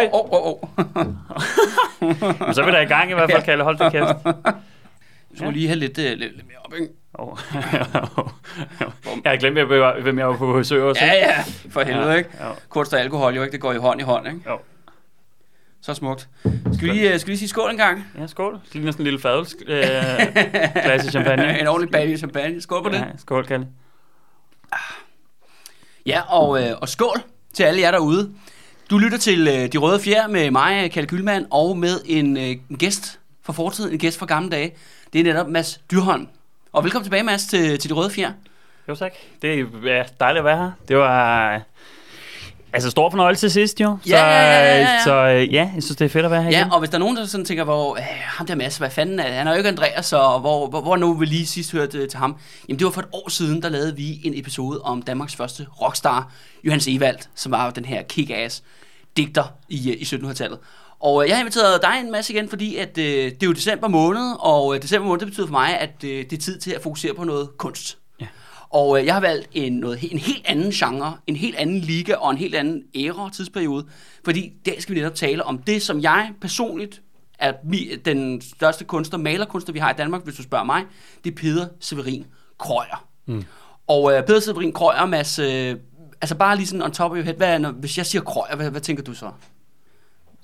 vi. åh, åh, åh. Men så er vi da i gang i hvert fald, Kalle. Hold da kæft. Du skulle lige have lidt, øh, lidt, lidt mere op, ikke? Oh. jeg har glemt, hvem jeg var- jeg på besøg hos. Ja, ja, for helvede, Ja, ikke? ja. Kunst og alkohol, jo ikke? Det går jo hånd i hånd, ikke? Jo. Så smukt. Skal vi lige, øh, skal vi lige sige skål en gang? Ja, skål. Det ligner sådan en lille fadels øh, klasse champagne. en ordentlig baby champagne. Skål på det. Ja, skål, Kalle. Ja, og, øh, og skål til alle jer derude. Du lytter til øh, De Røde Fjer med mig, Kalle Kylmand, og med en, øh, en gæst fra fortiden, en gæst fra gamle dage. Det er netop Mads Dyrholm. Og velkommen tilbage, Mads, til, til De Røde Fjer. Jo, tak. Det er ja, dejligt at være her. Det var... Altså, stor fornøjelse til sidst, jo. Ja, ja, ja, ja, ja. Så øh, ja, jeg synes, det er fedt at være her Ja, igen. og hvis der er nogen, der sådan tænker, hvor øh, ham der Mads, hvad fanden er? Han er jo ikke Andreas, og hvor, hvor, hvor nu vi lige sidst hørte øh, til ham? Jamen, det var for et år siden, der lavede vi en episode om Danmarks første rockstar, Johannes Evald, som var den her kick-ass digter i, øh, i 1700-tallet. Og øh, jeg har inviteret dig en masse igen, fordi at, øh, det er jo december måned, og øh, december måned, det betyder for mig, at øh, det er tid til at fokusere på noget kunst. Og øh, jeg har valgt en, noget, en helt anden genre, en helt anden liga og en helt anden æra og tidsperiode. Fordi dag skal vi netop tale om det, som jeg personligt er den største kunstner, malerkunstner, vi har i Danmark, hvis du spørger mig. Det er Peder Severin Krøyer. Mm. Og øh, Peder Severin Krøyer, Mads, øh, altså bare lige sådan on top of your head, hvad, når, hvis jeg siger Krøyer, hvad, hvad tænker du så?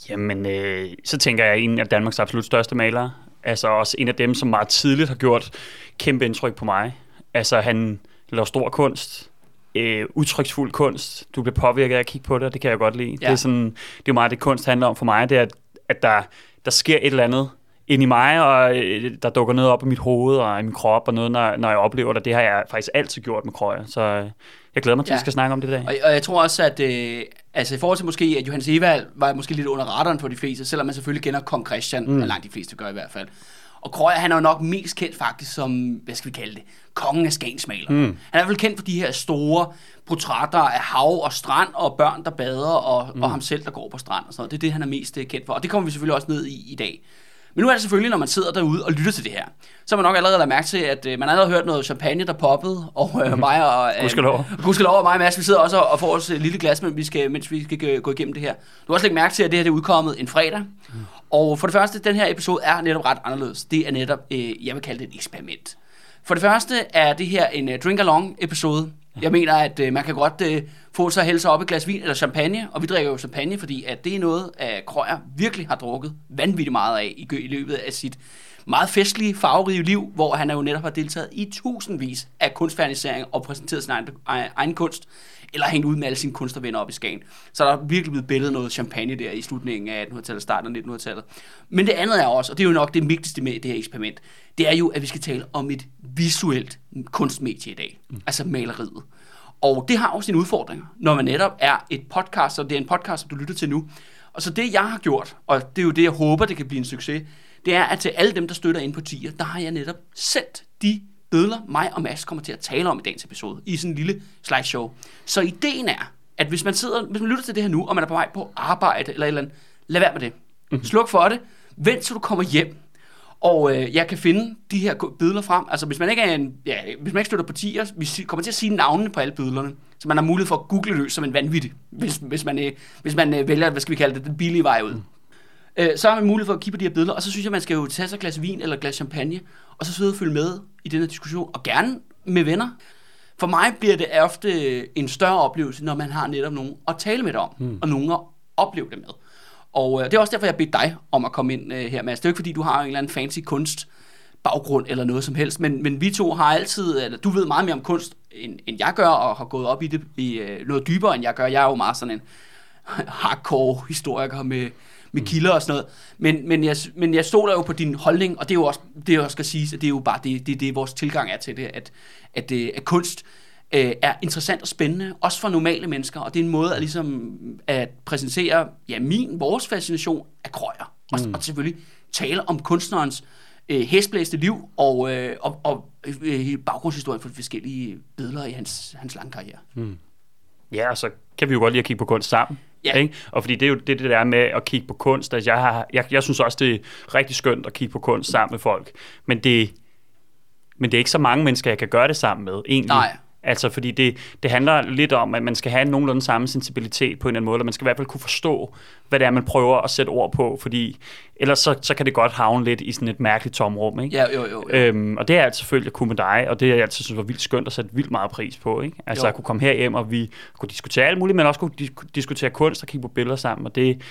Jamen, øh, så tænker jeg, at en af Danmarks absolut største malere. Altså også en af dem, som meget tidligt har gjort kæmpe indtryk på mig. Altså, han laver stor kunst, øh, udtryksfuld kunst. Du bliver påvirket af at kigge på det, og det kan jeg godt lide. Ja. Det, er sådan, det er jo meget det, kunst handler om for mig. Det er, at, at der, der sker et eller andet ind i mig, og øh, der dukker noget op i mit hoved og i min krop, og noget, når, når jeg oplever det. Det har jeg faktisk altid gjort med krøjer. Så øh, jeg glæder mig til, at Ja. vi skal snakke om det i dag. Og, og jeg tror også, at øh, altså i forhold til måske, at Johannes Evald var måske lidt under radaren for de fleste, selvom man selvfølgelig kender Kong Christian, mm. langt de fleste gør i hvert fald. Og Krøyer, han er jo nok mest kendt faktisk som, hvad skal vi kalde det, kongen af skansmaler. Mm. Han er i hvert fald kendt for de her store portrætter af hav og strand og børn, der bader, og, mm. og ham selv, der går på strand og sådan noget. Det er det, han er mest øh, kendt for. Og det kommer vi selvfølgelig også ned i i dag. Men nu er det selvfølgelig, når man sidder derude og lytter til det her, så har man nok allerede lagt mærke til, at øh, man har allerede hørt noget champagne, der poppede, og øh, mig og... Øh, Gudskelov. Gudskelov og mig og Mads, vi sidder også og, får os et lille glas, mens vi skal, mens vi skal gå- igennem det her. Du har også lægge mærke til, at det her det er udkommet en fredag. Mm. Og for det første, den her episode er netop ret anderledes. Det er netop, øh, jeg vil kalde det et eksperiment. For det første er det her en uh, drink-along episode. Jeg mener, at øh, man kan godt øh, få sig at hælde sig op et glas vin eller champagne, og vi drikker jo champagne, fordi at det er noget, at Krøyer virkelig har drukket vanvittigt meget af i, i løbet af sit meget festlige, farverige liv, hvor han jo netop har deltaget i tusindvis af kunstferniseringer og præsenteret sin egen, egen, kunst, eller hængt ud med alle sine kunstnervenner op i Skagen. Så der er virkelig blevet billedet noget champagne der i slutningen af 1800-tallet, starten af 1900-tallet. Men det andet er også, og det er jo nok det vigtigste med det her eksperiment, det er jo, at vi skal tale om et visuelt kunstmedie i dag, mm. altså maleriet. Og det har også sine udfordringer, når man netop er et podcast, og det er en podcast, som du lytter til nu. Og så det, jeg har gjort, og det er jo det, jeg håber, det kan blive en succes, det er, at til alle dem, der støtter ind på tier, der har jeg netop sendt de bødler, mig og Mads kommer til at tale om i dagens episode, i sådan en lille slideshow. Så ideen er, at hvis man sidder, hvis man lytter til det her nu, og man er på vej på arbejde eller et eller andet, lad være med det. Sluk for det. Vent til du kommer hjem. Og øh, jeg kan finde de her billeder frem. Altså hvis man ikke er en, ja, hvis man ikke støtter partier, vi kommer til at sige navnene på alle billederne, så man har mulighed for at google løs som en vanvittig, hvis, hvis man, øh, hvis man øh, vælger, hvad skal vi kalde det, den billige vej ud. Øh, så har man mulighed for at kigge på de her billeder, og så synes jeg, man skal jo tage sig et glas vin eller et glas champagne, og så sidde og følge med i den her diskussion, og gerne med venner. For mig bliver det ofte en større oplevelse, når man har netop nogen at tale med det om, mm. og nogen at opleve det med. Og øh, det er også derfor, jeg bedte dig om at komme ind øh, her, Mads. Det er jo ikke, fordi du har en eller anden fancy kunst baggrund eller noget som helst, men, men vi to har altid, eller du ved meget mere om kunst, end, end jeg gør, og har gået op i det i, øh, noget dybere, end jeg gør. Jeg er jo meget sådan en hardcore historiker med, med kilder og sådan noget. Men, men, jeg, men jeg stoler jo på din holdning, og det er jo også, det jeg også skal sige, at det er jo bare det, det, det vores tilgang er til det, at, at, at, at kunst øh, er interessant og spændende, også for normale mennesker, og det er en måde at, ligesom, at præsentere ja, min, vores fascination af krøjer, og, mm. og selvfølgelig tale om kunstnerens øh, hæsblæste liv og, øh, og, og øh, baggrundshistorien for de forskellige billeder i hans, hans lange karriere. Mm. Ja, så kan vi jo godt lide at kigge på kunst sammen. Ja. Ikke? Og fordi det er jo det, det der med at kigge på kunst. Altså jeg, har, jeg, jeg synes også, det er rigtig skønt at kigge på kunst sammen med folk. Men det, men det er ikke så mange mennesker, jeg kan gøre det sammen med, egentlig. Nej. Altså, fordi det, det handler lidt om, at man skal have nogenlunde samme sensibilitet på en eller anden måde, eller man skal i hvert fald kunne forstå, hvad det er, man prøver at sætte ord på, fordi ellers så, så kan det godt havne lidt i sådan et mærkeligt tomrum, ikke? Ja, jo, jo, jo. Øhm, og det er jeg selvfølgelig at kunne med dig, og det er jeg altid synes var vildt skønt at sætte vildt meget pris på, ikke? Altså Jo. at kunne komme herhjem, og vi kunne diskutere alt muligt, men også kunne dis- diskutere kunst og kigge på billeder sammen, og det,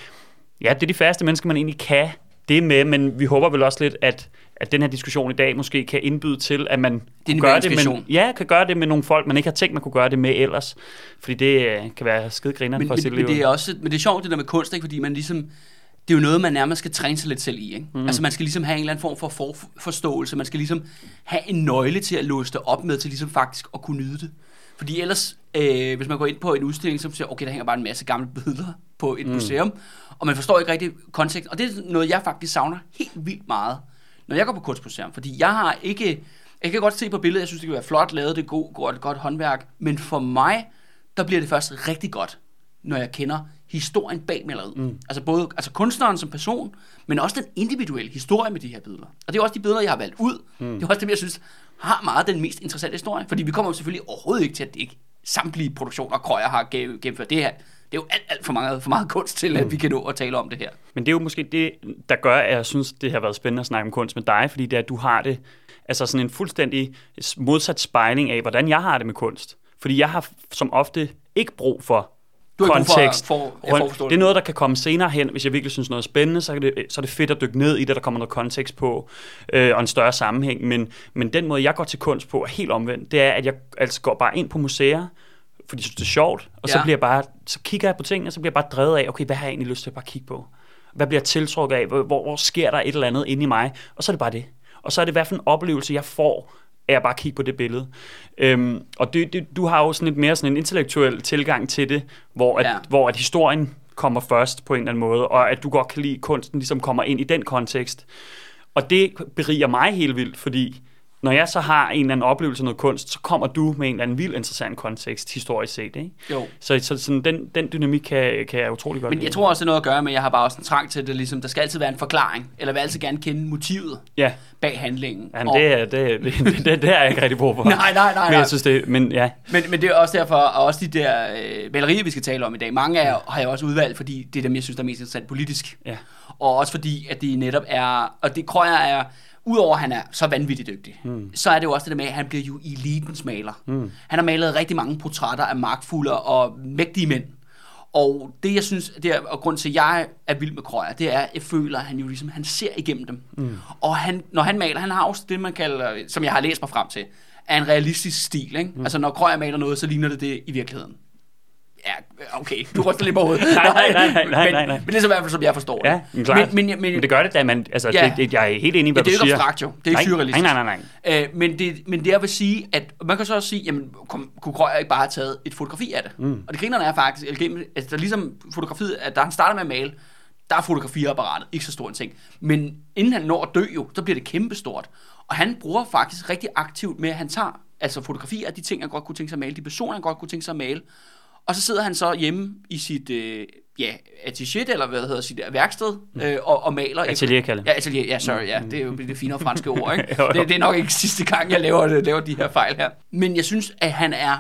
ja, det er de færreste mennesker, man egentlig kan det med, men vi håber vel også lidt, at, at den her diskussion i dag måske kan indbyde til, at man kunne gøre det med, ja, kan gøre det med nogle folk, man ikke har tænkt, man kunne gøre det med ellers. Fordi det øh, kan være skide men, for sit men, liv. men, det er også, men det er sjovt det der med kunst, ikke? fordi man ligesom, det er jo noget, man nærmest skal træne sig lidt selv i. Ikke? Mm. Altså man skal ligesom have en eller anden form for, for forståelse, man skal ligesom have en nøgle til at låse det op med, til ligesom faktisk at kunne nyde det. Fordi ellers, øh, hvis man går ind på en udstilling, så siger okay, der hænger bare en masse gamle billeder på et mm. museum, og man forstår ikke rigtig kontekst. Og det er noget, jeg faktisk savner helt vildt meget, når jeg går på kunstmuseum. Fordi jeg har ikke... Jeg kan godt se på billedet, jeg synes, det kan være flot lavet, det er god, godt, godt håndværk. Men for mig, der bliver det først rigtig godt, når jeg kender historien bag maleriet. Mm. Altså både altså kunstneren som person, men også den individuelle historie med de her billeder. Og det er også de billeder, jeg har valgt ud. Mm. Det er også dem, jeg synes har meget den mest interessante historie. Fordi vi kommer selvfølgelig overhovedet ikke til, at det ikke samtlige produktioner, Krøyer har gennem- gennemført det her. Det er jo alt, alt for, meget, for meget kunst til, at vi kan nå at tale om det her. Men det er jo måske det, der gør, at jeg synes, det har været spændende at snakke om kunst med dig, fordi det er, at du har det, altså sådan en fuldstændig modsat spejling af, hvordan jeg har det med kunst. Fordi jeg har som ofte ikke brug for Du for- kontekst. for- for det det. er noget, der kan komme senere hen, hvis jeg virkelig synes noget er spændende, så er det, så er det fedt at dykke ned i det, der kommer noget kontekst på, øh, og en større sammenhæng. Men, men den måde, jeg går til kunst på, er helt omvendt. Det er, at jeg altså går bare ind på museer, fordi jeg synes, det er sjovt, og så, Ja. bliver jeg bare, så kigger jeg på tingene, og så bliver jeg bare drevet af, okay, hvad har jeg egentlig lyst til at bare kigge på? Hvad bliver jeg tiltrukket af? Hvor, hvor, hvor sker der et eller andet inde i mig? Og så er det bare det. Og så er det hvad for en oplevelse, jeg får af at bare kigge på det billede. Øhm, og det, det, du har jo sådan lidt mere sådan en intellektuel tilgang til det, hvor at, Ja. hvor at historien kommer først på en eller anden måde, og at du godt kan lide, kunsten ligesom kommer ind i den kontekst. Og det beriger mig helt vildt, fordi når jeg så har en eller anden oplevelse af noget kunst, så kommer du med en eller anden vild interessant kontekst, historisk set. Ikke? Jo. Så, så sådan, den, den dynamik kan, kan jeg utrolig godt Men jeg tror også, det er noget at gøre med, at jeg har bare også en trang til det, ligesom, der skal altid være en forklaring, eller vil altid gerne kende motivet Ja, bag handlingen. Jamen, Og- det, er- det, det, det, det, det er jeg ikke rigtig brug for. Nej, nej, nej, Men nej. jeg synes det, men ja. Men, men det er også derfor, og også de der øh, malerier, vi skal tale om i dag, mange af har jeg også udvalgt, fordi det er dem, jeg synes, der er mest interessant politisk. Ja. Og også fordi, at det netop er, og det Krøyer er, udover at han er så vanvittigt dygtig, mm. så er det jo også det der med, at han bliver jo elitens maler. Mm. Han har malet rigtig mange portrætter af magtfulde og mægtige mænd. Og det, jeg synes, det er, og grund til, at jeg er vild med Krøyer, det er, at jeg føler, at han jo ligesom, han ser igennem dem. Mm. Og han, når han maler, han har også det, man kalder, som jeg har læst mig frem til, er en realistisk stil. Ikke? Mm. Altså, når Krøyer maler noget, så ligner det det i virkeligheden. Ja, okay, du ryster lidt på hovedet. Nej, nej, nej, nej, nej, men, nej, nej. Men det er så i hvert fald, som jeg forstår det. Ja, men, klart. Men, men, men, men det gør det da, man, altså, Ja. det, det, jeg er helt enig i, Ja, hvad det er du jo ikke siger. abstrakt jo. Det er ikke nej, surrealistisk. Nej, nej, nej, nej. Øh, men, det, men det jeg vil sige, at man kan så også sige, jamen, kom, kunne Krøyer ikke bare have taget et fotografi af det? Mm. Og det grinerne er faktisk, altså, der er ligesom fotografiet, at da han starter med at male, der er fotografiapparatet ikke så stor en ting. Men inden han når at dø jo, så bliver det kæmpestort. Og han bruger faktisk rigtig aktivt med, at han tager altså fotografier af de ting, han godt kunne tænke sig at male, de personer, han godt kunne tænke sig at male. Og så sidder han så hjemme i sit øh, ja, atelier, eller hvad hedder sit værksted, øh, og, og maler. Atelier, Kalle. Ja, atelier, ja, sorry, ja, det er jo det finere franske ord, ikke? Jo, jo. Det, det er nok ikke sidste gang, jeg laver, det, laver de her fejl her. Men jeg synes, at han er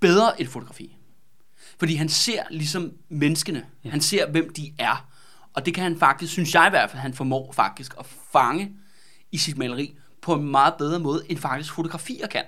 bedre et fotografi. Fordi han ser ligesom menneskene. Ja. Han ser, hvem de er. Og det kan han faktisk, synes jeg i hvert fald, han formår faktisk at fange i sit maleri på en meget bedre måde, end faktisk fotografier kan.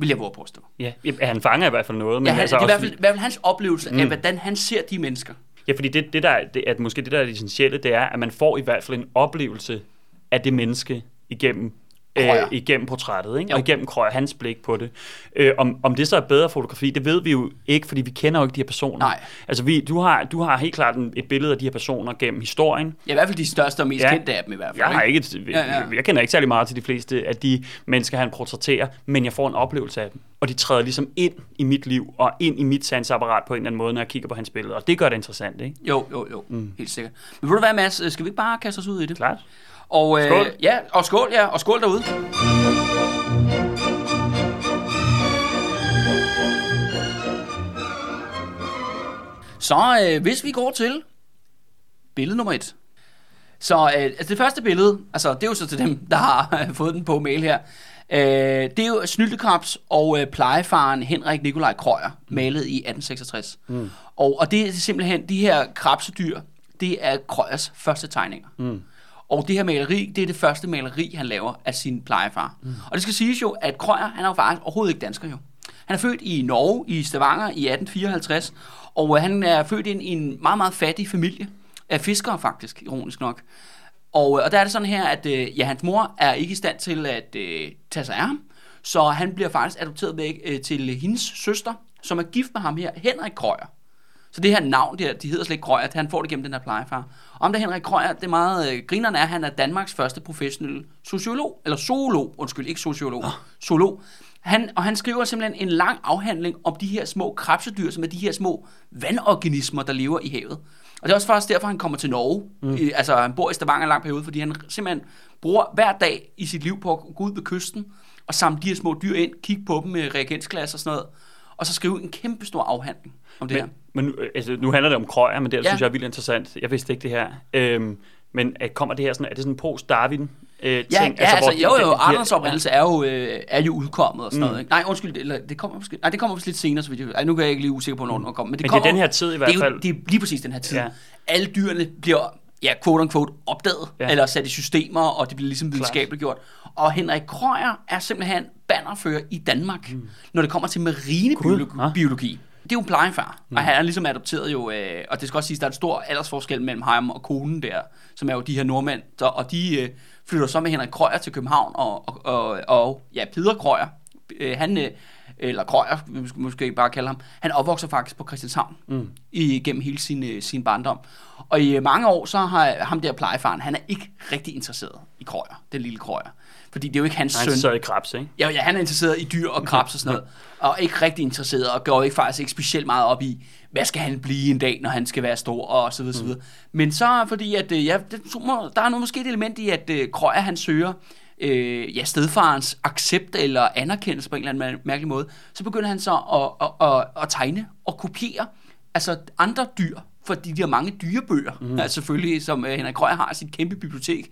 Vil jeg våge påstå. Ja, han fanger i hvert fald noget. Men Ja, han, altså det er i hvert fald, i hvert fald hans oplevelse mm. af, hvordan han ser de mennesker. Ja, fordi det, det der, det, at måske det der er det essentielle, det er, at man får i hvert fald en oplevelse af det menneske igennem Krøyer. øh, igennem portrættet, ikke? Jo. og igennem Krøyer, hans blik på det. Øh, om, om det så er bedre fotografi, det ved vi jo ikke, fordi vi kender jo ikke de her personer. Nej. Altså, vi, du, har, du har helt klart en, et billede af de her personer gennem historien. Ja, i hvert fald de største og mest Ja. kendte af dem i hvert fald. Jeg har ikke, et, Ja, ja. jeg kender ikke særlig meget til de fleste af de mennesker, han portrætterer, men jeg får en oplevelse af dem. Og de træder ligesom ind i mit liv, og ind i mit sansapparat på en eller anden måde, når jeg kigger på hans billeder. Og det gør det interessant, ikke? Jo, jo, jo. Mm. Helt sikkert. Men ved du hvad, Mads? Skal vi ikke bare kaste os ud i det? Klart. Og, øh, Skål. Ja, og skål, ja. Og skål derude. Så øh, hvis vi går til billede nummer et. Så øh, altså det første billede, altså det er jo så til dem, der har fået den på mail her. Øh, det er jo Snyltekrabs og øh, plejefaren Henrik Nikolaj Krøyer, malet i 1866. Mm. Og, og det er simpelthen, de her krabsedyr, det er Krøyers første tegninger. Mm. Og det her maleri, det er det første maleri, han laver af sin plejefar. Mm. Og det skal siges jo, at Krøyer, han er jo faktisk overhovedet ikke dansker jo. Han er født i Norge, i Stavanger, i 1854, og øh, han er født ind i en meget, meget fattig familie af fiskere faktisk, ironisk nok. Og, øh, og der er det sådan her, at øh, ja, hans mor er ikke i stand til at øh, tage sig af ham, så han bliver faktisk adopteret væk øh, til hendes søster, som er gift med ham her, Henrik Krøyer. Så det her navn der, de hedder slet ikke Krøyer, han får det gennem den her plejefar. Om der Henrik Krøyer, det er meget øh, grinerne er, at han er Danmarks første professionelle sociolog, eller zoolog, undskyld, ikke sociolog, oh. zoolog. Han, og han skriver simpelthen en lang afhandling om de her små krabsedyr, som er de her små vandorganismer, der lever i havet. Og det er også faktisk derfor, han kommer til Norge. Mm. I, altså, han bor i Stavanger en lang periode, fordi han simpelthen bruger hver dag i sit liv på at gå ud ved kysten og samle de her små dyr ind, kigge på dem med reagensglas og sådan noget, og så skrive en kæmpe stor afhandling om det her. Men, men nu, altså, nu handler det om krøjer, men det Ja. synes jeg er vildt interessant. Jeg vidste ikke det her. Øhm, men øh, kommer det her sådan, er det sådan en post-Darwin øh, Ja, ting? ja altså, hvor jo, jo, Arnolds oprindelse er jo, øh, er jo udkommet og sådan mm. noget. Ikke? Nej, undskyld, det, eller, det kommer måske, nej, det kommer måske lidt senere, så vidt jeg nu kan jeg ikke lige usikker på, hvornår den kommer. Men det, Men det er kommer, den her tid i hvert det er jo, fald. Det er lige præcis den her tid. Ja. Alle dyrene bliver, ja, quote unquote, opdaget. Ja. eller sat i systemer, og det bliver ligesom videnskabeligt gjort. Og Henrik Krøyer er simpelthen bannerfører i Danmark, mm. når det kommer til marinebiologi. Biologi. Det er jo en plejefar, mm. og han er ligesom adopteret jo, øh, og det skal også siges, der er en stor aldersforskel mellem ham og konen der, som er jo de her nordmænd, der, og de øh, flytter så med Henrik Krøyer til København, og, og, og, og ja, Peder Krøyer, øh, han, øh, eller Krøyer, måske bare kalde ham, han opvokser faktisk på Christianshavn mm. igennem hele sin, øh, sin barndom. Og i mange år, så har ham der plejefaren, han er ikke rigtig interesseret i Krøyer, den lille Krøyer. Fordi det er jo ikke hans Han søn. sidder i krabs, ikke? Ja, ja, han er interesseret i dyr og krabs og sådan noget, og ikke rigtig interesseret, og går ikke faktisk ikke specielt meget op i, hvad skal han blive en dag, når han skal være stor, og så videre, så videre. Men så fordi, at øh, ja, det, der er nu måske et element i, at øh, Krøyer, han søger øh, ja, stedfarens accept eller anerkendelse på en eller anden mær- mærkelig måde, så begynder han så at, at, at, at tegne og kopiere altså andre dyr, fordi de har mange dyrebøger, mm. altså selvfølgelig, som øh, Henrik Krøyer har sit kæmpe bibliotek.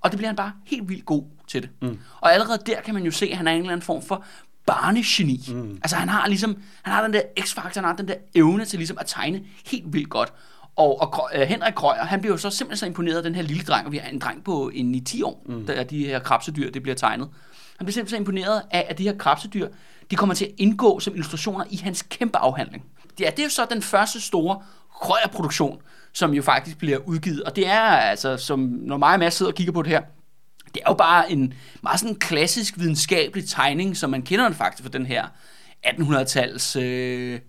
Og det bliver han bare helt vildt god til det. Mm. Og allerede der kan man jo se, at han er en eller anden form for barnegeni. Mm. Altså han har ligesom, han har den der x-faktor, han har den der evne til ligesom at tegne helt vildt godt. Og, og øh, Henrik Krøyer, han bliver jo så simpelthen så imponeret af den her lille dreng, og vi har en dreng på en i 10 år, mm. der de her krabsedyr, det bliver tegnet. Han bliver simpelthen så imponeret af, at de her krabsedyr, de kommer til at indgå som illustrationer i hans kæmpe afhandling. Ja, det er jo så den første store Krøyer-produktion, som jo faktisk bliver udgivet. Og det er altså, som når mig og Mads sidder og kigger på det her, det er jo bare en meget sådan klassisk videnskabelig tegning, som man kender den faktisk for den her 1800-tals øh,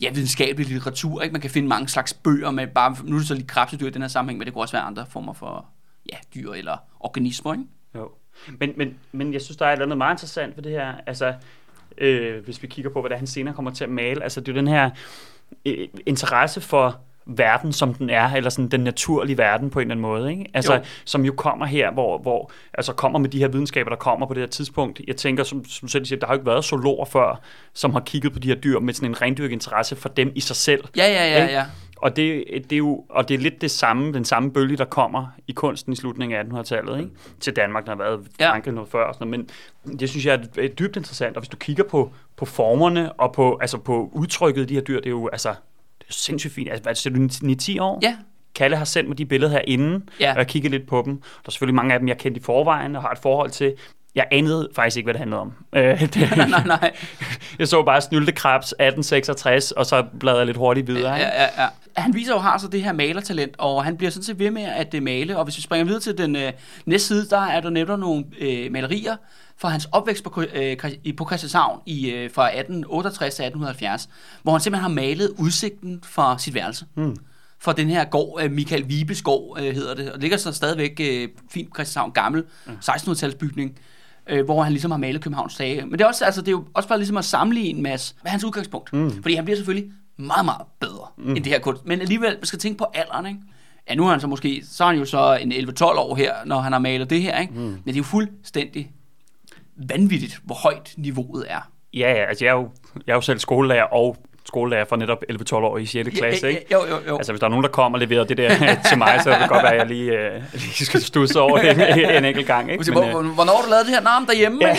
ja, videnskabelig litteratur. Ikke? Man kan finde mange slags bøger med bare, nu er det så lige krabsedyr i den her sammenhæng, men det kunne også være andre former for ja, dyr eller organismer. Ikke? Jo. Men, men, men jeg synes, der er et eller andet meget interessant ved det her. Altså, øh, hvis vi kigger på, hvad han senere kommer til at male. Altså, det er jo den her øh, interesse for verden, som den er, eller sådan den naturlige verden på en eller anden måde, ikke? Altså, Jo. som jo kommer her, hvor, hvor, altså kommer med de her videnskaber, der kommer på det her tidspunkt. Jeg tænker, som, som selv siger, der har jo ikke været zoologer før, som har kigget på de her dyr med sådan en rendyrket interesse for dem i sig selv. Ja, ja, ja, Ikke? ja. Og det, det er jo og det er lidt det samme, den samme bølge, der kommer i kunsten i slutningen af 1800-tallet, ikke? Til Danmark, der har været Ja. Frankrig noget før og sådan noget. Men det synes jeg er, dybt interessant. Og hvis du kigger på, på formerne og på, altså på udtrykket af de her dyr, det er jo altså, jo sindssygt fint. Altså, hvad siger du, 9-10 år? Ja, Kalle har sendt mig de billeder her inden, Ja. og jeg kigget lidt på dem. Der er selvfølgelig mange af dem, jeg kendte i forvejen og har et forhold til. Jeg anede faktisk ikke, hvad det handlede om. Øh, det, nej, nej. jeg så bare Snyltekrebs 1866, og så bladrede jeg lidt hurtigt videre. Ja, ja, ja. Han viser jo har så det her malertalent, og han bliver sådan set ved med at øh, male. Og hvis vi springer videre til den øh, næste side, der er der netop nogle øh, malerier fra hans opvækst på, øh, i- på Christianshavn i, øh, fra 1868 til 1870, hvor han simpelthen har malet udsigten fra sit værelse. Mm. For den her gård, øh, Michael Vibes gård øh, hedder det, og det ligger så stadigvæk øh, fint på Christianshavn, gammel 1600-talsbygning, øh, hvor han ligesom har malet Københavns tage. Men det er, også, altså, det er jo også bare ligesom at sammenligne Mads med hans udgangspunkt. Mm. Fordi han bliver selvfølgelig meget, meget bedre mm. end det her kunst. Men alligevel, man skal tænke på alderen, ikke? Ja, nu er han så måske, så er han jo så en 11-12 år her, når han har malet det her, ikke? Mm. Men det er jo fuldstændig vanvittigt, hvor højt niveauet er. Ja, ja, altså jeg er, jo, jeg er jo selv skolelærer og skolelærer for netop 11-12 år i 6. klasse, ikke? Jo, jo, jo. Altså, hvis der er nogen, der kommer og leverer det der til mig, så kan det godt være, at jeg lige, øh, lige skal stusse over det en, en enkelt gang. Ikke? Men, hvor- hvornår du lavet det her? Nå, derhjemme, Ja.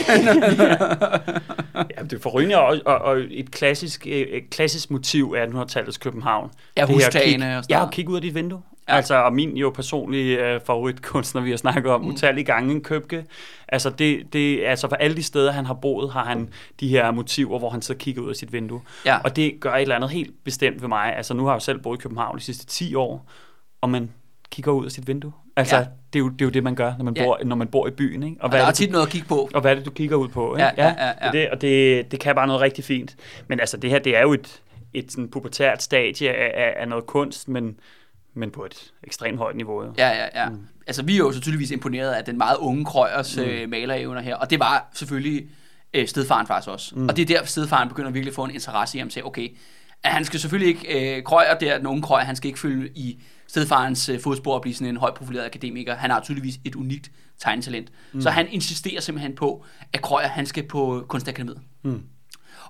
ja, det er forrygende, og, og, og et klassisk, øh, et klassisk motiv af 1800-tallets København. Ja, hustagene og sådan Ja, og kigge ud af dit vindue. Ja. Altså, og min jo personlige øh, favoritkunstner, vi har snakket om mm. utallige gange, en Købke. Altså, det, det, altså, for alle de steder, han har boet, har han de her motiver, hvor han så kigger ud af sit vindue. Ja. Og det gør et eller andet helt bestemt ved mig. Altså, nu har jeg jo selv boet i København de sidste 10 år, og man kigger ud af sit vindue. Altså, Ja. det, er jo, det er jo det, man gør, når man, Ja. bor, når man bor i byen. Ikke? Og hvad der er det, du- tit noget at kigge på. og hvad er det, du kigger ud på? Ikke? Ja, ja, ja, ja. Det, det, og det, det kan bare noget rigtig fint. Men altså, det her, det er jo et, et sådan pubertært stadie af, af, af noget kunst, men, men på et ekstremt højt niveau. Jo. Ja, ja, ja. Mm. Altså, vi er jo så tydeligvis imponeret af den meget unge Krøyers mm. øh, malerevner her, og det var selvfølgelig øh, stedfaren faktisk også. Mm. Og det er der, stedfaren begynder virkelig at få en interesse i ham, til okay, at han skal selvfølgelig ikke, øh, Krøyer der, den unge Krøyer, han skal ikke følge i stedfarens øh, fodspor og blive sådan en højt profileret akademiker. Han har tydeligvis et unikt tegnetalent. Mm. Så han insisterer simpelthen på, at Krøyer, han skal på kunstakademiet. Mm.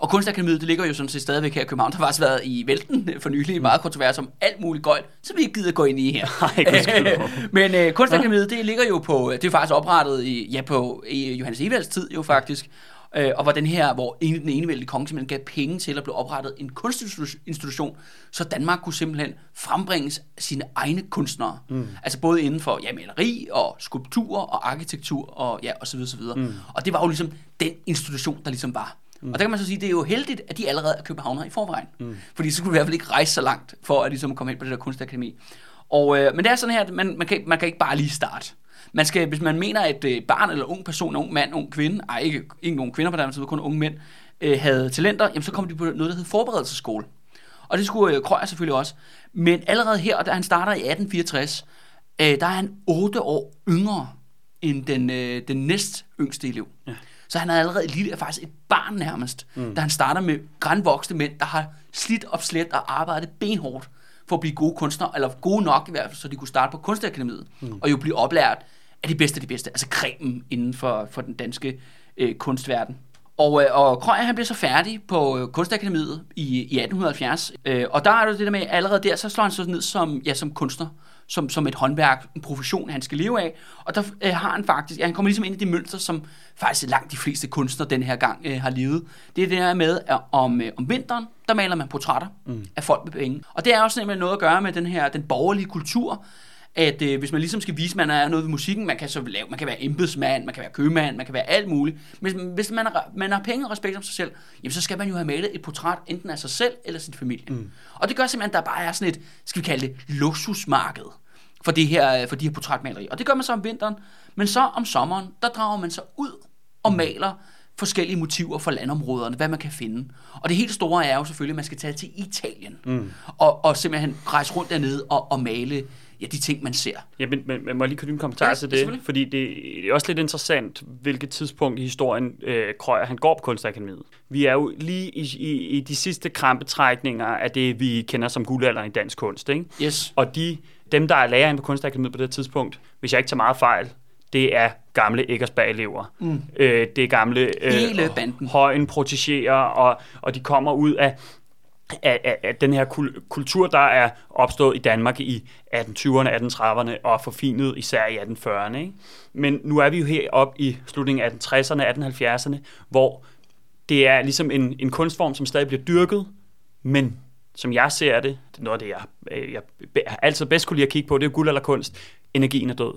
Og Kunstakademiet, det ligger jo sådan set stadigvæk her i København. Der har faktisk været i vælten for nylig meget kontrovers om alt muligt gøjt, så vi ikke gider gå ind i her. Gudskelov. Men øh, Kunstakademiet, det ligger jo på, det er faktisk oprettet i, ja, på i Johannes Evalds tid jo faktisk, øh, og var den her, hvor en, den enevældige konge simpelthen gav penge til at blive oprettet en kunstinstitution, så Danmark kunne simpelthen frembringe sine egne kunstnere. Mm. Altså både inden for ja, maleri og skulptur og arkitektur og ja, og så videre, så videre. Mm. Og det var jo ligesom den institution, der ligesom var. Mm. Og der kan man så sige, det er jo heldigt, at de allerede er københavnere i forvejen. Mm. Fordi så skulle vi i hvert fald ikke rejse så langt, for at ligesom komme ind på det der kunstakademi. Og, øh, men det er sådan her, at man, man, kan, man kan ikke bare lige starte. Man skal, hvis man mener, at øh, barn eller ung person, ung mand, ung kvinde, ej ikke, ikke nogen kvinder på den tid, kun unge mænd, øh, havde talenter, jamen så kom de på noget, der hed forberedelsesskole. Og det skulle øh, Krøyer selvfølgelig også. Men allerede her, da han starter i 1864, øh, der er han 8 år yngre end den, øh, den næst yngste elev. Ja. Så han er allerede et lille, faktisk et barn nærmest, mm. da han starter med grænvoksne mænd, der har slidt op slet og arbejdet benhårdt for at blive gode kunstnere, eller gode nok i hvert fald, så de kunne starte på kunstakademiet, mm. og jo blive oplært af de bedste af de bedste, altså cremen inden for, for den danske øh, kunstverden. Og, øh, og Krøyer, han bliver så færdig på øh, Kunstakademiet i, i 1870, øh, og der er det det der med, allerede der, så slår han sig ned som, ja, som kunstner, som, som et håndværk, en profession, han skal leve af, og der øh, har han faktisk, ja, han kommer ligesom ind i det mønster, som faktisk langt de fleste kunstnere den her gang øh, har levet. Det er det her med, at om, øh, om vinteren, der maler man portrætter mm. af folk med penge. Og det er også simpelthen noget at gøre med den her, den borgerlige kultur, at øh, hvis man ligesom skal vise, at man er noget ved musikken, man kan så lave, man kan være embedsmand, man kan være købmand, man kan være alt muligt. Men hvis, man, har, man har penge og respekt om sig selv, jamen så skal man jo have malet et portræt enten af sig selv eller sin familie. Mm. Og det gør simpelthen, at der bare er sådan et, skal vi kalde det, luksusmarked for, det her, for de her portrætmalerier. Og det gør man så om vinteren, men så om sommeren, der drager man så ud og maler forskellige motiver for landområderne, hvad man kan finde. Og det helt store er jo selvfølgelig, at man skal tage til Italien, mm. og, og simpelthen rejse rundt dernede og, og male ja, de ting, man ser. Ja, men, men, men må lige knytte en kommentar Ja, til det? Fordi det, det er også lidt interessant, hvilket tidspunkt i historien øh, Krøyer han går på Kunstakademiet. Vi er jo lige i, i, i de sidste krampetrækninger af det, vi kender som guldalderen i dansk kunst. Ikke? Yes. Og de, dem, der er lærere på Kunstakademiet på det tidspunkt, hvis jeg ikke tager meget fejl, det er gamle Eggersberg-elever. Mm. Øh, det er gamle Hele banden. højen protegéer, og, og de kommer ud af, af, af, af den her kul- kultur, der er opstået i Danmark i 1820'erne, 1830'erne og forfinet især i 1840'erne. Ikke? Men nu er vi jo heroppe i slutningen af 1860'erne, 1870'erne, hvor det er ligesom en, en kunstform, som stadig bliver dyrket, men som jeg ser det, det er noget af det, jeg, øh, jeg, jeg altid bedst kunne lide at kigge på, det er guld eller kunst. Energien er død.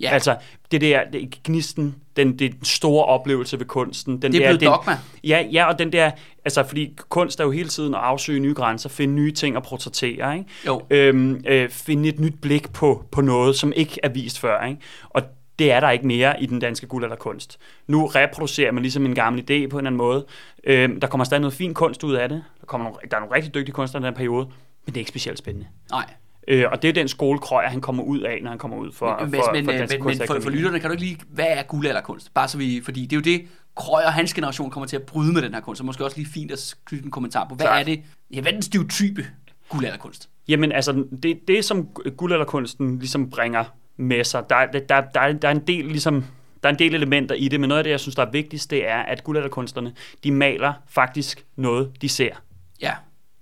Ja. Altså, det der, det, gnisten, den, det den store oplevelse ved kunsten. Den Det er der, blevet den, dogma. Ja, ja, og den der, altså fordi kunst er jo hele tiden at afsøge nye grænser, finde nye ting at portrættere, ikke? Jo. Øhm, øh, finde et nyt blik på, på noget, som ikke er vist før, ikke? Og det er der ikke mere i den danske guldalderkunst. Nu reproducerer man ligesom en gammel idé på en eller anden måde. Øhm, der kommer stadig noget fin kunst ud af det. Der, kommer nogle, der er nogle rigtig dygtige kunstnere i den her periode, men det er ikke specielt spændende. Nej. Øh, og det er den skole, Krøyer, han kommer ud af, når han kommer ud for, Men, for, men, for men, men, for, for lytterne kan du ikke lige, hvad er guldalderkunst? Bare så vi, fordi det er jo det, Krøyer og hans generation kommer til at bryde med den her kunst, så måske også lige fint at knytte en kommentar på. Hvad Tak. er det? Ja, hvad er den stereotype guldalderkunst? Jamen altså, det, det som guldalderkunsten ligesom bringer med sig, der, der, der, der, er- der er en del ligesom der er en del elementer i det, men noget af det, jeg synes, der er vigtigst, det er, at guldalderkunstnerne, de maler faktisk noget, de ser. Ja,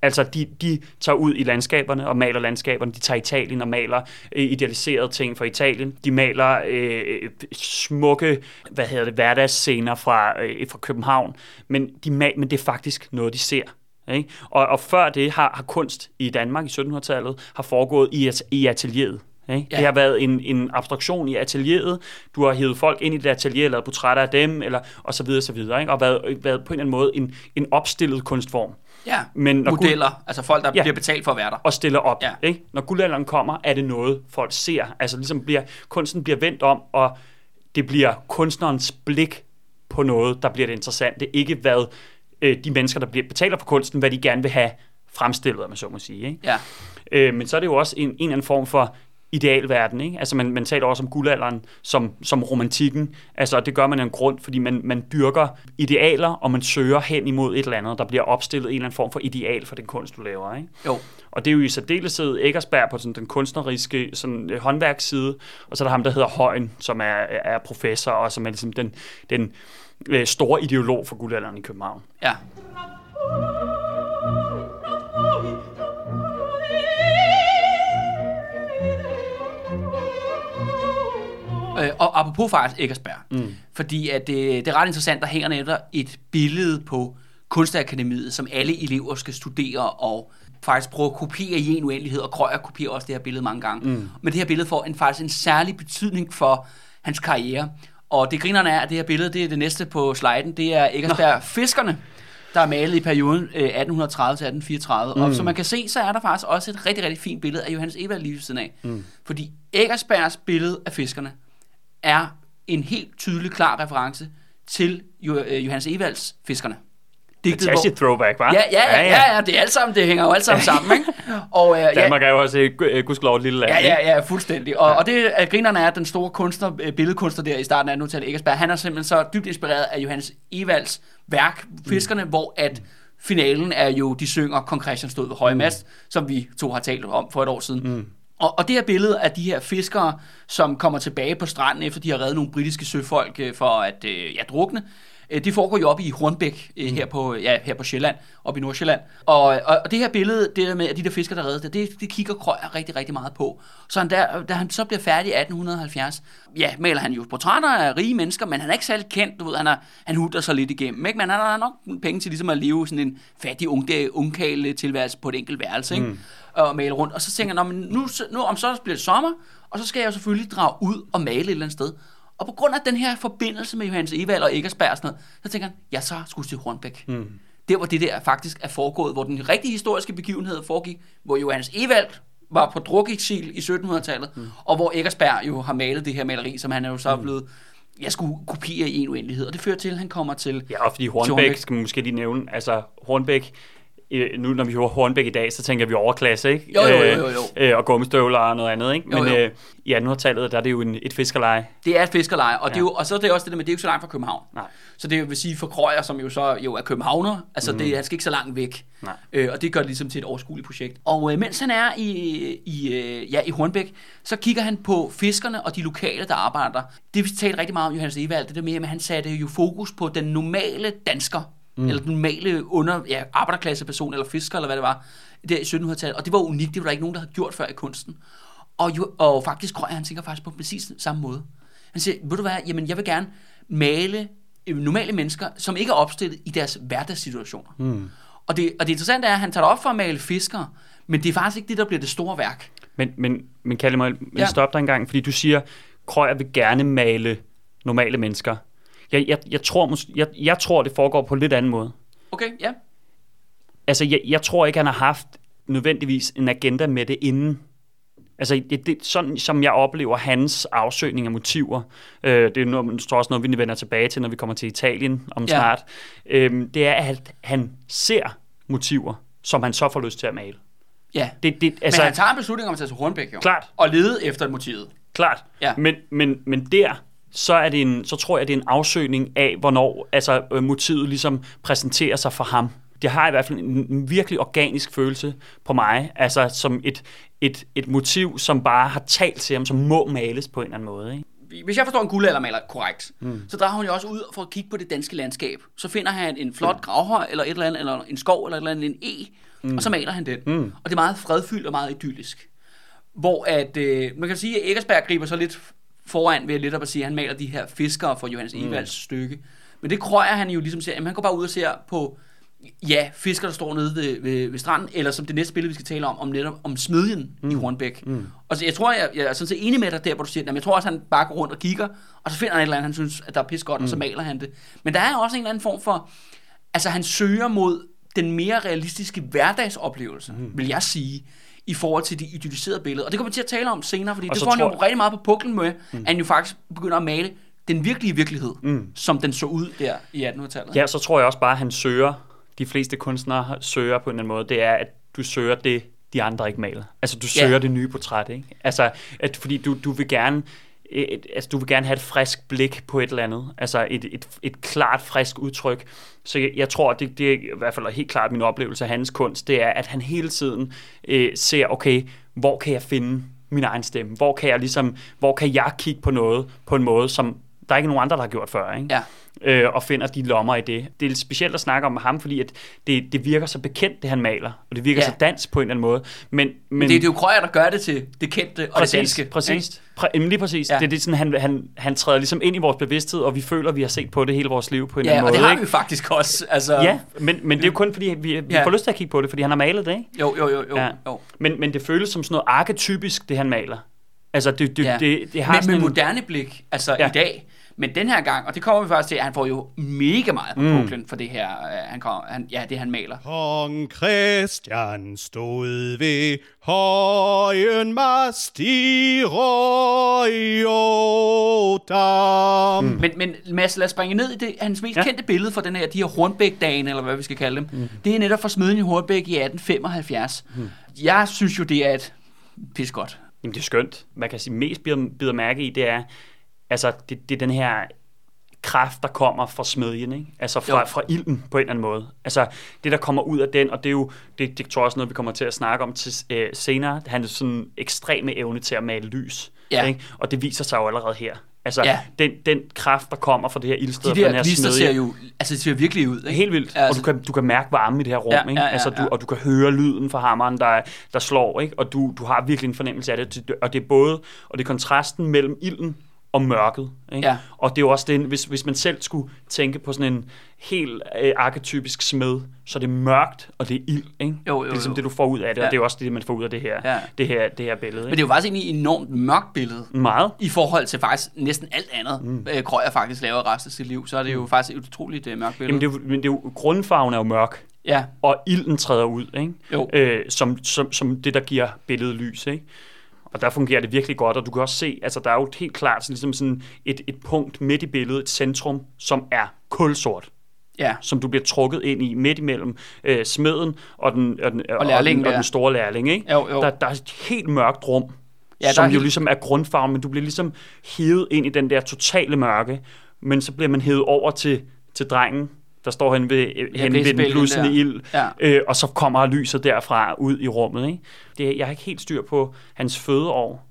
Altså, de, de tager ud i landskaberne og maler landskaberne. De tager Italien og maler øh, idealiserede ting fra Italien. De maler øh, smukke, hvad hedder det, hverdagsscener fra, øh, fra København. Men, de mal, men det er faktisk noget, de ser. Ikke? Og, og før det har, har kunst i Danmark i 1700-tallet har foregået i, i atelieret. Ikke? Ja. Det har været en, en abstraktion i atelieret. Du har hævet folk ind i det atelier, lavet portrætter af dem, eller, og så videre, så videre. Ikke? Og været, været på en eller anden måde en, en opstillet kunstform. ja. Men når guld- Modeller, altså folk, der Ja. bliver betalt for at være der. og stiller op. Ja. Ikke? Når guldalderen kommer, er det noget, folk ser. Altså ligesom bliver, kunsten bliver vendt om, og det bliver kunstnerens blik på noget, der bliver det interessant. Det er ikke, hvad øh, de mennesker, der bliver, betaler for kunsten, hvad de gerne vil have fremstillet, om man så må sige. Ikke? Ja, Øh, men så er det jo også en, en eller anden form for idealverden. Ikke? Altså man, man taler også om guldalderen som, som romantikken. Altså det gør man af en grund, fordi man, man dyrker idealer, og man søger hen imod et eller andet. Der bliver opstillet en eller anden form for ideal for den kunst, du laver. Ikke? jo. Og det er jo i særdeleshed Eggersberg på sådan, den kunstneriske sådan, øh, håndværksside, og så er der ham, der hedder Højen, som er, er professor, og som er ligesom den, den øh, store ideolog for guldalderen i København. Ja. Øh, og apropos faktisk Eggersberg, mm. fordi at det, det er ret interessant, der hænger netop et billede på Kunstakademiet, som alle elever skal studere og faktisk prøve at kopiere i en uendelighed, og Krøyer kopierer også det her billede mange gange. Mm. Men det her billede får en, faktisk en særlig betydning for hans karriere. Og det grinerne er, at det her billede, det er det næste på sliden, det er Eggersberg Fiskerne, der er malet i perioden øh, 1830 til 1834. Mm. Og som man kan se, så er der faktisk også et rigtig, rigtig fint billede af Johannes Evald lige ved siden af. Mm. Fordi Eggersbergs billede af fiskerne er en helt tydelig, klar reference til øh, Johannes Evalds Fiskerne. Digtet, Fantastisk throwback, hva'? Ja, ja, ja, ja, ja, det er alt sammen, det hænger jo alt sammen sammen, ikke? Og, øh, ja, Danmark er jo også, gu- øh, gudskelov, et lille land. Ja, ja, ja, fuldstændig. Og, ja. og det, at grinerne er, at den store kunstner, øh, billedkunstner der i starten af nu Eggersberg, han er simpelthen så dybt inspireret af Johannes Evalds værk, Fiskerne, mm. hvor at finalen er jo, de synger Kong Christian stod ved høje mast, mm. som vi to har talt om for et år siden. Mm. Og, og det her billede af de her fiskere, som kommer tilbage på stranden, efter de har reddet nogle britiske søfolk øh, for at øh, ja, drukne, øh, det foregår jo oppe i Hornbæk, øh, her, på, ja, her på Sjælland, oppe i Nordsjælland. Og, og, og det her billede, det der med at de der fiskere, der reddes, det, det, kigger Krøyer rigtig, rigtig meget på. Så han der, da han så bliver færdig i 1870, ja, maler han jo portrætter af rige mennesker, men han er ikke særlig kendt, du ved, han, er, han hutter sig lidt igennem, ikke? men han har nok penge til ligesom at leve sådan en fattig ungkale tilværelse på et enkelt værelse, ikke? Mm. Og male rundt. Og så tænker han, "Nå, men nu, nu om så bliver det sommer, og så skal jeg jo selvfølgelig drage ud og male et eller andet sted. Og på grund af den her forbindelse med Johannes Evald og Eggersberg og sådan noget, så tænker han, jeg så skulle til Hornbæk. Mm. Der hvor det der faktisk er foregået, hvor den rigtige historiske begivenhed foregik, hvor Johannes Evald var på drukeksil i 1700-tallet, mm. og hvor Eggersberg jo har malet det her maleri, som han er jo så mm. blevet, jeg skulle kopiere i en uendelighed. Og det fører til, at han kommer til... Ja, og fordi til Hornbæk, skal man måske lige nævne, altså Hornbæk, øh, nu når vi hører Hornbæk i dag, så tænker vi overklasse, ikke? Jo, jo, jo, jo, jo. Øh, øh, og gummistøvler og noget andet, ikke? Jo, Men jo. Øh, i 1800-tallet, der er det jo en, et fiskerleje. Det er et fiskerleje, og, ja. det er jo, og så er det også det der med, det er jo ikke så langt fra København. Nej. Så det vil sige for Krøyer, som jo så jo er københavner, altså mm. det, han skal ikke så langt væk. Nej. Øh, og det gør det ligesom til et overskueligt projekt. Og øh, mens han er i, i, øh, ja, i Hornbæk, så kigger han på fiskerne og de lokale, der arbejder der. Det vi talte rigtig meget om Johannes Evald, det der med, at han satte jo fokus på den normale dansker, mm. eller den normale under, ja, arbejderklasseperson, eller fisker, eller hvad det var, der i 1700-tallet. Og det var unikt, det var der ikke nogen, der havde gjort før i kunsten. Og, jo, og faktisk Krøyer, han tænker faktisk på præcis samme måde. Han siger, ved du hvad, jamen jeg vil gerne male øh, normale mennesker, som ikke er opstillet i deres hverdagssituationer. Mm. Og, det, og det interessante er, at han tager op for at male fiskere, men det er faktisk ikke det, der bliver det store værk. Men, men, men Kalle, må jeg ja. stoppe dig en gang, fordi du siger, Krøyer vil gerne male normale mennesker. Jeg, jeg, jeg, tror, mås- jeg, jeg tror, det foregår på en lidt anden måde. Okay, ja. Altså, jeg, jeg tror ikke, han har haft nødvendigvis en agenda med det inden. Altså, det, det, sådan som jeg oplever hans afsøgning af motiver, øh, det er noget, tror også noget, vi vender tilbage til, når vi kommer til Italien om Ja. snart, øh, det er, at han ser motiver, som han så får lyst til at male. Ja. Det, det, Altså, altså, Men han tager en beslutning om at tage til Hornbæk, jo. Klart. Og lede efter motivet. Klart. Ja. Men, men, men der, så, er det en, så tror jeg, det er en afsøgning af, hvornår altså, øh, motivet ligesom præsenterer sig for ham. Det har i hvert fald en, en virkelig organisk følelse på mig, altså som et, et, et motiv, som bare har talt til ham, som må males på en eller anden måde. Ikke? Hvis jeg forstår en guldaldermaler korrekt, mm. så drager hun jo også ud for at kigge på det danske landskab. Så finder han en flot gravhøj, eller et eller andet, eller en skov, eller et eller andet, en e, mm. og så maler han den. Mm. Og det er meget fredfyldt og meget idyllisk. Hvor at, øh, man kan sige, at Eggersberg griber så lidt foran ved lidt at sige, at han maler de her fiskere for Johannes Evalds stykke. Men det krøjer han jo ligesom ser, at han går bare ud og ser på, ja, fiskere, der står nede ved, ved, ved stranden, eller som det næste billede, vi skal tale om, om netop om smedjen mm. i Hornbæk. Mm. Og så jeg tror, jeg, jeg er sådan set enig med dig der, hvor du siger, at jeg tror også, han bare går rundt og kigger, og så finder han et eller andet, han synes, at der er pis godt, mm. og så maler han det. Men der er også en eller anden form for, altså han søger mod den mere realistiske hverdagsoplevelse, mm. vil jeg sige, i forhold til de idylliserede billeder. Og det kommer vi til at tale om senere, fordi Og det får han jo rigtig meget på puklen med, mm. at han jo faktisk begynder at male den virkelige virkelighed, mm. som den så ud der i 1800-tallet. Ja, så tror jeg også bare, at han søger, de fleste kunstnere søger på en eller anden måde, det er, at du søger det, de andre ikke maler. Altså, du Ja. søger det nye portræt, ikke? Altså, at, fordi du, du vil gerne et, altså, du vil gerne have et frisk blik på et eller andet. Altså et, et, et klart, frisk udtryk. Så jeg, jeg tror, det, det er i hvert fald helt klart min oplevelse af hans kunst, det er, at han hele tiden øh, ser, okay, hvor kan jeg finde min egen stemme? Hvor kan jeg ligesom, hvor kan jeg kigge på noget på en måde, som der er ikke nogen andre, der har gjort før, ikke? Ja. øh, og finder de lommer i det. Det er lidt specielt at snakke om ham, fordi at det, det virker så bekendt, det han maler, og det virker Ja. så dansk på en eller anden måde. Men, men Det, det er jo Krøyer, der gør det til det kendte og præcis, det danske. Præcis. Præ, lige præcis. Ja. Ja. Det er det, sådan, han, han, han træder ligesom ind i vores bevidsthed, og vi føler, at vi har set på det hele vores liv på en eller Ja, anden og måde. det har ikke? vi faktisk også. Altså, Ja, men, men det er jo kun fordi, vi, vi Ja. får lyst til at kigge på det, fordi han har malet det, ikke? Jo, jo, jo, jo. Ja. jo. Men, men det føles som sådan noget arketypisk, det han maler. Altså, det, det, Ja. det, det har Men sådan med en, moderne blik, altså ja. I dag. Men den her gang, og det kommer vi faktisk til, at han får jo mega meget på mm. puklen for det her, øh, han, kommer, han, ja, det han maler. Kong Christian stod ved højen mast i. Mm. Men, men Mads, lad os springe ned i det, hans mest ja. Kendte billede for den her, de her Hornbæk-dagen, eller hvad vi skal kalde dem. Mm. Det er netop fra smeden i Hornbæk i 1875. Mm. Jeg synes jo, det er et pis godt. Jamen, det er skønt. Man kan sige, mest bider, bider mærke i, det er, altså, det, det er den her kraft, der kommer fra smedjen, ikke? Altså fra, Jo. fra ilden på en eller anden måde. Altså det, der kommer ud af den, og det er jo, det, det tror jeg også noget, vi kommer til at snakke om til, øh, senere. Han er sådan ekstreme evne til at male lys, Ja. ikke? Og det viser sig jo allerede her. Altså Ja. den, den kraft, der kommer fra det her ildsted, De fra den der her gnister smedje, ser jo, altså det ser virkelig ud. Ikke? Helt vildt. Altså- Altså, og du kan, du kan mærke varme i det her rum, Ja, ikke? ja, ja, altså, du, ja. Og du kan høre lyden fra hammeren, der, der slår, ikke? Og du, du har virkelig en fornemmelse af det. Og det er både, og det er kontrasten mellem ilden og mørket. Ikke? Ja. Og det er jo også det, hvis, hvis man selv skulle tænke på sådan en helt øh, arketypisk smed, så er det mørkt, og det er ild, ikke? Jo, jo, det er ligesom jo. det, du får ud af det, Ja. og det er også det, man får ud af det her, Ja. det her, det her billede. Men Ikke? det er jo faktisk egentlig et enormt mørkt billede. Meget. I forhold til faktisk næsten alt andet, mm. øh, Krøyer faktisk laver resten af sit liv, så er det jo faktisk et utroligt øh, mørkt billede. Jamen, det er, jo- men det er jo, grundfarven er jo mørk, Ja, og ilden træder ud, ikke? Jo. Øh, som, som, som det, der giver billedet lys. Ikke? Og der fungerer det virkelig godt, og du kan også se, altså der er jo helt klart sådan, ligesom sådan et, et punkt midt i billedet, et centrum, som er kulsort ja. som du bliver trukket ind i midt imellem øh, smeden og den, og den, og lærlingen den, og den store lærling. Ikke? Jo, jo. Der, der er et helt mørkt rum, Ja, der som er jo helt- ligesom er grundfarven, men du bliver ligesom hævet ind i den der totale mørke, men så bliver man hævet over til, til drengen, der står hen ved, hen ved den der. ild, Ja. øh, og så kommer lyset derfra ud i rummet. Ikke? Det, jeg har ikke helt styr på hans fødeår.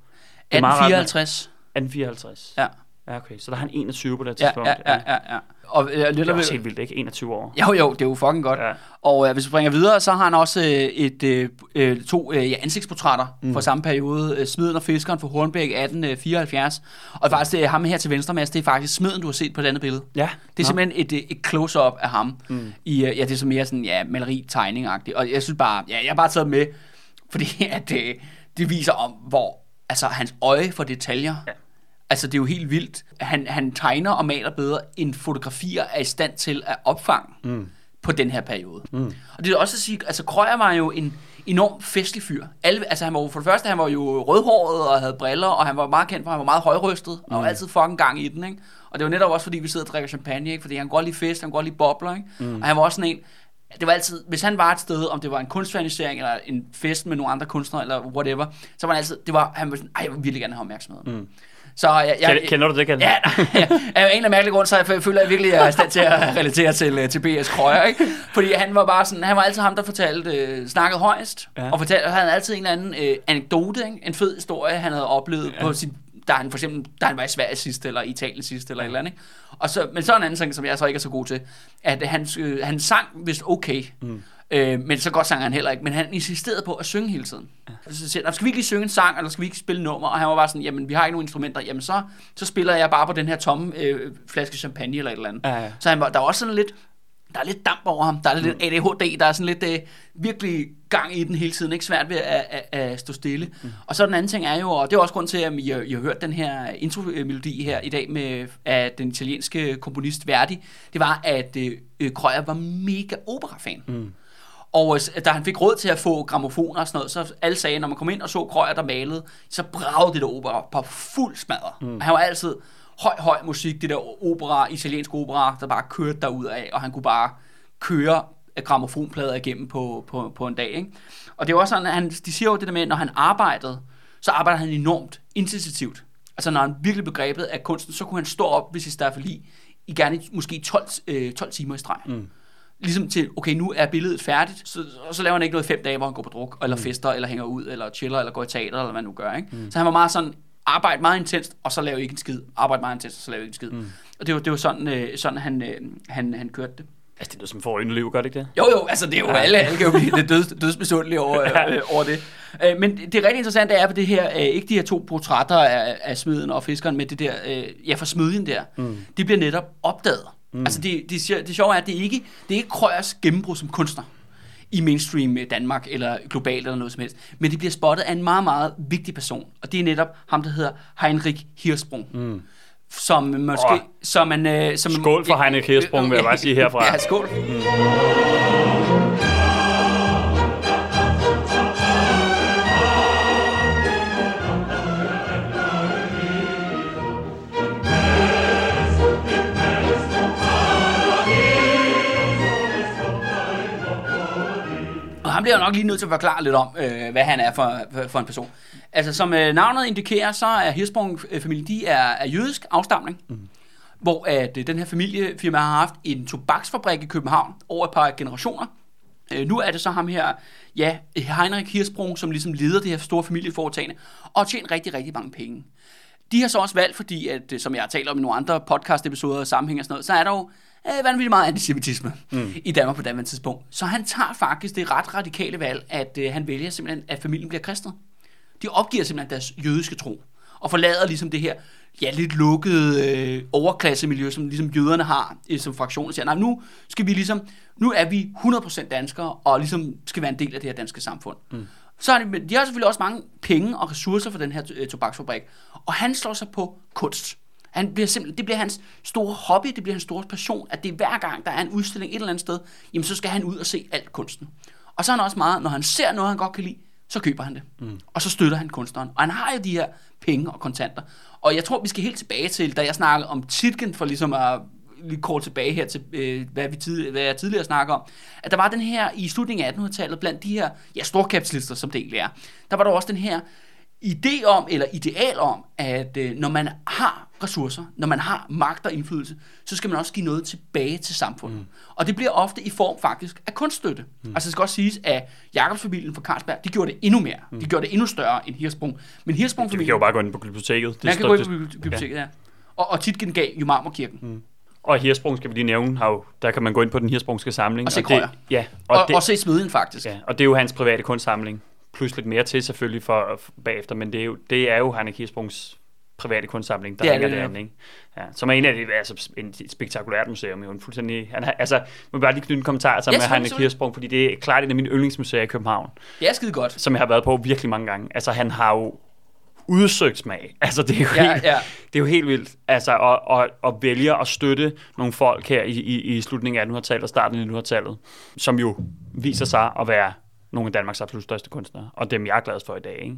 Det er meget rart, 1854. 1854. Ja. Ja, okay. Så der er han 21 på det Ja, tidspunkt. ja, ja, ja, ja. Og øh, Det lidt er også helt vildt, ikke? 21 år. Jo, jo, det er jo fucking godt. Ja. Og øh, hvis vi springer videre, så har han også øh, et, øh, øh, to øh, ja, ansigtsportrætter mm. fra samme periode. Øh, Smeden og Fiskeren fra Hornbæk 1874. Og faktisk det er ham her til venstre, Mads, det er faktisk Smeden, du har set på det andet billede. Ja. Det er Nå. simpelthen et, et close-up af ham. Mm. I, ja, det er så mere sådan, ja, maleri, tegning -agtigt. Og jeg synes bare, ja, jeg har bare taget med, fordi at, øh, det viser om, hvor, altså hans øje for detaljer, Ja. Altså, det er jo helt vildt. Han, han tegner og maler bedre, end fotografier er i stand til at opfange mm. på den her periode. Mm. Og det er også at sige, altså Krøyer var jo en enorm festlig fyr. Alle, altså han var jo, for det første, han var jo rødhåret og havde briller, og han var meget kendt for, at han var meget højrystet, og mm. altid fucking gang i den, ikke? Og det var netop også, fordi vi sidder og drikker champagne, ikke? Fordi han går lide fest, han går lide bobler, ikke? Mm. Og han var også sådan en, det var altid, hvis han var et sted, om det var en kunstfanisering, eller en fest med nogle andre kunstnere, eller whatever, så var han altid, det var, han var sådan, ej, jeg vil virkelig gerne have opmærksomhed. Mm. Så jeg, jeg, Kender du det, Kjeld? Ja, ja, af en eller anden mærkelig grund, så jeg føler jeg virkelig, at jeg er i stand til at relatere til, øh, til B.S. Krøyer, ikke? Fordi han var bare sådan, han var altid ham, der fortalte, øh, snakkede højst, ja. og fortalte, han havde altid en eller anden øh, anekdote, ikke? en fed historie, han havde oplevet ja. på sin da han for eksempel, da han var i Sverige sidst, eller Italien sidst, eller et eller andet. Ikke? Og så, men så en anden ting, som jeg så ikke er så god til, at han, øh, han sang vist okay, mm. Øh, men så godt sang han heller ikke, men han insisterede på at synge hele tiden. Ja. Så siger skal vi ikke lige synge en sang, eller skal vi ikke spille nummer? Og han var bare sådan, jamen vi har ikke nogen instrumenter, jamen så, så spiller jeg bare på den her tomme øh, flaske champagne, eller et eller andet. Ja, ja. Så han var, der var også sådan lidt, der er lidt damp over ham, der er lidt mm. ADHD, der er sådan lidt øh, virkelig gang i den hele tiden, ikke svært ved at, at, at stå stille. Mm. Og så den anden ting er jo, og det er også grund til, at I, I har hørt den her intro-melodi her i dag med af den italienske komponist Verdi, det var, at øh, Krøyer var mega opera-fan. Mm. Og øh, da han fik råd til at få gramofoner og sådan noget, så alle sagde, når man kom ind og så Krøyer, der malede, så bragede det der opera på fuld smadre. Mm. Han var altid høj, høj musik, det der opera, italiensk opera, der bare kørte derud af, og han kunne bare køre gramofonplader igennem på, på, på en dag. Ikke? Og det er også sådan, at han, de siger jo det der med, at når han arbejdede, så arbejder han enormt intensivt. Altså når han virkelig begrebet af kunsten, så kunne han stå op ved sit staffeli i gerne måske 12, øh, 12 timer i streg. Mm. Ligesom til, okay, nu er billedet færdigt, så, og så laver han ikke noget fem dage, hvor han går på druk, eller mm. fester, eller hænger ud, eller chiller, eller går i teater, eller hvad han nu gør. Ikke? Mm. Så han var meget sådan, arbejde meget intenst, og så lave ikke en skid. Arbejde meget intenst, og så lave ikke en skid. Mm. Og det var, det var sådan, øh, sådan han, øh, han, han kørte det. Altså, det er noget som får liv, gør det ikke det? Jo, jo, altså det er jo ja. alle, alle kan jo blive det døds, dødsbesundelige over, ja. øh, over det. Øh, men det rigtig interessante er på det her, øh, ikke de her to portrætter af, af smeden og fiskeren, men det der, øh, ja, for smeden der, mm. det bliver netop opdaget. Mm. Altså det, det, det sjove er, at det ikke det er ikke Krøyers gennembrud som kunstner i mainstream Danmark eller globalt eller noget som helst. Men det bliver spottet af en meget, meget vigtig person, og det er netop ham, der hedder Heinrich Hirsprung. Mm. Som måske... Oh. Som man, øh, som, skål for Heinrich Hirsprung, vil jeg bare sige herfra. ja, skål. Mm. Bliver jeg nok lige nødt til at forklare lidt om, øh, hvad han er for, for, for en person. Altså, som øh, navnet indikerer, så er Hirsprung-familien, de er, er jødisk afstamning. Mm. Hvor at øh, den her familiefirma har haft en tobaksfabrik i København over et par generationer. Øh, nu er det så ham her, ja, Heinrich Hirsprung, som ligesom leder det her store familieforetagende, og tjener rigtig, rigtig mange penge. De har så også valgt, fordi, at, øh, som jeg har talt om i nogle andre podcast-episoder og sammenhæng og sådan noget, så er der jo øh, vanvittigt meget antisemitisme mm. i Danmark på det tidspunkt. Så han tager faktisk det ret radikale valg, at øh, han vælger simpelthen, at familien bliver kristnet. De opgiver simpelthen deres jødiske tro, og forlader ligesom det her ja, lidt lukkede øh, overklassemiljø, som ligesom jøderne har øh, som fraktion, siger, nej, nu skal vi ligesom, nu er vi 100% danskere, og ligesom skal være en del af det her danske samfund. Mm. Så har de, de har selvfølgelig også mange penge og ressourcer for den her øh, tobaksfabrik, og han slår sig på kunst. Han bliver simpelthen, det bliver hans store hobby, det bliver hans store passion, at det er hver gang, der er en udstilling et eller andet sted, jamen så skal han ud og se alt kunsten. Og så er han også meget, når han ser noget, han godt kan lide, så køber han det. Mm. Og så støtter han kunstneren. Og han har jo de her penge og kontanter. Og jeg tror, vi skal helt tilbage til, da jeg snakkede om Titgen, for ligesom at lige kort tilbage her til, øh, hvad, vi tid, hvad jeg tidligere snakker om, at der var den her i slutningen af 1800-tallet, blandt de her ja, storkapitalister, som det egentlig er, der var der også den her idé om, eller ideal om, at øh, når man har ressourcer, når man har magt og indflydelse, så skal man også give noget tilbage til samfundet. Mm. Og det bliver ofte i form faktisk af kunststøtte. Mm. Altså det skal også siges, at Jakobsfamilien fra Carlsberg, de gjorde det endnu mere. Mm. De gjorde det endnu større end Hirsprung. Men Hirsprung familien... kan jo bare gå ind på biblioteket. Det man kan gå ind på biblioteket, ja. ja. Og, og tit gav jo Marmorkirken. Mm. Og Hirsprung skal vi lige nævne, har jo, der kan man gå ind på den Hirsprungske samling. Og se og det, ja, og, og, det, og se smeden faktisk. Ja, og det er jo hans private kunstsamling plus lidt mere til selvfølgelig for, for bagefter, men det er jo, det er jo Heinrich Hirsprungs private kunstsamling, der hænger derinde, ikke? Ja, som er en af de, altså en spektakulært museum, jo en fuldstændig, han har, altså, må bare lige knytte en kommentar sammen yes, med Heinrich Hirsprung, fordi det er klart en af mine yndlingsmuseer i København. Ja, skide godt. Som jeg har været på virkelig mange gange. Altså, han har jo udsøgt smag. Altså, det er jo ja, helt, ja. det er jo helt vildt, altså at, at, at vælge at støtte nogle folk her i, i, i slutningen af 1800-tallet og starten af 1900-tallet, som jo viser sig at være nogle af Danmarks absolut største kunstnere, og dem jeg er glad for i dag, ikke?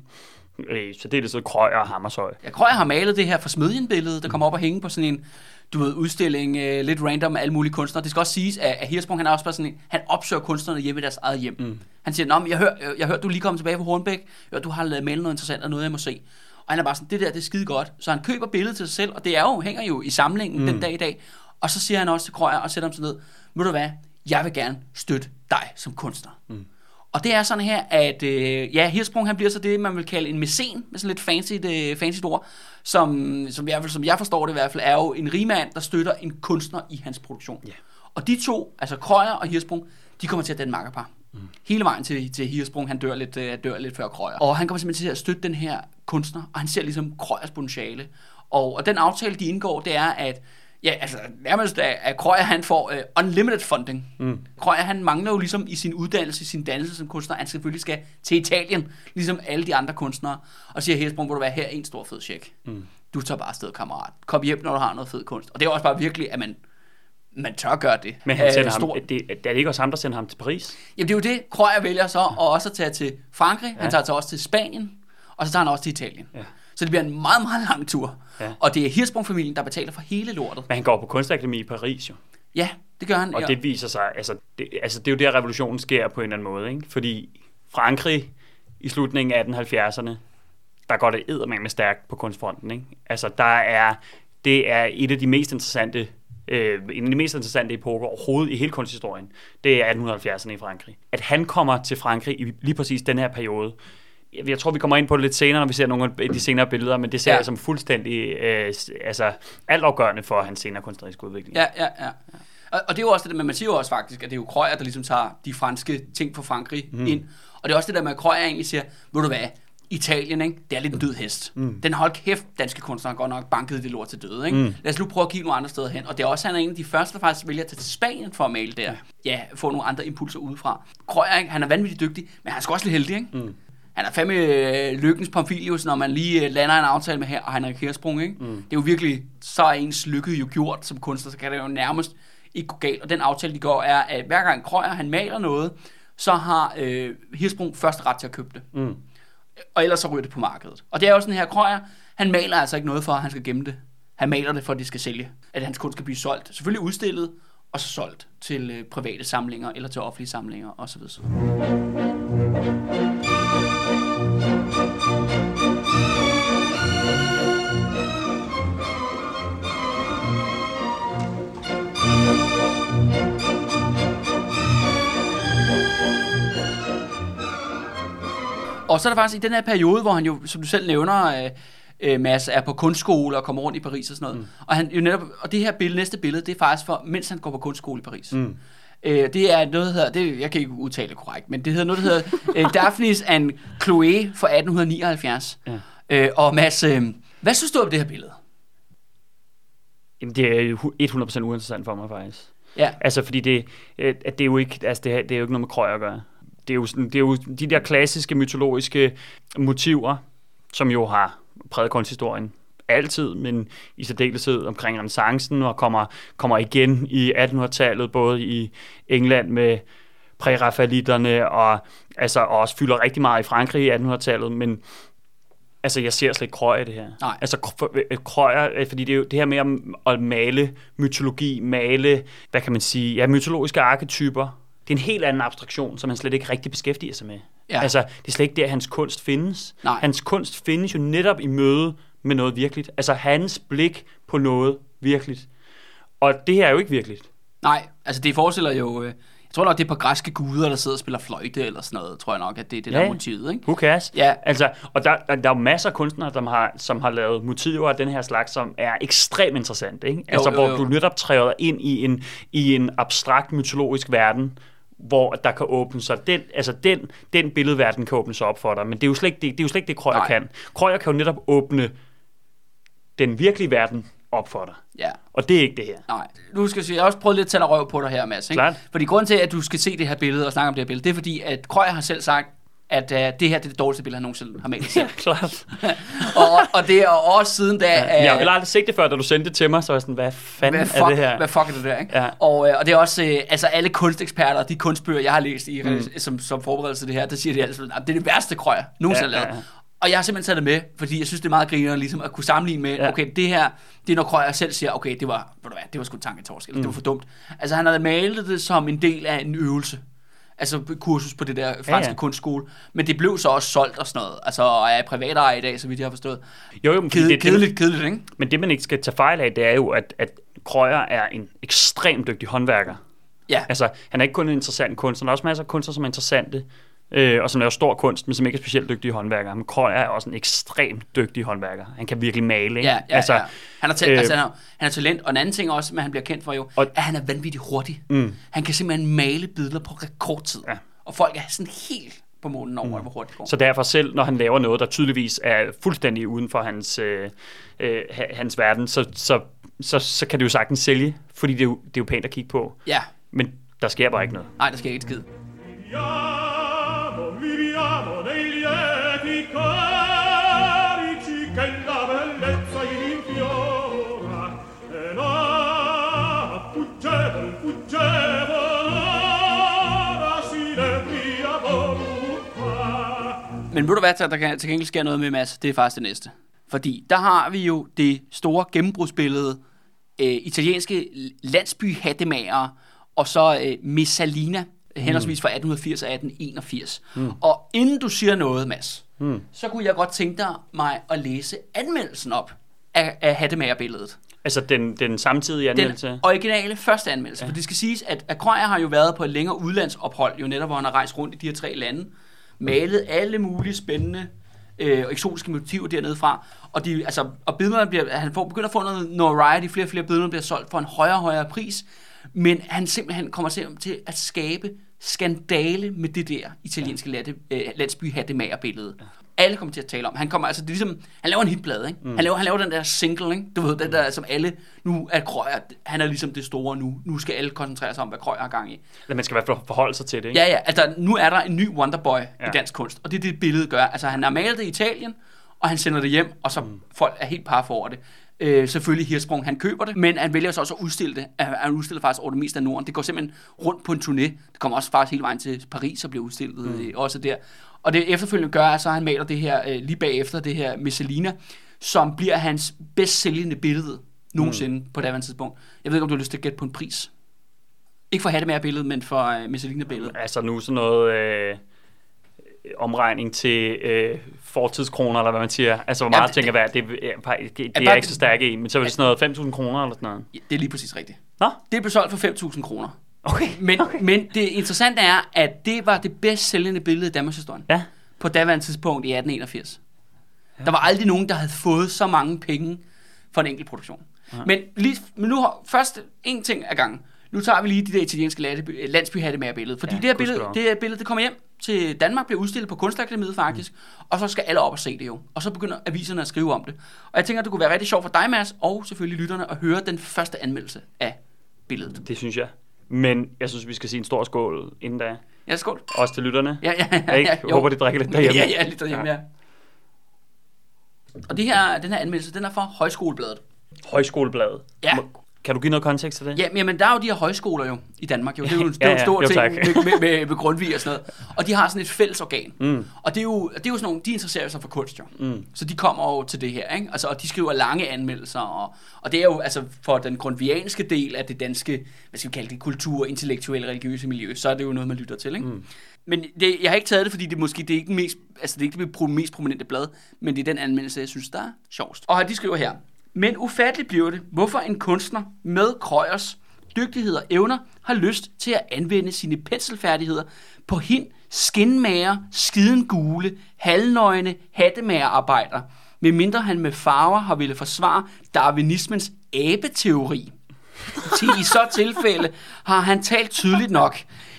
Øh, Så det er det så Krøyer og Hammershøj. Jeg tror, jeg har malet det her for smedjenbillede, der kommer op og hænge på sådan en du ved, udstilling, øh, lidt random med alle mulige kunstnere. Det skal også siges, at, at Hirsprung, han er også bare sådan en, han opsøger kunstnerne hjemme i deres eget hjem. Mm. Han siger, Nå, men jeg hører, jeg, jeg hører, du lige kommet tilbage fra Hornbæk, hører, du har lavet malet noget interessant og noget, jeg må se. Og han er bare sådan, det der, det er skide godt. Så han køber billedet til sig selv, og det er jo, hænger jo i samlingen mm. den dag i dag. Og så siger han også til Krøyer og sætter ham sådan ned, ved du hvad, jeg vil gerne støtte dig som kunstner. Mm. Og det er sådan her, at øh, ja, Hirsprung han bliver så det, man vil kalde en mæcen, med sådan lidt fancy, det, fancy ord, som, som, jeg, som jeg forstår det i hvert fald, er jo en rigmand, der støtter en kunstner i hans produktion. Ja. Og de to, altså Krøyer og Hirsprung, de kommer til at danne makkerpar. Mm. Hele vejen til, til Hirsprung, han dør lidt, øh, dør lidt før Krøyer. Og han kommer simpelthen til at støtte den her kunstner, og han ser ligesom Krøyers potentiale. Og, og den aftale, de indgår, det er, at Ja, altså nærmest at, at Krøyer han får uh, unlimited funding. Mm. Krøyer han mangler jo ligesom i sin uddannelse, i sin dannelse som kunstner, han selvfølgelig skal til Italien, ligesom alle de andre kunstnere, og siger Hesbrun, hvor du være her en stor fed check. Mm. Du tager bare afsted, kammerat. Kom hjem, når du har noget fed kunst. Og det er også bare virkelig, at man, man tør gøre det. Men han Øh, sender stor- ham, det, er det ikke også ham, der sender ham til Paris? Jamen det er jo det, Krøyer vælger så, og også at tage til Frankrig, ja. han tager til også til Spanien, og så tager han også til Italien. Ja. Så det bliver en meget, meget lang tur. Ja. Og det er Hirsprung-familien, der betaler for hele lortet. Men han går på kunstakademi i Paris jo. Ja, det gør han. Og det viser sig, altså det, altså det er jo der, revolutionen sker på en eller anden måde. Ikke? Fordi Frankrig i slutningen af 1870'erne, der går det eddermame stærkt på kunstfronten. Ikke? Altså der er, det er et af de mest interessante øh, en af de mest interessante epoker overhovedet i hele kunsthistorien, det er 1870'erne i Frankrig. At han kommer til Frankrig i lige præcis den her periode, jeg tror, vi kommer ind på det lidt senere, når vi ser nogle af de senere billeder, men det ser Ja. jeg som fuldstændig øh, altså, altafgørende for hans senere kunstneriske udvikling. Ja, ja, ja. Og, og det er jo også det, men man siger jo også faktisk, at det er jo Krøyer, der ligesom tager de franske ting fra Frankrig mm. ind. Og det er også det der med, at Krøyer egentlig siger, ved du hvad, Italien, ikke? det er lidt en død hest. Mm. Den hold kæft, danske kunstnere godt nok banket det lort til døde. Ikke? Mm. Lad os nu prøve at kigge nogle andre steder hen. Og det er også, han er en af de første, der faktisk vælger at tage til Spanien for at male der. Ja, få nogle andre impulser udefra. Krøyer, ikke? han er vanvittigt dygtig, men han er sgu også lidt heldig. Ikke? Mm. Han er fandme øh, lykkens Pamphilius, når man lige øh, lander en aftale med her, og Henrik Hersprung, ikke? Mm. Det er jo virkelig, så er ens lykke jo gjort som kunstner, så kan det jo nærmest ikke gå galt. Og den aftale, de går, er, at hver gang Krøyer, han maler noget, så har øh, Hirsprung først ret til at købe det. Mm. Og ellers så ryger det på markedet. Og det er jo sådan her, Krøyer, han maler altså ikke noget for, at han skal gemme det. Han maler det for, at det skal sælge. At hans kunst skal blive solgt. Selvfølgelig udstillet, og så solgt til øh, private samlinger, eller til offentlige samlinger, osv. Og så er der faktisk i den her periode, hvor han jo, som du selv nævner, øh, øh, Mads, er på kunstskole og kommer rundt i Paris og sådan noget. Mm. Og, han, jo netop, og det her billede, næste billede, det er faktisk for, mens han går på kunstskole i Paris. Mm. Øh, det er noget, der hedder, det, jeg kan ikke udtale det korrekt, men det hedder noget, der hedder øh, Daphnis and Chloé fra 1879. Ja. Øh, og Mads, øh, hvad synes du om det her billede? Jamen, det er jo 100% uinteressant for mig faktisk. Ja, Altså, fordi det, øh, at det er jo ikke, altså, det, er- det er jo ikke noget med krøj at gøre. Det er, jo sådan, det er jo de der klassiske mytologiske motiver, som jo har præget kunsthistorien altid, men i særdeleshed omkring renaissancen og kommer, kommer igen i 1800-tallet, både i England med prærafalitterne og, altså, og også fylder rigtig meget i Frankrig i 1800-tallet, men Altså, jeg ser slet ikke krøjer i det her. Nej. Altså, øh, krøjer, øh, fordi det er jo det her med at male mytologi, male, hvad kan man sige, ja, mytologiske arketyper. Det er en helt anden abstraktion, som han slet ikke rigtig beskæftiger sig med. Ja. Altså, det er slet ikke der, hans kunst findes. Nej. Hans kunst findes jo netop i møde med noget virkeligt. Altså, hans blik på noget virkeligt. Og det her er jo ikke virkeligt. nej, altså det forestiller jo, øh, jeg tror nok, det er på græske guder, der sidder og spiller fløjte eller sådan noget, tror jeg nok, at det er det, der Ja, er motivet, ikke? Who cares? Ja. Altså, og der, der, der er jo masser af kunstnere, som har, som har lavet motiver af den her slags, som er ekstremt interessant. Ikke? Altså, jo, hvor jo. du netop træder ind i en, i en abstrakt mytologisk verden, hvor der kan åbne sig, den, altså den, den billedverden kan åbne sig op for dig, men det er jo slet ikke det, det, er jo slet ikke det Krøyer Nej. kan. Krøyer kan jo netop åbne den virkelige verden op for dig, Ja. og det er ikke det her. Nej, nu skal jeg sige, jeg har også prøvet lidt at tage røv på dig her, Mads. Ikke? Klart. Fordi grunden til, at du skal se det her billede og snakke om det her billede, det er fordi, at Krøyer har selv sagt, at uh, det her det er det dårligste billede, han nogensinde har malet selv. Klart. og, og det er også siden da... Ja, øh, jeg har aldrig set det før, da du sendte det til mig, så var jeg sådan, hvad fanden hvad fuck, er det her? Hvad fuck er det der, ikke? Ja. Og, øh, og det er også, øh, altså alle kunsteksperter, de kunstbøger, jeg har læst i, Mm. som, som forberedelse til det her, der siger de altså, at det er det værste krøjer, nogensinde Ja, ja, ja, lavet. ja. Og jeg har simpelthen taget det med, fordi jeg synes, det er meget griner ligesom at kunne sammenligne med, Ja. okay, det her, det er når Krøyer selv siger, okay, det var, ved du hvad, det var sgu tanketorsk, eller mm. det var for dumt. Altså han havde malet det som en del af en øvelse. Altså kursus på det der franske ja, ja. kunstskole. Men det blev så også solgt og sådan noget. Altså og er privat i dag, så vidt jeg har forstået. Jo, jo, men Ked, det, kedeligt, kedeligt, ikke? Men det, man ikke skal tage fejl af, det er jo, at, at Krøyer er en ekstremt dygtig håndværker. Ja, Altså, han er ikke kun en interessant kunstner, der er også masser af kunstnere, som er interessante, øh, og som laver stor kunst, men som ikke er specielt dygtige håndværkere. Men Krøyer er også en ekstremt dygtig håndværker. Han kan virkelig male, ikke? Ja, ja, altså, ja. Han har, ta- øh, altså, han, har, han har talent, og en anden ting også, men han bliver kendt for jo, Og- at han er vanvittigt hurtig. Mm. Han kan simpelthen male billeder på rekordtid. Ja. Og folk er sådan helt på månen over, mm. hvor hurtigt det går. Så derfor selv, når han laver noget, der tydeligvis er fuldstændig uden for hans, øh, øh, ha- hans verden, så, så, så, så kan det jo sagtens sælge, fordi det er jo, det er jo pænt at kigge på. Ja, Men der sker bare ikke noget. nej, der sker ikke skid. Viviamo, Men ved du hvad, der kan til gengæld sker noget med Mads? Det er faktisk det næste. Fordi der har vi jo det store gennembrudsbillede, øh, italienske landsbyhattemager, og så øh, Messalina, henholdsvis fra 1880 og 1881. Mm. Og inden du siger noget, Mads, mm. så kunne jeg godt tænke dig mig at læse anmeldelsen op af, af hattemagerbilledet. Altså den, den samtidige Den anmeldelse. originale første anmeldelse. Ja. For det skal siges, at, at Krøyer har jo været på et længere udlandsophold, jo netop hvor han har rejst rundt i de her tre lande, malet alle mulige spændende øh, eksotiske motiver dernede fra. Og, de, altså, og billederne bliver, han får, begynder at få noget notoriety, flere og flere billeder bliver solgt for en højere og højere pris, men han simpelthen kommer til, til at skabe skandale med det der italienske latte, øh, landsby-hattemagerbillede. Alle kommer til at tale om. Han kommer altså, det er ligesom, han laver en hitplade, ikke? Mm. Han, laver, han laver den der single, ikke? Du ved, den der, som alle, nu er Krøyer, han er ligesom det store nu. Nu skal alle koncentrere sig om, hvad Krøyer har gang i. Eller man skal i hvert fald forholde sig til det, ikke? Ja, ja, altså nu er der en ny Wonderboy ja. Ja. i dansk kunst, og det er det, billedet gør. Altså han har malet det i Italien, og han sender det hjem, og så mm. folk er helt par for over det. Øh, selvfølgelig Hirsprung, han køber det, men han vælger så også at udstille det. Han udstiller faktisk over det meste af Norden. Det går simpelthen rundt på en turné. Det kommer også faktisk hele vejen til Paris og bliver udstillet mm. øh, også der. Og det efterfølgende gør, at så han maler det her øh, lige bagefter, det her Messalina, som bliver hans bedst sælgende billede nogensinde mm. på det andet tidspunkt. Jeg ved ikke, om du har lyst til at gætte på en pris. Ikke for Hattemager-billedet, men for øh, Messalina-billedet. Altså nu sådan noget øh, omregning til øh, fortidskroner, eller hvad man siger. Altså hvor Ja, meget det- tænker hvad? Det, det, det, det er jeg ikke så stærk i, men så var det sådan noget 5.000 kroner eller sådan noget. Ja, det er lige præcis rigtigt. Nå, Det blev solgt for 5.000 kroner. okay. Men, okay. men det interessante er, at det var det bedst sælgende billede i Danmarks historie. Ja, På daværende tidspunkt i 1881. Ja. Der var aldrig nogen, der havde fået så mange penge for en enkelt produktion. Ja. Men, lige, men nu har først en ting ad gangen. Nu tager vi lige de der italienske latte- landsbyhattemagerbillede. Fordi Ja, ja, det her billede, det her billede, det kommer hjem til Danmark, bliver udstillet på Kunstakademiet faktisk, mm. og så skal alle op og se det jo. Og så begynder aviserne at skrive om det. Og jeg tænker, det kunne være rigtig sjovt for dig, Mads, og selvfølgelig lytterne, at høre den første anmeldelse af billedet. det synes jeg. Men jeg synes, vi skal sige en stor skål inden da. Ja, skål. Også til lytterne. Ja, ja, ja. Jeg ikke? ja, Jeg håber, de drikker lidt derhjemme. Ja, ja, lidt derhjemme, ja. Og det her, den her anmeldelse, den er fra Højskolebladet. Højskolebladet. Ja. Kan du give noget kontekst til det? Ja, men der er jo de her højskoler jo i Danmark. Jo. Det er jo, det er Ja, jo en ja, stor jo, ting med, med, med, med Grundtvig og sådan noget. Og de har sådan et fælles organ. Mm. Og det er, jo, det er jo sådan nogle, de interesserer sig for kunst jo. Mm. Så de kommer jo til det her, ikke? Altså, og de skriver lange anmeldelser. Og, og det er jo altså for den grundvianske del af det danske, hvad skal vi kalde det, kultur, intellektuelle, religiøse miljø, så er det jo noget, man lytter til, ikke? Mm. Men det, jeg har ikke taget det, fordi det måske det er ikke den mest, altså det er ikke det mest prominente blad, men det er den anmeldelse, jeg synes, der er sjovest. Og de skriver her, men ufatteligt bliver det, hvorfor en kunstner med Krøyers dygtighed og evner har lyst til at anvende sine penselfærdigheder på hin, skinmager, skiden gule, halvnøgne hattemagerarbejder, medmindre han med farver har ville forsvare darwinismens abeteori. Til i så tilfælde har han talt tydeligt nok.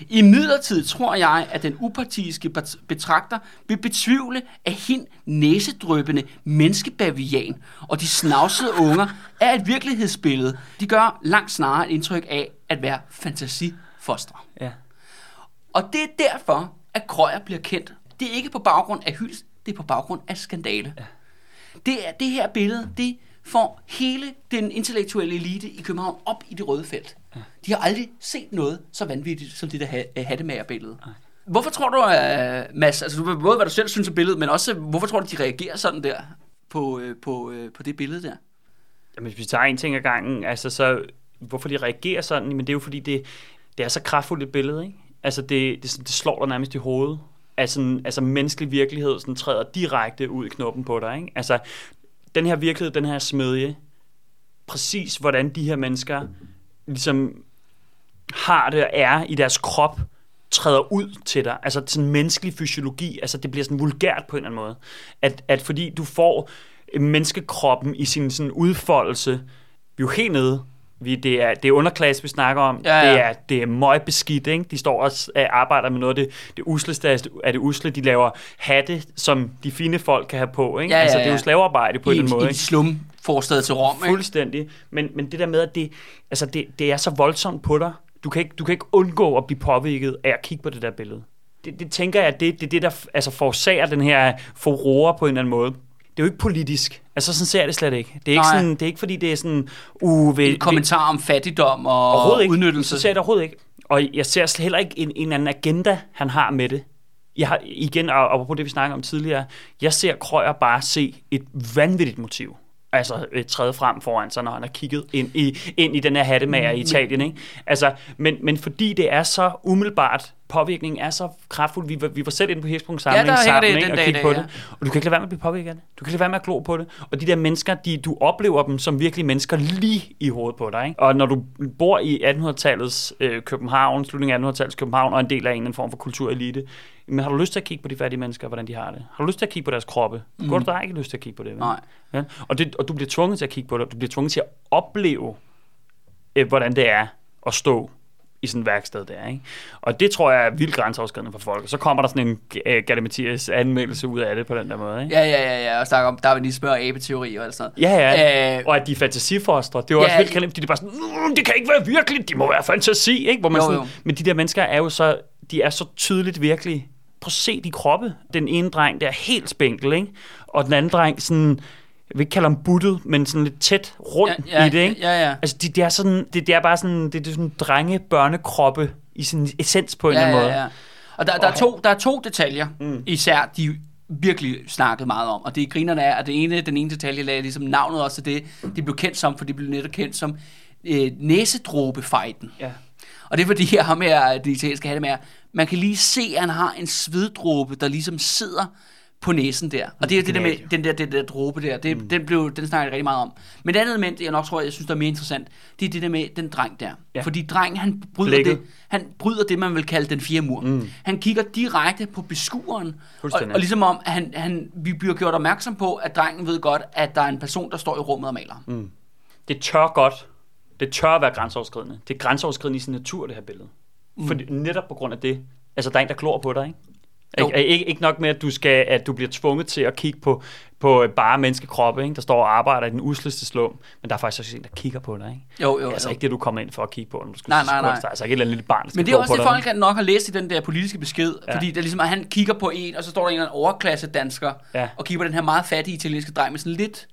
I midlertid tror jeg, at den upartiske bet- betragter vil betvivle, at hin næsedrøbende menneskebavian og de snavsede unger er et virkelighedsbillede. De gør langt snarere et indtryk af at være fantasifostre. Ja. Og det er derfor, at Krøyer bliver kendt det er ikke på baggrund af hyldest, det er på baggrund af skandale. Ja. Det, er, det her billede, det får hele den intellektuelle elite i København op i det røde felt. Ja. De har aldrig set noget så vanvittigt som det der ha- hattemagerbillede. Ja. Hvorfor tror du, uh, Mads, altså både hvad du selv synes af billedet, men også hvorfor tror du, de reagerer sådan der på, uh, på, uh, på det billede der? Jamen, hvis vi tager en ting ad gangen, altså så, hvorfor de reagerer sådan, men det er jo fordi, det, det er så kraftfuldt et billede, ikke? Altså, det, det, det slår dig nærmest i hovedet. Altså, altså menneskelig virkelighed sådan, træder direkte ud i knoppen på dig, ikke? Altså, den her virkelighed, den her smedje, præcis hvordan de her mennesker ligesom har det og er i deres krop, træder ud til dig. Altså sådan menneskelig fysiologi, altså det bliver sådan vulgært på en eller anden måde. At, at fordi du får menneskekroppen i sin sådan udfoldelse, jo helt nede vi, det, er, det er underklasse, vi snakker om. Ja, ja. Det er, det er møgbeskidt, ikke? De står og øh, arbejder med noget af det, det usleste af det usle. De laver hatte, som de fine folk kan have på, ikke? Ja, ja, Altså, det er jo slavearbejde på I, en anden måde, I ikke? slum forstad til Rom, ikke? Fuldstændig. Men, men det der med, at det, altså det, det er så voldsomt på dig. Du kan, ikke, du kan ikke undgå at blive påvirket af at kigge på det der billede. Det, det tænker jeg, det, det er det, der f- altså forårsager den her furore på en eller anden måde. Det er jo ikke politisk. Altså, sådan ser jeg det slet ikke. Det er ikke, Nej. sådan, det er ikke fordi, det er sådan... Uh, ved, En kommentar om fattigdom og Overhovedet ikke. udnyttelse. Så ser jeg det overhovedet ikke. Og jeg ser heller ikke en, en anden agenda, han har med det. Jeg har, igen, og apropos det, vi snakkede om tidligere, jeg ser Krøyer bare se et vanvittigt motiv. Altså træde frem foran sig, når han har kigget ind i, ind i den her hattemager i Italien. Ikke? Altså, men, men fordi det er så umiddelbart, påvirkningen er så kraftfuld. Vi var, vi var selv inde på Hirspunkt samling Ja, der sammen, det ikke? og dag i kigge dag, på ja. det. Og du kan ikke lade være med at blive påvirket af det. Du kan ikke lade være med at glo på det. Og de der mennesker, de, du oplever dem som virkelig mennesker lige i hovedet på dig. Ikke? Og når du bor i 1800-tallets øh, København, slutningen af 1800-tallets København, og en del af en eller anden form for kulturelite, men har du lyst til at kigge på de fattige mennesker, hvordan de har det? Har du lyst til at kigge på deres kroppe? Mm. Går du der ikke lyst til at kigge på det? vel? Nej. Ja? Og, det, og du bliver tvunget til at kigge på det. Du bliver tvunget til at opleve, øh, hvordan det er at stå i sådan et værksted der, ikke? Og det tror jeg er vildt grænseoverskridende for folk. Og så kommer der sådan en uh, Galle Mathias anmeldelse ud af det på den der måde, ikke? Ja, ja, ja, ja, og snakke om darwinisme og abeteori og alt sådan noget. Ja, ja. Øh, Øh, og at de er fantasifostre. Det er jo ja, også vildt kaldt, fordi det er bare sådan, "Mm, det kan ikke være virkeligt, de må være fantasi, ikke? Hvor man Jo, sådan, jo. Men de der mennesker er jo så, de er så tydeligt virkelige. Prøv at se de kroppe. Den ene dreng, der er helt spinkel, ikke? Og den anden dreng, sådan, jeg vil ikke kalde ham buttet, men sådan lidt tæt rundt ja, ja, i det, ikke? Ja, ja. Altså, det, det er sådan, det, det er bare sådan, det, det er sådan drenge børnekroppe i sin essens på en ja, eller anden måde. ja, ja. Og der, der, er to, der er to detaljer, mm. især de virkelig snakket meget om. Og det grinerne er, at det ene, den ene detalje lagde ligesom navnet også til det, de blev kendt som, for de blev netop kendt som øh, næsedråbefejden. Ja. Og det er fordi, ham her, det italienske hattemager, man kan lige se, at han har en sveddråbe, der ligesom sidder på næsen der. Og det er det der med, den der, den der dråbe der, det, mm. den, blev, den snakker jeg rigtig meget om. Men det andet element, jeg nok tror, jeg synes, der er mere interessant, det er det der med den dreng der. Ja. Fordi drengen, han bryder, Blikket. det, han bryder det, man vil kalde den fjerde mur. Mm. Han kigger direkte på beskueren, og, og ligesom om, at han, han, vi bliver gjort opmærksom på, at drengen ved godt, at der er en person, der står i rummet og maler. Mm. Det tør godt. Det tør være grænseoverskridende. Det er grænseoverskridende i sin natur, det her billede. Mm. Fordi, netop på grund af det. Altså, der er en, der klor på dig, ikke? Jo. Ikke, ikke, nok med, at du, skal, at du bliver tvunget til at kigge på, på bare menneskekroppe, ikke? der står og arbejder i den usleste slum, men der er faktisk også en, der kigger på dig. Ikke? Jo, jo, er altså jo. ikke det, du kommer ind for at kigge på, når du skal Nej, nej, nej. altså ikke et eller andet lille barn, Men det er også det, dig. folk nok har læst i den der politiske besked. Ja. Fordi det er ligesom, at han kigger på en, og så står der en eller anden overklasse dansker, Ja. og kigger på den her meget fattige italienske dreng med sådan lidt,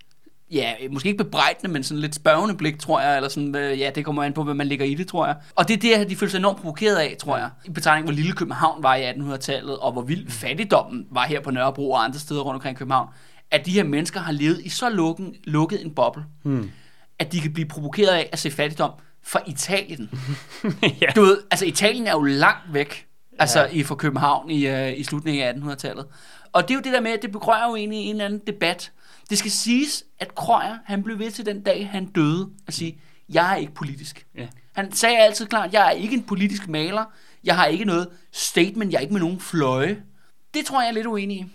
ja, måske ikke bebrejdende, men sådan lidt spørgende blik, tror jeg, eller sådan, øh, ja, det kommer an på, hvad man lægger i det, tror jeg. Og det er det, de føler sig enormt provokeret af, tror jeg. I betragtning, hvor lille København var i 1800-tallet, og hvor vild fattigdommen var her på Nørrebro og andre steder rundt omkring København, at de her mennesker har levet i så lukken, lukket en boble, hmm. at de kan blive provokeret af at se fattigdom fra Italien. ja. Du ved, altså Italien er jo langt væk, altså Ja. i fra København i, uh, i slutningen af 1800-tallet. Og det er jo det der med, at det begrøjer jo egentlig en eller anden debat. Det skal siges, at Krøyer, han blev ved til den dag, han døde, at sige, jeg er ikke politisk. Ja. Han sagde altid klart, jeg er ikke en politisk maler, jeg har ikke noget statement, jeg er ikke med nogen fløje. Det tror jeg er lidt uenig i.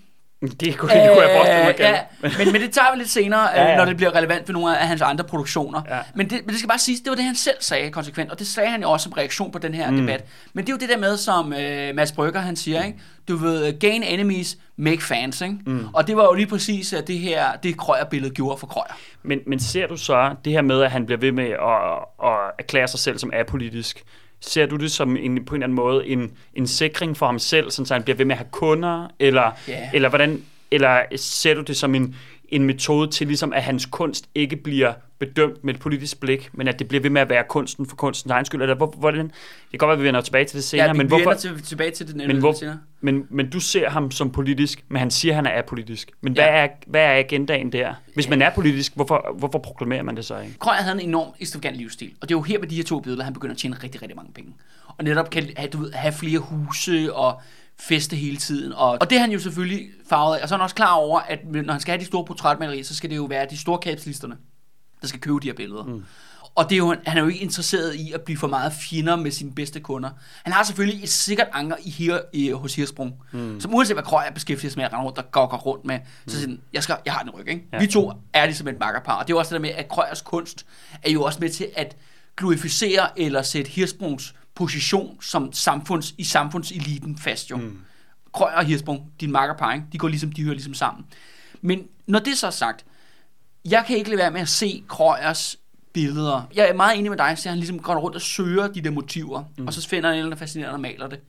Det kunne, det kunne jeg forestille mig. Øh, ja, men, men det tager vi lidt senere, Ja, ja, ja. ja. når det bliver relevant for nogle af hans andre produktioner. Ja. Men, det, men det skal bare siges, det var det, han selv sagde konsekvent, og det sagde han jo også som reaktion på den her mm. debat. Men det er jo det der med, som øh, Mads Brygger han siger, ikke? du ved, gain enemies, make fans. Ikke? Mm. Og det var jo lige præcis at det her, det Krøyer-billede gjorde for Krøyer. Men, men ser du så det her med, at han bliver ved med at, at erklære sig selv som apolitisk, ser du det som en, på en eller anden måde en, en sikring for ham selv, sådan så han bliver ved med at have kunder, eller, Ja. eller, hvordan, eller ser du det som en, en metode til ligesom, at hans kunst ikke bliver bedømt med et politisk blik, men at det bliver ved med at være kunsten for kunstens egen skyld? Eller hvor, hvordan, det kan godt være, at vi vender tilbage til det senere, Ja, vi, men, vi hvorfor, ender til, tilbage til det men, hvor, senere. men, men du ser ham som politisk, men han siger, at han er apolitisk. Men Ja. hvad, er, hvad er agendaen der? Hvis man er politisk, hvorfor, hvorfor proklamerer man det så ikke? Krøyer havde en enorm ekstravagant livsstil, og det er jo her med de her to billeder, han begynder at tjene rigtig, rigtig mange penge. Og netop kan have, du ved, have flere huse og feste hele tiden. Og, og det er han jo selvfølgelig farvet af. Og så er han også klar over, at når han skal have de store portrætmalerier, så skal det jo være de store kapitalisterne, der skal købe de her billeder. Mm. Og det er jo, han er jo ikke interesseret i at blive for meget fjender med sine bedste kunder. Han har selvfølgelig et sikkert anker i her, i, hos Hirsprung, mm. som uanset hvad Krøyer beskæftiger sig med at rende rundt, der gokker rundt med, så siger jeg, skal, jeg har den ryg, ikke? Ja. Vi to er ligesom et makkerpar. Og det er jo også det der med, at Krøyers kunst er jo også med til at glorificere eller sætte Hirsprungs position som samfunds, i samfundseliten fast jo. Mm. Krøyer og Hirsprung, din makkerpar, ikke? de går ligesom, de hører ligesom sammen. Men når det så er sagt, jeg kan ikke lade være med at se Krøyers billeder. Jeg er meget enig med dig, så han ligesom går rundt og søger de der motiver, mm. og så finder han en eller anden fascinerende og maler det.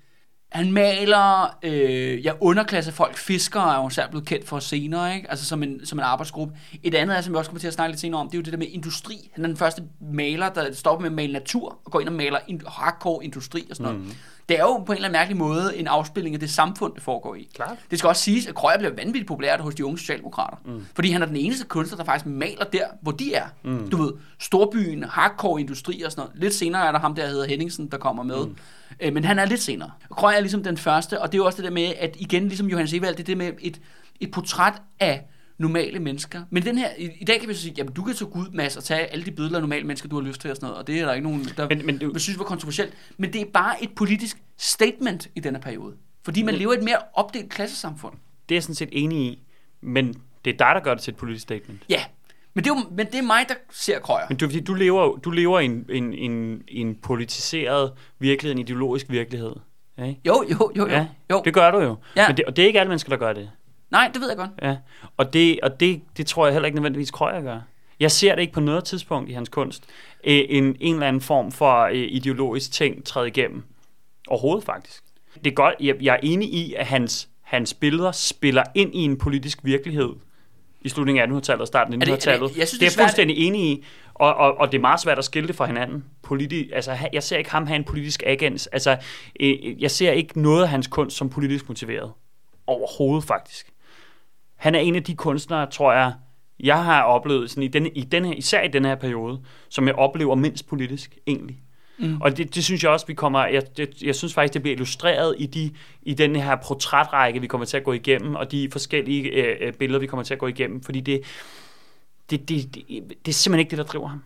Han maler, øh, ja, underklasse folk, fiskere er jo særligt blevet kendt for senere, ikke? altså som en, som en arbejdsgruppe. Et andet er, som vi også kommer til at snakke lidt senere om, det er jo det der med industri. Han er den første maler, der stopper med at male natur, og går ind og maler in- hardcore industri og sådan noget. Mm. Det er jo på en eller anden mærkelig måde en afspilning af det samfund, det foregår i. Klart. Det skal også siges, at Krøyer bliver vanvittigt populært hos de unge socialdemokrater. Mm. Fordi han er den eneste kunstner, der faktisk maler der, hvor de er. Mm. Du ved, storbyen, hardcore industri og sådan noget. Lidt senere er der ham, der hedder Henningsen, der kommer med. Mm. Øh, men han er lidt senere. Krøyer er ligesom den første, og det er jo også det der med, at igen, ligesom Johannes Evald, det er det med et, et portræt af normale mennesker. Men den her, i, i dag kan vi så sige, jamen du kan så gå ud, Mads, og tage alle de billeder af normale mennesker, du har lyst til og sådan noget, og det er der ikke nogen, der Men- men vil synes var kontroversielt. Men det er bare et politisk statement i denne periode. Fordi man lever i et mere opdelt klassesamfund. Det er jeg sådan set enig i, men det er dig, der gør det til et politisk statement. Ja, men det er, jo, men det er mig, der ser krøjer. Men du, du lever, du lever i en, en, en, en politiseret virkelighed, en ideologisk virkelighed. Ikke? Jo, jo, jo, jo. Ja, jo. det gør du jo. Ja. Men det, og det er ikke alle mennesker, der gør det. Nej, det ved jeg godt. Ja. Og, det, og det, det tror jeg heller ikke nødvendigvis Krøyer gør. Jeg ser det ikke på noget tidspunkt i hans kunst. Øh, En, en eller anden form for øh, ideologisk ting træde igennem. Overhovedet faktisk. Det er godt, jeg, jeg er enig i, at hans, hans billeder spiller ind i en politisk virkelighed i slutningen af 1800-tallet og starten af Er det- er det- 1900-tallet. jeg synes, det det er jeg fuldstændig enig i. Og, og, og det er meget svært at skille det fra hinanden. Politi- altså, jeg ser ikke ham have en politisk agens. Altså, øh, jeg ser ikke noget af hans kunst som politisk motiveret. Overhovedet faktisk. Han er en af de kunstnere, tror jeg, jeg har oplevet sådan i denne, i denne, især i den her periode, som jeg oplever mindst politisk egentlig. Mm. Og det, det synes jeg også, vi kommer, jeg, det, jeg synes faktisk, det bliver illustreret i, de, i den her portrætrække, vi kommer til at gå igennem, og de forskellige øh, øh, billeder, vi kommer til at gå igennem, fordi det, det, det, det, det er simpelthen ikke det, der driver ham.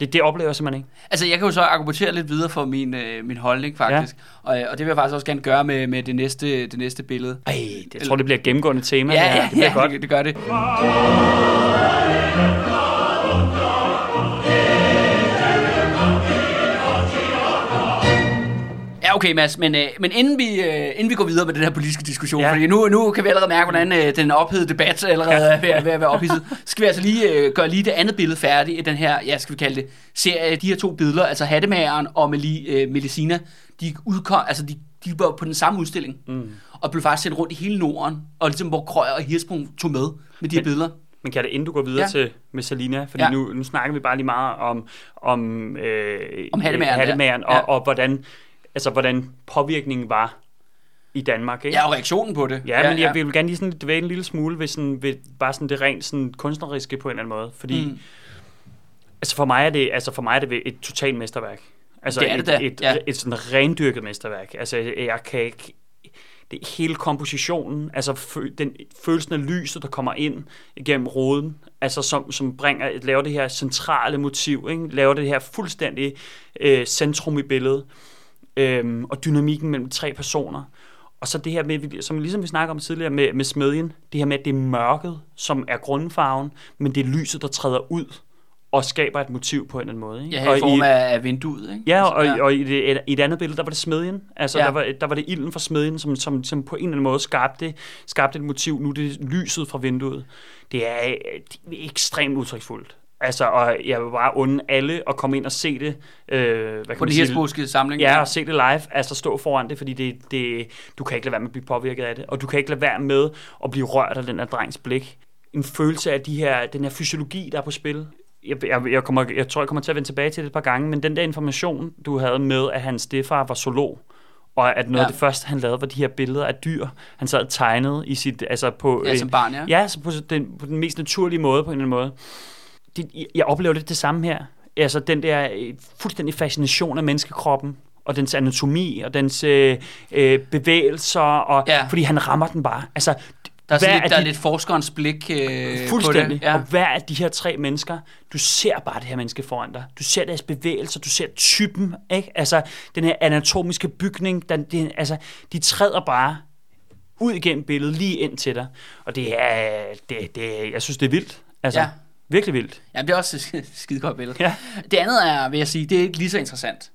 Det, det oplever jeg simpelthen ikke. Altså, jeg kan jo så argumentere lidt videre for min, øh, min holdning, faktisk. Ja. Og, øh, og det vil jeg faktisk også gerne gøre med, med det, næste, det næste billede. Ej, det, jeg tror, det bliver et gennemgående tema. Ja, det, her. ja, det bliver ja, godt. Det, det gør det. Ja, okay, Mads, men, øh, men inden, vi, øh, inden vi går videre med den her politiske diskussion, Ja. fordi nu, nu kan vi allerede mærke, hvordan øh, den ophedede debat allerede ja. er ved, at- ved at være ophidset, skal vi altså lige øh, gøre lige det andet billede færdigt i den her, ja, skal vi kalde det, serie, de her to billeder, altså Hattemageren og Meli, øh, Melisina, de udkom, altså de, de var på den samme udstilling, mm. og blev faktisk sendt rundt i hele Norden, og ligesom hvor Krøyer og Hirsprung tog med med de her Men- billeder. Men kan det inden du går videre ja. Til med Salina, fordi ja. nu, nu snakker vi bare lige meget om om, øh, Om hattemageren, hattemageren ja. og, og hvordan altså hvordan påvirkningen var i Danmark, ikke? Ja, og reaktionen på det. Ja, men jeg vil gerne lige sådan dvæle en lille smule ved, sådan, ved bare sådan det rent sådan kunstneriske på en eller anden måde, fordi Mm. altså for mig er det altså for mig er det et totalt mesterværk. Altså Det er det et, da, et, ja. et, et sådan rendyrket mesterværk. Altså jeg kan ikke det hele kompositionen, altså fø, den, følelsen af lyset, der kommer ind igennem roden, altså som, som bringer, laver det her centrale motiv, ikke? laver det her fuldstændig øh, centrum i billedet, øhm, og dynamikken mellem tre personer. Og så det her med, som ligesom vi snakker om tidligere med, med smedjen, det her med, at det er mørket, som er grundfarven, men det er lyset, der træder ud og skaber et motiv på en eller anden måde. Ikke? Ja, og i form af, af vinduet, ikke? Ja, og, Altså, og i, det, i et andet billede, der var det smedjen. Altså, Ja. ja. der, var, der var det ilden fra smedjen, som, som, som på en eller anden måde skabte, skabte et motiv. Nu er det lyset fra vinduet. Det er, øh, det er ekstremt udtryksfuldt. Altså, og jeg vil bare unde alle at komme ind og se det. Øh, hvad kan På den hirsboske samling. Ja, og se det live, altså stå foran det, fordi det, det, du kan ikke lade være med at blive påvirket af det, og du kan ikke lade være med at blive rørt af den her drengs blik. En følelse af de her, den her fysiologi, der er på spil. Jeg, jeg, jeg, kommer, jeg tror, jeg kommer til at vende tilbage til det et par gange, men den der information, du havde med, at hans stefar var zoolog, og at noget Ja. af det første, han lavede, var de her billeder af dyr, han sad og tegnede i sit, altså på, Ja, som barn, ja. Ja, så på den, på den mest naturlige måde, på en eller anden måde. Det, jeg- oplever lidt det samme her. Altså den der øh, fuldstændig fascination af menneskekroppen, og dens anatomi, og dens øh, øh, bevægelser, og, Ja. fordi han rammer den bare. Altså, Der er, sådan hver lidt, af der er de- lidt forskerens blik øh, Fuldstændig. på det. Ja. Og hver af de her tre mennesker, du ser bare det her menneske foran dig. Du ser deres bevægelser, du ser typen, ikke? Altså, den her anatomiske bygning, den, den, altså, de træder bare ud igennem billedet, lige ind til dig. Og det er, det, det, jeg synes, det er vildt. Altså, Ja. Virkelig vildt. Ja, det er også et skide godt billede. Ja. Det andet er, vil jeg sige, det er ikke lige så interessant.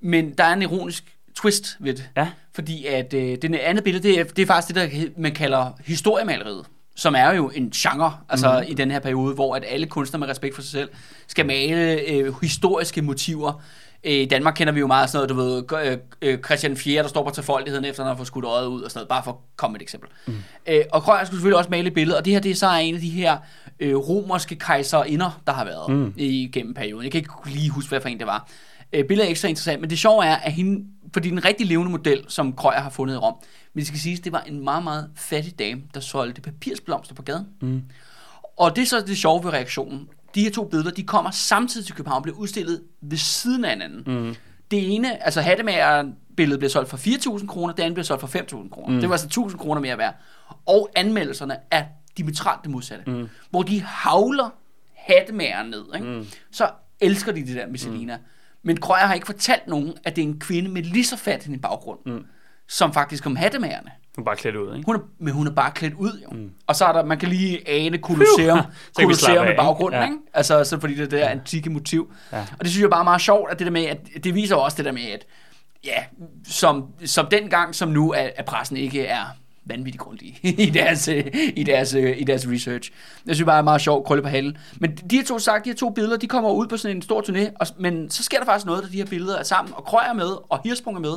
Men der er en ironisk twist ved det. Ja. Fordi at øh, det andet billede, det er, det er faktisk det, der man kalder historiemaleriet. Som er jo en genre, altså mm. i den her periode, hvor at alle kunstnere med respekt for sig selv skal male øh, historiske motiver. Øh, I Danmark kender vi jo meget sådan noget, du ved, øh, øh, Christian 4., der står på tilfoldigheden, efter han har fået skudt øjet ud og sådan noget, bare for at komme et eksempel. Mm. Øh, og Krøyer skulle selvfølgelig også male et billede, og det her det er så en af de her øh, romerske kejserinder, der har været mm. igennem perioden. Jeg kan ikke lige huske, hvad for en det var. Øh, billedet er ikke så interessant, men det sjove er, at hende, fordi den rigtig levende model, som Krøyer har fundet i Rom, men det skal siges, det var en meget, meget fattig dame, der solgte papirsblomster på gaden. Mm. Og det er så det sjove ved reaktionen. De her to billeder, de kommer samtidig til København og bliver udstillet ved siden af hinanden. Mm. Det ene, altså hattemager billedet bliver solgt for 4.000 kroner, det andet bliver solgt for 5.000 kroner. Mm. Det var altså 1.000 kroner mere værd. Og anmeldelserne er diametralt det modsatte. Mm. Hvor de havler hattemager ned. Ikke? Mm. Så elsker de det der med Selina. Mm. Men Krøyer har ikke fortalt nogen, at det er en kvinde med lige så fat en baggrund, mm. som faktisk om hattemagerne. Hun er bare klædt ud, ikke? Hun er, men hun er bare klædt ud, jo. Mm. Og så er der, man kan lige ane Colosseum, Colosseum med af, ikke? baggrunden, Ja. ikke? Altså, så fordi det er der antikke motiv. Ja. Og det synes jeg bare er meget sjovt, at det der med, at det viser også det der med, at ja, som, som dengang som nu, at, at pressen ikke er vanvittigt grundige i deres, øh, i, deres, øh, i deres research. Jeg synes bare, er meget sjovt, krølle på halen. Men de her to sagt, de her to billeder, de kommer ud på sådan en stor turné, og, men så sker der faktisk noget, da de her billeder er sammen, og Krøyer er med, og Hirspung er med,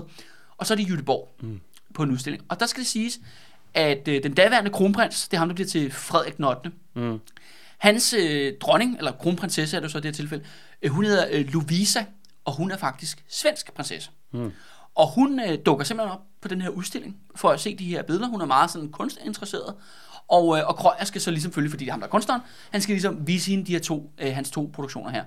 og så er det Jytteborg mm. på en udstilling. Og der skal det siges, at øh, den daværende kronprins, det er ham, der bliver til Frederik den 8. Mm. Hans øh, dronning, eller kronprinsesse er det så i det her tilfælde, øh, hun hedder øh, Lovisa, og hun er faktisk svensk prinsesse. Mm. Og hun øh, dukker simpelthen op på den her udstilling, for at se de her billeder. Hun er meget sådan kunstinteresseret. Og, øh, og Krøyer skal så ligesom følge, fordi det er ham, der er kunstneren, han skal ligesom vise hende de her to, øh, hans to produktioner her.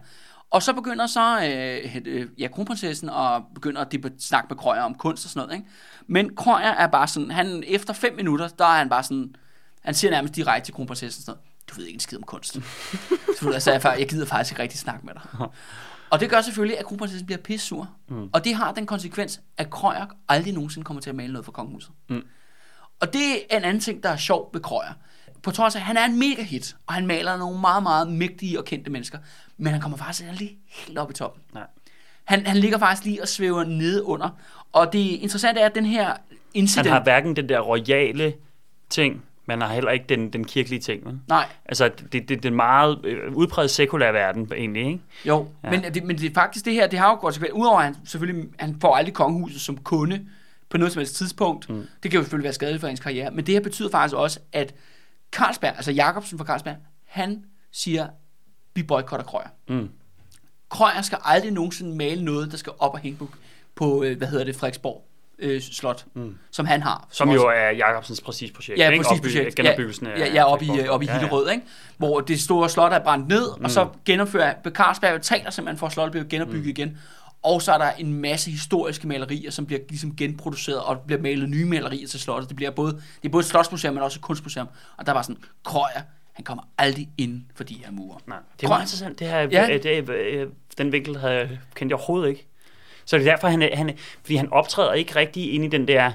Og så begynder så øh, øh, ja, kronprinsessen og begynder at debat- snakke med Krøyer om kunst og sådan noget. Ikke? Men Krøyer er bare sådan, han, efter fem minutter, der er han bare sådan, han siger nærmest direkte til kronprinsessen sådan noget, du ved ikke en skid om kunst. så ved altså, jeg, jeg gider faktisk ikke rigtig snakke med dig. Og det gør selvfølgelig, at kronprinsessen bliver pissur. Mm. Og det har den konsekvens, at Krøyer aldrig nogensinde kommer til at male noget for kongehuset. Mm. Og det er en anden ting, der er sjov ved Krøyer. På trods af, at han er en mega hit, og han maler nogle meget, meget mægtige og kendte mennesker, men han kommer faktisk aldrig helt op i toppen. Nej. Han, han ligger faktisk lige og svæver nede under. Og det interessante er, at den her incident... Han har hverken den der royale ting, men han har heller ikke den, den kirkelige ting. Vel? Nej, Altså, det, det, det er en meget øh, udpræget sekulær verden, egentlig, ikke? Jo, ja. men, det, men det er faktisk det her, det har jo godt Udover at han selvfølgelig, han får aldrig kongehuset som kunde på noget som helst tidspunkt. Mm. Det kan jo selvfølgelig være skadeligt for hans karriere. Men det her betyder faktisk også, at Carlsberg, altså Jacobsen fra Carlsberg, han siger, vi boykotter Krøyer. Mm. Krøyer skal aldrig nogensinde male noget, der skal op og hænge på, på øh, hvad hedder det, Frederiksborg øh, slot, mm. som han har. Som også- jo er Jacobsens præcis projekt. Ja, ikke? præcis projekt. Genopbyggelsen ja, af ja, ja, op i, op i Ja, ja. Hillerød, ikke? hvor det store slot er brændt ned, mm. og så genopfører Carlsberg betaler simpelthen for, at slottet bliver genopbygget mm. igen. Og så er der en masse historiske malerier, som bliver ligesom genproduceret, og bliver malet nye malerier til slottet. Det, bliver både, det er både et slotsmuseum, men også et kunstmuseum. Og der var sådan, Krøyer, han kommer aldrig ind for de her mure. Nej, det er Krøyer- meget interessant. Det her, Ja. ja. det, den vinkel havde jeg, kendte jeg overhovedet ikke. Så det er derfor, han, er- han, er- fordi han optræder ikke rigtig ind i den der,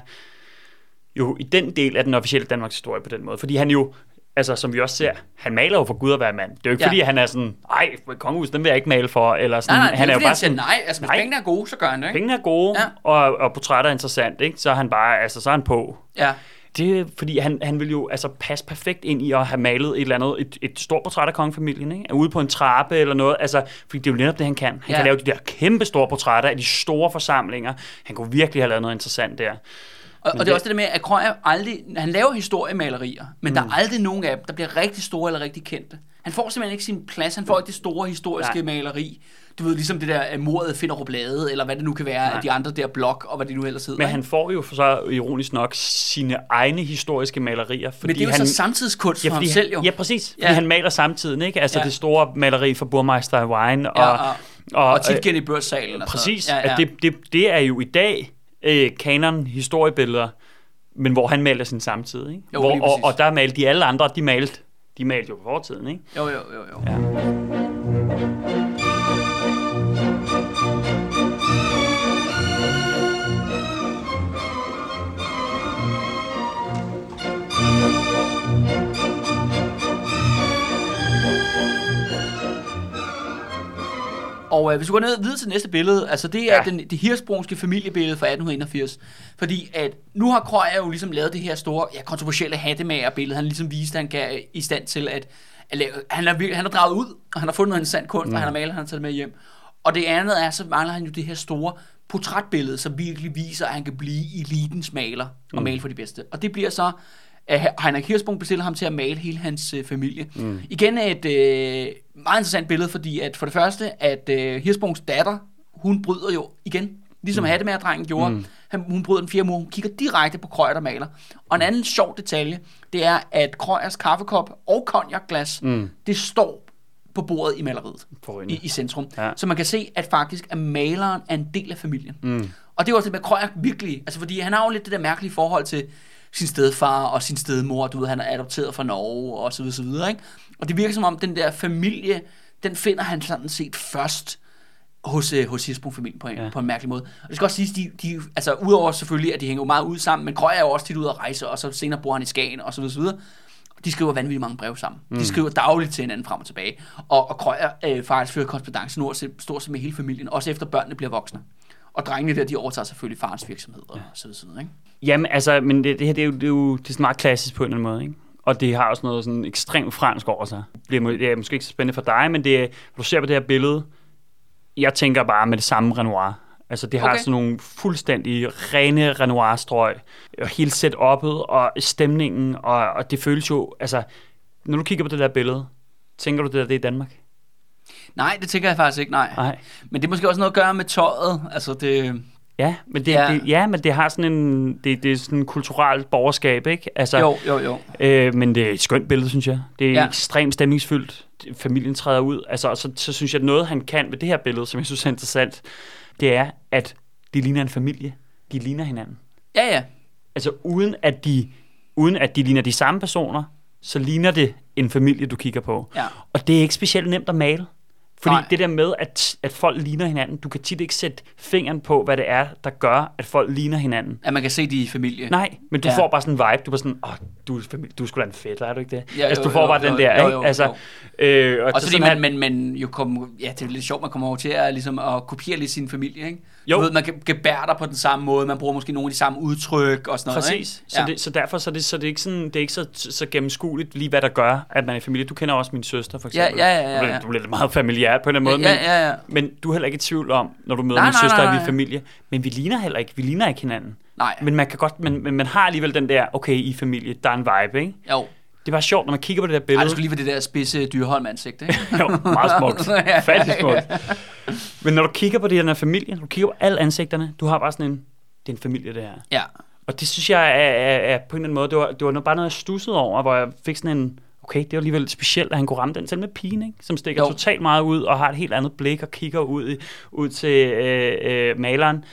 jo i den del af den officielle Danmarks historie på den måde. Fordi han jo, altså som vi også ser, han maler jo for Gud at være mand. Det er jo ikke Ja. fordi, han er sådan, ej, kongehus, den vil jeg ikke male for, eller sådan. Nej, nej, han er jo fordi bare siger sådan, nej. Altså, hvis nej. pengene er gode, så gør han det, ikke? pengene er gode, ja. og, og portrætter er interessant, ikke? så er han bare, altså så er han på. Ja. Det er, fordi han, han vil jo altså passe perfekt ind i at have malet et eller andet, et, et stort portræt af kongefamilien, ikke? Ude på en trappe eller noget, altså, fordi det er jo netop det, han kan. Han Ja. kan lave de der kæmpe store portrætter af de store forsamlinger. Han kunne virkelig have lavet noget interessant der. Og, og det er også det der med, at Krøyer aldrig, han laver historiemalerier, men mm. der er aldrig nogen af dem, der bliver rigtig store eller rigtig kendte. Han får simpelthen ikke sin plads, han får ikke det store historiske Nej. maleri. Du ved, ligesom det der uh, mordet finder Blade, eller hvad det nu kan være, Nej. af de andre der blok, og hvad de nu ellers hedder. Men han får jo for så ironisk nok sine egne historiske malerier. Fordi men det er jo han, så samtidskunst for ham selv jo. Ja, præcis. Fordi Ja. han maler samtidig, ikke? Altså Ja. ja. det store maleri for Burmeister af Wine. Og, Ja, og, og, og tit i børssalen. Præcis, Ja, ja, ja. ja. At det, det, det er jo i dag øh, kanon historiebilleder, men hvor han maler sin samtid, ikke? Jo, hvor, og, og der malte de alle andre, de malte, de malte jo på fortiden, ikke? Jo, jo, jo, jo. Ja. Og øh, hvis vi går ned videre til næste billede, altså det er ja. Den, det hirsprungske familiebillede fra 1881. Fordi at nu har Krøyer jo ligesom lavet det her store, ja, kontroversielle hattemagerbillede. Han ligesom viste, at han kan i stand til at, at lave, han, er, han har draget ud, og han har fundet noget interessant kunst, mm. og han har malet, han har taget med hjem. Og det andet er, så mangler han jo det her store portrætbillede, som virkelig viser, at han kan blive elitens maler og mm. male for de bedste. Og det bliver så, at Heinrich Hirschsprung bestiller ham til at male hele hans øh, familie. Mm. Igen et øh, meget interessant billede, fordi at for det første, at øh, Hirschsprungs datter, hun bryder jo igen, ligesom mm. hattemagerdrengen gjorde. Mm. Han, hun bryder den fjerde mur, hun kigger direkte på Krøyer, der maler. Og en anden sjov detalje, det er, at Krøyers kaffekop og cognacglas, mm. det står på bordet i maleriet, i, i centrum. Ja. Så man kan se, at faktisk at maleren er en del af familien. Mm. Og det er også det med Krøyer virkelig, altså fordi han har jo lidt det der mærkelige forhold til sin stedfar og sin stedmor, du ved, han er adopteret fra Norge og så videre, så videre, ikke? Og det virker som om, den der familie, den finder han sådan set først hos, øh, hos Hirsbrug-familien på en, ja. Ja. på en mærkelig måde. Og det skal også siges, de, de, altså udover selvfølgelig, at de hænger jo meget ud sammen, men Krøyer er jo også tit ude at rejse, og så senere bor han i Skagen og så videre, så videre. De skriver vanvittigt mange breve sammen. Mm. De skriver dagligt til hinanden frem og tilbage. Og, og Krøyer øh, faktisk fører korrespondence nu stort set med hele familien, også efter børnene bliver voksne. Og drengene der, de overtager selvfølgelig farens virksomhed og videre, så videre, ikke? Jamen, altså, men det, det her, det er jo, det er jo det er sådan meget klassisk på en eller anden måde, ikke? Og det har også noget sådan ekstremt fransk over sig. Det er, det er måske ikke så spændende for dig, men det er, når du ser på det her billede, jeg tænker bare med det samme Renoir. Altså, det har Okay. sådan nogle fuldstændig rene Renoir-strøg. Og hele setup'et og stemningen, og, og det føles jo, altså, når du kigger på det der billede, tænker du det der, det er i Danmark? Nej, det tænker jeg faktisk ikke, nej. Nej. Men det er måske også noget at gøre med tøjet. Altså det... Ja, men det, Ja. Det, ja, men det har sådan en, det, det er sådan en kulturelt borgerskab, ikke? Altså, Jo, jo, jo. Øh, men det er et skønt billede, synes jeg. Det er Ja. ja. ekstremt stemningsfyldt. Familien træder ud. Altså, og så, så synes jeg, at noget, han kan ved det her billede, som jeg synes er interessant, det er, at de ligner en familie. De ligner hinanden. Ja, ja. Altså, uden at de, uden at de ligner de samme personer, så ligner det en familie, du kigger på. Ja. Og det er ikke specielt nemt at male. Fordi Nej. Det der med, at, at folk ligner hinanden, du kan tit ikke sætte fingeren på, hvad det er, der gør, at folk ligner hinanden. At man kan se de i familie. Nej, men du Ja. ja. får bare sådan en vibe. Du er sådan, åh, du, er familie, du er sgu da en fætter, er du ikke det? Ja, altså, jo, du får jo, bare jo, den der, jo, ikke? jo, altså, jo. Øh, og Også det fordi er man, man, man jo kommer, ja, det er lidt sjovt, man kommer over til at, ligesom, at kopiere lidt sin familie, ikke? Jo. Du ved, man kan gebærder på den samme måde, man bruger måske nogle af de samme udtryk og sådan noget, Præcis. ikke? Så, det, så derfor så er det, så det er ikke, sådan, det er ikke så, så gennemskueligt lige, hvad der gør, at man er i familie. Du kender også min søster, for Ja, eksempel. ja, ja, ja, Du, ja. bliver- du bliver lidt meget familiært på en eller anden måde. ja, ja, ja. Men, men du er heller ikke i tvivl om, når du møder Nej, min nej, søster, nej, at vi nej. er familie. Men vi ligner heller ikke. Vi ligner ikke hinanden. Nej, Men man kan godt, men, men man har alligevel den der, okay, i er familie, der er en vibe, ikke? jo. Det er bare sjovt, når man kigger på det der Ej, billede. det skulle lige være det der spidse dyrholm ansigt, ikke? jo, meget smukt. Fattigt smukt. Men når du kigger på det her familie, når du kigger på alle ansigterne, du har bare sådan en, det er en familie, det her. ja. Og det synes jeg er, er, er på en eller anden måde, det var, det var noget- bare noget, jeg stussede over, hvor jeg fik sådan en, okay, det var alligevel specielt, at han kunne ramme den, selv med pigen, ikke? som stikker Jo. totalt meget ud, og har et helt andet blik, og kigger ud, ud til øh, øh, maleren.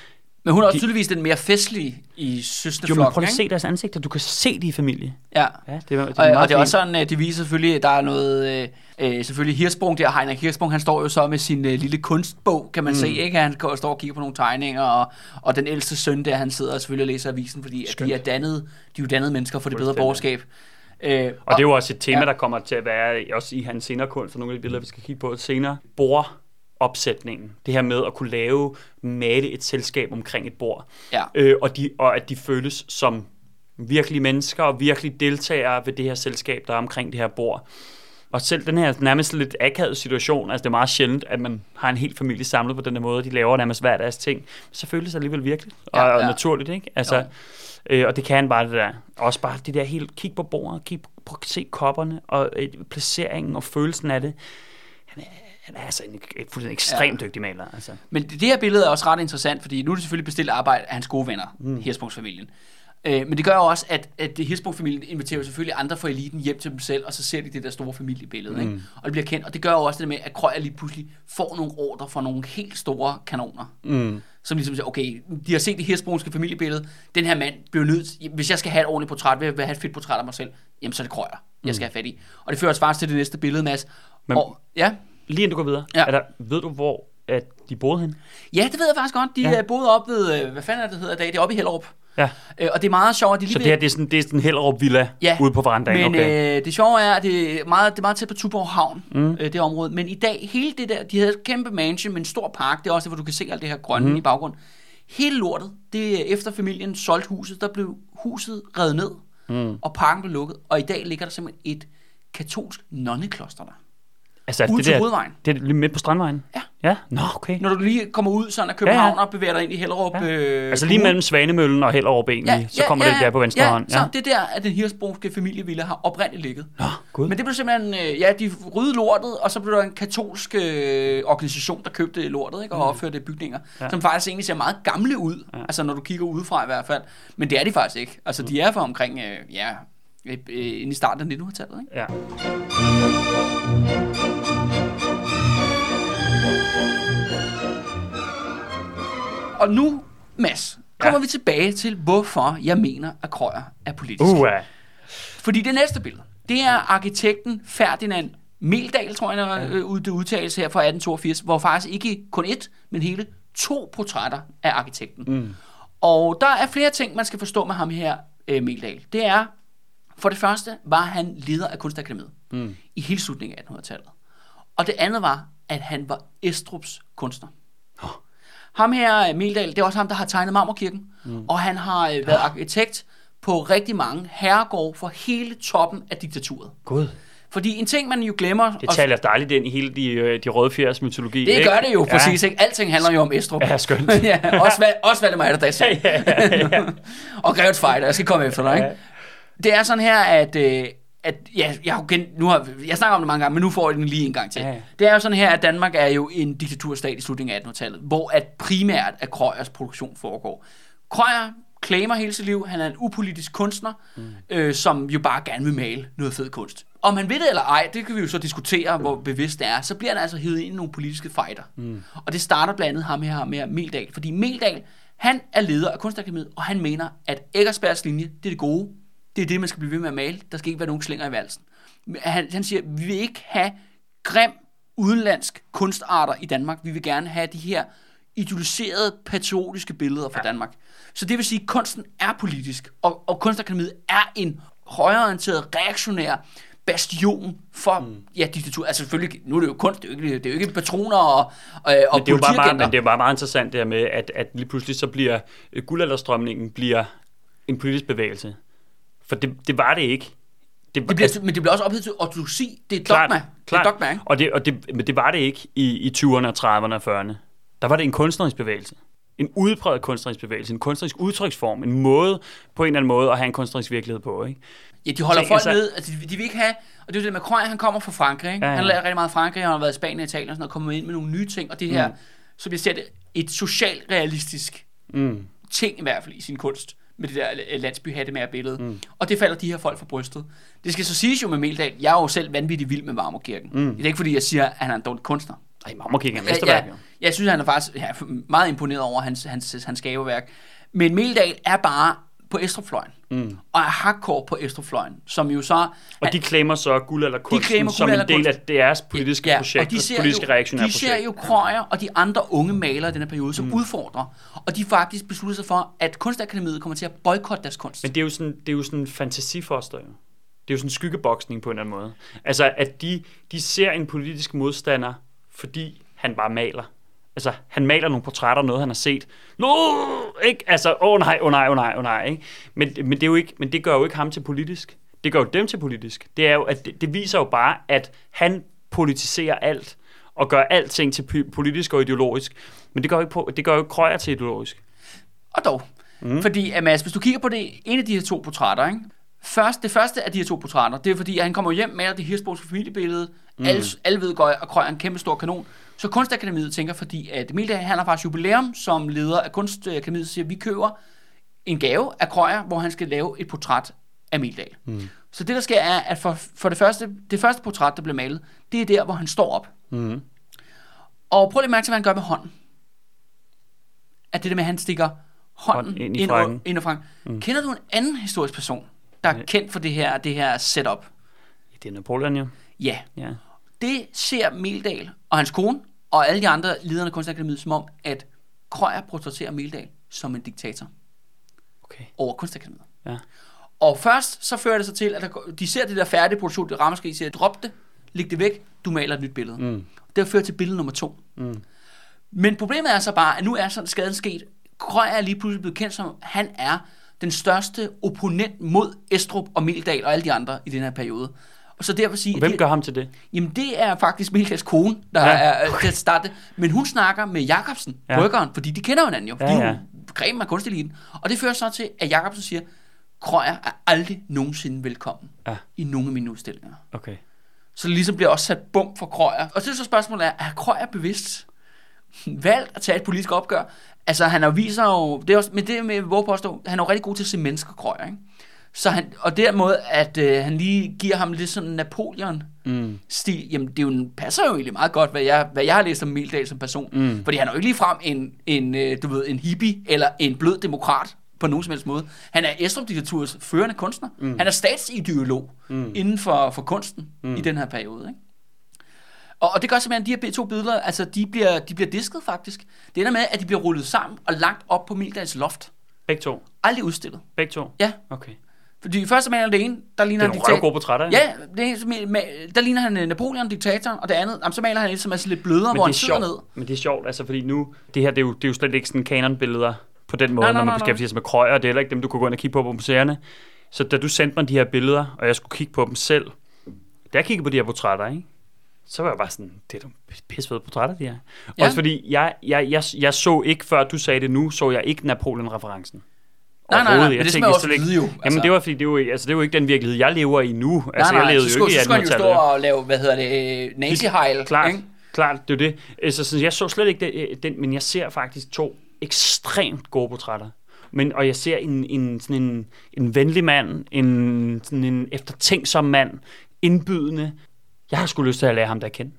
Men hun er også De- tydeligvis den mere festlige i Jo, men søsterflokken, prøv at se deres ansigter, du kan se de i familie. Ja. Ja, det, var, det Og, er meget og det er også sådan, øh, det viser selvfølgelig, at der er noget, øh, øh, selvfølgelig Hirsprung der, Heinrich Hirsprung, han står jo så med sin øh, lille kunstbog, kan man mm. se, ikke? Han står og kigger på nogle tegninger, og, og den ældste søn der, han sidder selvfølgelig og læser avisen, fordi at de er dannet, de er jo dannede mennesker for det bedre borgerskab. Øh, Og det er jo også et tema, Ja. der kommer til at være også i hans senere kunst, og nogle af de billeder, vi skal kigge på senere. Bordopsætningen. Det her med at kunne lave, male et selskab omkring et bord. Ja. Øh, og, de, og at de føles som virkelige mennesker og virkelig deltagere ved det her selskab, der er omkring det her bord. Og selv den her nærmest lidt akavet situation, altså det er meget sjældent, at man har en hel familie samlet på den her måde, de laver nærmest hver deres ting. Så føles det alligevel virkeligt og, Ja, ja, og naturligt, ikke? Altså, Jo. Øh, og det kan bare det der. Også bare det der helt, kig på bordet, kig, at se kopperne og øh, placeringen og følelsen af det. Han er, han er altså en, en fuldstændig ekstremt ja. dygtig maler, altså. Men det det her billede er også ret interessant, fordi nu er det selvfølgelig bestilt arbejde af hans gode venner, mm. Hirspunktsfamilien. Øh, men det gør jo også, at, at Hirspunkt-familien inviterer selvfølgelig andre fra eliten hjem til dem selv, og så ser de det der store familiebillede, mm. ikke? og det bliver kendt. Og det gør jo også det med, at Krøyer lige pludselig får nogle ordre fra nogle helt store kanoner. Mm. Som ligesom siger, okay, de har set det hirsprungske familiebillede, den her mand bliver nødt, hvis jeg skal have et ordentligt portræt, vil jeg have et fedt portræt af mig selv, jamen så er det Krøyer, jeg skal have fat i. Og det fører os faktisk til det næste billede, Mads. Men- og, ja, Lige inden du går videre, Ja. er der, ved du, hvor at de boede hen? ja, det ved jeg faktisk godt. De Ja. boede op ved, øh, hvad fanden er det, det hedder i dag? Det er oppe i Hellerup. Ja. Øh, og det er meget sjovt, at de lige Så det her, det er sådan, det er sådan Hellerup Villa Ja, ude på verandaen, Men okay. øh, det sjove er, at det er meget, det er meget tæt på Tuborg Havn, mm. øh, det område. Men i dag, hele det der, de havde et kæmpe mansion med en stor park, det er også hvor du kan se alt det her grønne mm. i baggrund. Hele lortet, det er efter familien solgte huset, der blev huset revet ned, mm. og parken blev lukket. Og i dag ligger der simpelthen et katolsk nonnekloster der. Altså, er ude det til der, hovedvejen. Det er lige midt på Strandvejen? Ja. Ja? Nå, okay. Når du lige kommer ud sådan af København Ja, ja, ja. og bevæger dig ind i Hellerup. Ja. Øh, Altså lige mellem Svanemøllen og Hellerup egentlig, så kommer det der på venstre ja, hånd. så det er der, at den hirsbrugske familievilla har oprindeligt ligget. Nå, gud. Men det blev simpelthen, øh, ja, de ryddede lortet, og så blev der en katolsk øh, organisation, der købte lortet, ikke, og opførte bygninger, ja. Ja. som faktisk egentlig ser meget gamle ud, ja. altså når du kigger udefra i hvert fald. Men det er de faktisk ikke. Altså de er fra omkring, øh, ja, øh, øh, i starten af 1900-tallet, ikke? Ja. Og nu, Mads, kommer Ja. vi tilbage til, hvorfor jeg mener, at Krøyer er politisk. Uh, uh. Fordi det næste billede, det er arkitekten Ferdinand Meldal, tror jeg, ja. øh, ud- det udtales her fra 1882, hvor faktisk ikke kun et, men hele to portrætter af arkitekten. Mm. Og der er flere ting, man skal forstå med ham her, øh, Meldal. Det er, for det første var han leder af Kunstakademiet mm. i hele slutningen af 1800-tallet. Og det andet var, at han var Estrups kunstner. Ham her, Meldal, det er også ham, der har tegnet Marmorkirken. Mm. Og han har øh, været arkitekt på rigtig mange herregård for hele toppen af diktaturet. Gud. Fordi en ting, man jo glemmer... Det taler dejligt ind i hele de, øh, de røde fjers mytologi. det ikke? gør det jo præcis, ikke? Alting handler jo om Estrup. Ja, skønt. ja, også, Val- også Valdemar Atterdags. ja, ja, ja. og Grevet Fighter, jeg skal komme efter dig, ikke? Ja. Det er sådan her, at... Øh, at ja, jeg, har gen, nu har, jeg snakker om det mange gange, men nu får jeg den lige en gang til. Ja. Det er jo sådan her, at Danmark er jo en diktaturstat i slutningen af 1800-tallet, hvor at primært at Krøyers produktion foregår. Krøyer claimer hele sit liv, han er en upolitisk kunstner, mm. øh, som jo bare gerne vil male noget fed kunst. Om han ved det eller ej, det kan vi jo så diskutere, hvor bevidst det er. Så bliver han altså hivet ind i nogle politiske fighter. Mm. Og det starter blandt andet ham her med Meldal, fordi Meldal, han er leder af Kunstakademiet, og han mener, at Eggersbergs linje, det er det gode. Det er det, man skal blive ved med at male. Der skal ikke være nogen slinger i valsen. Han, han siger, vi vil ikke have grim udenlandsk kunstarter i Danmark. Vi vil gerne have de her idealiserede, patriotiske billeder fra ja. Danmark. Så det vil sige, at kunsten er politisk, og, og Kunstakademiet er en højreorienteret, reaktionær bastion for mm. ja, diktatur. Altså selvfølgelig, nu er det jo kunst, det er jo ikke, det er jo ikke patroner og, og, og Men det, er jo bare meget, men det er bare meget interessant det her med, at, at lige pludselig så bliver øh, guldalderstrømningen bliver en politisk bevægelse. For det, det var det ikke. Det bliver, men det bliver også ophedet til ortodoksi. Det er klart, dogma. klart. Det er dogma, ikke? Og, det, og det, men det var det ikke i, i 20'erne, 30'erne og 40'erne. Der var det en kunstnerisk bevægelse. En udpræget kunstnerisk bevægelse. En kunstnerisk udtryksform. En måde, på en eller anden måde, at have en kunstnerisk virkelighed på. Ikke? Ja, de holder Tænk, folk altså- nede. Altså, de, de vil ikke have... Og det er jo det med Krøyer, han kommer fra Frankrig. Ikke? Ja, Ja. Han har lært rigtig meget Frankrig, han har været i Spanien og Italien og sådan noget, kommet ind med nogle nye ting. Og det her, mm. som jeg ser det, et socialt realistisk Mm. ting i hvert fald i sin kunst med det der øh, landsbyhatte billede. Mm. Og det falder de her folk for brystet. Det skal så siges jo med Meldal, jeg er jo selv vanvittigt vild med Marmorkirken. Mm. Det er ikke fordi, jeg siger, at han er en dårlig kunstner. Ej, Marmorkirken er Ja, mesterværk. ja, jo. jeg synes, han er faktisk ja, meget imponeret over hans, hans, hans gaverværk. Men Meldal er bare på Estrupfløjen. Mm. Og er hardcore på Estrupfløjen, som jo så... Og de claimer så guld eller kunsten som en del af deres politiske ja, projekt, og de ser politiske jo, reaktionære de ser projekt. jo Krøyer og de andre unge malere i den her periode, som mm. udfordrer. Og de faktisk beslutter sig for, at Kunstakademiet kommer til at boykotte deres kunst. Men det er jo sådan, det er jo sådan en fantasifoster, jo. Det er jo sådan skyggeboksning på en eller anden måde. Altså, at de, de ser en politisk modstander, fordi han bare maler. Altså, han maler nogle portrætter, noget han har set. Nå, ikke? Altså, åh oh, nej, åh oh, nej, åh oh, nej, åh oh, nej, ikke? Men, men, det er jo ikke, men det gør jo ikke ham til politisk. Det gør jo dem til politisk. Det, er jo, at det, det viser jo bare, at han politiserer alt, og gør alting til politisk og ideologisk. Men det gør jo ikke, på, det gør jo ikke Krøyer til ideologisk. Og dog. Mm. Fordi, at Mads, hvis du kigger på det, en af de her to portrætter, ikke? Først, det første af de her to portrætter, det er fordi, at han kommer hjem med det hirsbrugske familiebillede. Mm. Alle, alle ved godt, at Krøyer er en kæmpe stor kanon. Så Kunstakademiet tænker, fordi at Emildag, han har faktisk jubilæum som leder af Kunstakademiet, siger, at vi køber en gave af Krøyer, hvor han skal lave et portræt af Emildag. Mm. Så det, der sker, er, at for, for det, første, det første portræt, der bliver malet, det er der, hvor han står op. Mm. Og prøv lige at mærke til, hvad han gør med hånden. At det der med, at han stikker hånden Hånd ind i ind, frakken. ind, frakken. Mm. Kender du en anden historisk person, der er kendt for det her, det her setup? Det er Napoleon jo. Ja. Ja. Det ser Meldal og hans kone og alle de andre lederne af Kunstakademiet som om, at Krøyer portrætterer Meldal som en diktator Okay. over Kunstakademiet. Ja. Og først så fører det sig til, at der, de ser det der færdige produktion, det ramaskrig, siger, drop det, læg det væk, du maler et nyt billede. Mm. Det fører til billede nummer to. Mm. Men problemet er så bare, at nu er sådan skaden sket. Krøyer er lige pludselig blevet kendt som, han er den største opponent mod Estrup og Mildal og alle de andre i den her periode. Og så derfor sige, Og hvem det, gør ham til det? jamen det er faktisk Mildals kone, der Ja. ja. er til at starte. Men hun snakker med Jacobsen, Ja. ja. bryggeren, fordi de kender hinanden jo. Ja, er ja. jo gremen af kunsteliten. Og det fører så til, at Jacobsen siger, Krøyer er aldrig nogensinde velkommen Ja. i nogen af mine udstillinger. Okay. Så det ligesom bliver også sat bum for Krøyer. Og så er så spørgsmålet er, er Krøyer bevidst valgt at tage et politisk opgør? Altså han har viser jo, det er også, men det med hvor påstå, han er jo rigtig god til at se mennesker Krøyer, ikke? Så han, og den måde, at øh, han lige giver ham lidt sådan Napoleon Mm. stil, jamen det jo, passer jo egentlig meget godt, hvad jeg, hvad jeg har læst om Mildal som person. Mm. Fordi han er jo ikke ligefrem en, en, øh, du ved, en hippie eller en blød demokrat på nogen som helst måde. Han er Estrup-diktaturets førende kunstner. Mm. Han er statsideolog mm. inden for, for kunsten mm. i den her periode. Ikke? Og, og det gør simpelthen, at de her to billeder, altså de bliver, de bliver disket faktisk. Det ender med, at de bliver rullet sammen og lagt op på Mildals loft. Begge to. Aldrig udstillet. Begge to? Ja, Okay. Fordi først så maler det ene, der ligner Det er røv gode portrætter? Ja, det er, der ligner han øh, Napoleon, diktatoren, og det andet, jamen, så maler han et, som er sådan lidt blødere, hvor han er sidder ned. men det er sjovt, altså fordi nu, det her det er jo, det er jo slet ikke sådan kanonbilleder på den måde, Nej, nej, når man beskæftiger sig med krøjer, det er heller ikke dem, du kunne gå ind og kigge på på museerne. Så da du sendte mig de her billeder, og jeg skulle kigge på dem selv, da jeg kiggede på de her portrætter, ikke? så var jeg bare sådan, det er nogle pissefede portrætter, de her. Ja. Også fordi, jeg, jeg, jeg, jeg så ikke, før du sagde det nu, så jeg ikke Napoleon-referencen. Nej, nej, nej, men Jeg det skal tænkte man også ikke- vide jo, Jamen, altså. det var fordi, det er, jo, ikke- altså, det er jo ikke den virkelighed, jeg lever i nu. Altså, nej, jeg nej, levede så jo skulle, ikke i så skulle han jo stå 1800-tallet. og lave, hvad hedder det, øh, nazi-hejl. Klart, ikke? klart, det er jo det. Altså, så jeg så slet ikke det, den, men jeg ser faktisk to ekstremt gode portrætter. Men, og jeg ser en, en, sådan en, en venlig mand, en, sådan en eftertænksom mand, indbydende. Jeg har sgu lyst til at lære ham der at kende.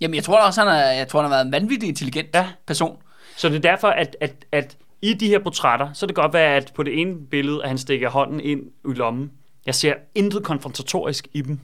Jamen, jeg tror også, han er, jeg tror, han har været en vanvittig intelligent Ja. person. Så det er derfor, at, at, at i de her portrætter, så kan det godt være, at på det ene billede, at han stikker hånden ind i lommen. Jeg ser intet konfrontatorisk i dem.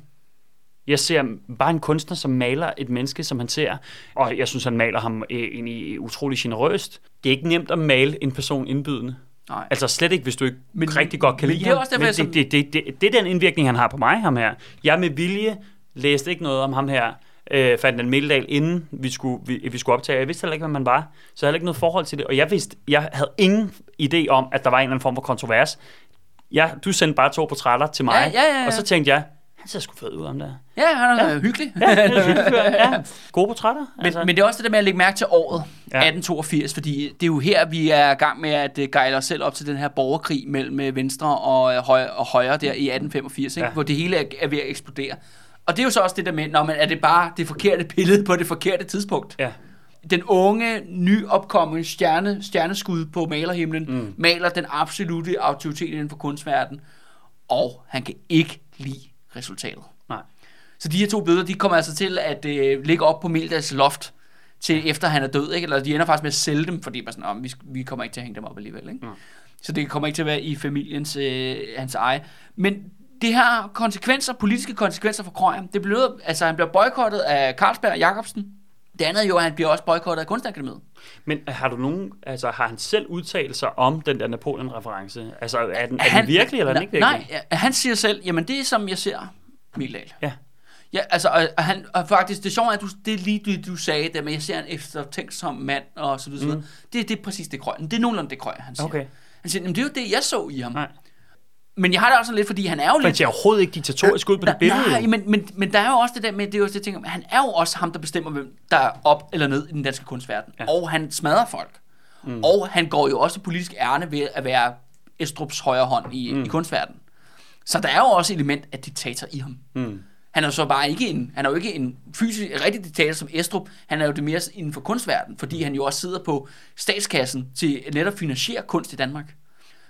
Jeg ser bare en kunstner, som maler et menneske, som han ser. Og jeg synes, han maler ham øh, egentlig utrolig generøst. Det er ikke nemt at male en person indbydende. Nej. Altså slet ikke, hvis du ikke men, rigtig godt kan lide det er ham. derfor, men det, det, det, det, det er den indvirkning, han har på mig, ham her. Jeg med vilje læste ikke noget om ham her, øh, Ferdinand Meldal, inden vi skulle, vi, vi skulle optage. Jeg vidste heller ikke, hvad man var, så jeg havde ikke noget forhold til det. Og jeg vidste, jeg havde ingen idé om, at der var en eller anden form for kontrovers. Jeg, du sendte bare to portrætter til mig, Ja, ja, ja, ja. og så tænkte jeg, han ser sgu fed ud om der. Ja, han er ja. hyggelig. Ja, er hyggeligt, ja. Gode portrætter. Men, altså. men det er også det der med at lægge mærke til året, Ja. ja. 1882, fordi det er jo her, vi er i gang med at øh, gejle os selv op til den her borgerkrig mellem øh, Venstre og, øh, højre, og Højre der i 1885, ikke? Ja. Ja. hvor det hele er, er ved at eksplodere. Og det er jo så også det der med, når man er det bare det forkerte billede på det forkerte tidspunkt. Ja. Den unge, nyopkommende stjerne, stjerneskud på malerhimlen mm. maler den absolute autoritet inden for kunstverdenen, og han kan ikke lide resultatet. Nej. Så de her to billeder, de kommer altså til at øh, ligge op på Mildas loft, til efter han er død, ikke? Eller de ender faktisk med at sælge dem, fordi man sådan, oh, vi, vi kommer ikke til at hænge dem op alligevel, ikke? Mm. Så det kommer ikke til at være i familiens, øh, hans eje. Men det har konsekvenser, politiske konsekvenser for Krøyer. Det blev, altså han bliver boykottet af Carlsberg og Jacobsen. Det andet jo, at han bliver også boykottet af Kunstakademiet. Men har du nogen, altså har han selv udtalt sig om den der Napoleon-reference? Altså er den, er Han- den virkelig, eller er den ikke virkelig? Nej, han siger selv, jamen det er som jeg ser Mildal. Ja. Ja, altså, og, og han, og faktisk, det sjove er, at du, det er lige det, du sagde, der med, jeg ser en eftertænksom mand, og så videre, mm. det, det er præcis det krøj. Det er nogenlunde det krøj, han siger. Okay. Han siger, jamen, det er jo det, jeg så i ham. Nej. Men jeg har det også sådan lidt, fordi han er jo Men lidt... det er overhovedet ikke diktatorisk ud på det billede. Nej, men, men, men der er jo også det der med, det er jo også det, jeg tænker, han er jo også ham, der bestemmer, hvem der er op eller ned i den danske kunstverden. Ja. Og han smadrer folk. Mm. Og han går jo også politisk ærne ved at være Estrups højre hånd i, mm. i kunstverdenen. Så der er jo også et element af diktator i ham. Mm. Han er jo så bare ikke en, han er jo ikke en fysisk, rigtig diktator som Estrup. Han er jo det mere inden for kunstverdenen, fordi han jo også sidder på statskassen til at netop finansiere kunst i Danmark.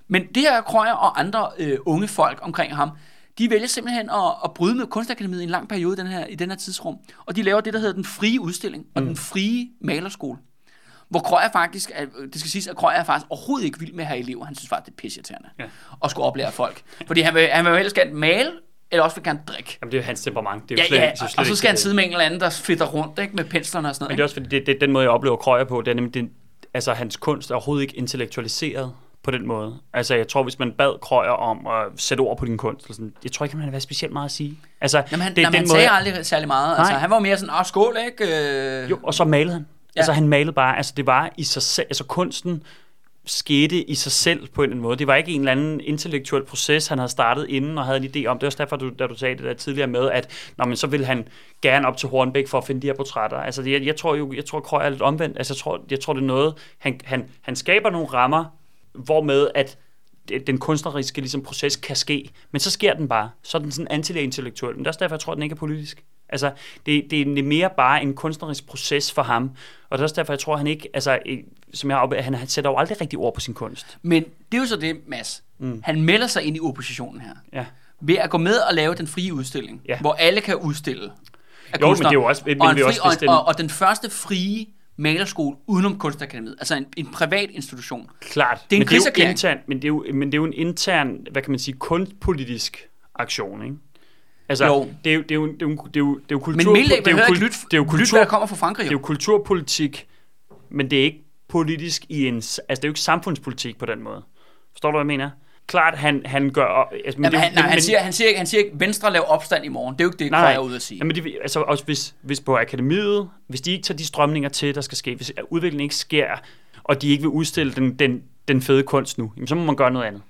Men det her Krøyer og andre øh, unge folk omkring ham, de vælger simpelthen at, at bryde med Kunstakademiet i en lang periode i den, her, i den her tidsrum. Og de laver det, der hedder den frie udstilling og den frie malerskole. Hvor Krøyer faktisk, er, det skal siges, at Krøyer er faktisk overhovedet ikke vild med at have elever. Han synes faktisk, det er pisseirriterende Ja. at skulle oplære folk. Fordi han vil, han vil jo helst gerne male, eller også vil gerne drikke. Jamen, det er jo hans temperament. Det er jo Ja, slet, ja, det jo slet og så skal han det. sidde med en eller anden, der fedter rundt ikke, med penslerne og sådan Men noget. det er også fordi, det, det, den måde, jeg oplever Krøyer på, det er nemlig, den, altså hans kunst er overhovedet ikke intellektualiseret på den måde. Altså, jeg tror, hvis man bad Krøyer om at sætte ord på din kunst, eller sådan, jeg tror ikke, han havde været specielt meget at sige. Altså, Jamen, han, det jamen, han den sagde måde, aldrig særlig meget. Altså, Nej. han var mere sådan, åh, skål, ikke? Øh, jo, og så malede han. Ja. Altså, han malede bare, altså, det var i sig selv, altså, kunsten skete i sig selv på en eller anden måde. Det var ikke en eller anden intellektuel proces, han havde startet inden og havde en idé om. Det er også derfor, du, da du sagde det der tidligere med, at nå, men så ville han gerne op til Hornbæk for at finde de her portrætter. Altså, jeg, jeg tror jo, jeg tror, Krøyer er lidt omvendt. Altså, jeg tror, jeg tror det er noget, han, han, han skaber nogle rammer, hvormed at den kunstneriske ligesom, proces kan ske. Men så sker den bare. Så er den sådan anti-intellektuel. Men det er også derfor, jeg tror, den ikke er politisk. Altså, det, det er mere bare en kunstnerisk proces for ham. Og det er også derfor, jeg tror, han ikke, altså, som jeg han, han sætter jo aldrig rigtig ord på sin kunst. Men det er jo så det, Mads. Mm. Han melder sig ind i oppositionen her. Ja. Ved at gå med og lave den frie udstilling, Ja. hvor alle kan udstille. Jo, men kunstnere. det er jo også- men og, fri, også, og, hvis den- og, og den første frie malerskole udenom Kunstakademiet. Altså en, en privat institution. Klart. Det er en men, det er jo intern, men, det er jo, men det er jo en intern, hvad kan man sige, kunstpolitisk aktion, ikke? Altså, Jo. det er jo, det er jo, det er jo, det er jo, det er jo kultur... Men Millet det er jo, kul- lytte, det er jo kultur, hvad der kommer fra Frankrig. det er Jo. jo kulturpolitik, men det er ikke politisk i en... Altså, det er jo ikke samfundspolitik på den måde. Forstår du, hvad jeg mener? Klart, han, han gør... Altså, men Jamen, det han, nej, men- han, siger, han, siger ikke, han siger ikke, Venstre laver opstand i morgen. Det er jo ikke det, Nej, nej. er ude at sige. Jamen, det, altså også hvis, hvis på akademiet, hvis de ikke tager de strømninger til, der skal ske, hvis udviklingen ikke sker, og de ikke vil udstille den, den, den fede kunst nu, jamen, så må man gøre noget andet.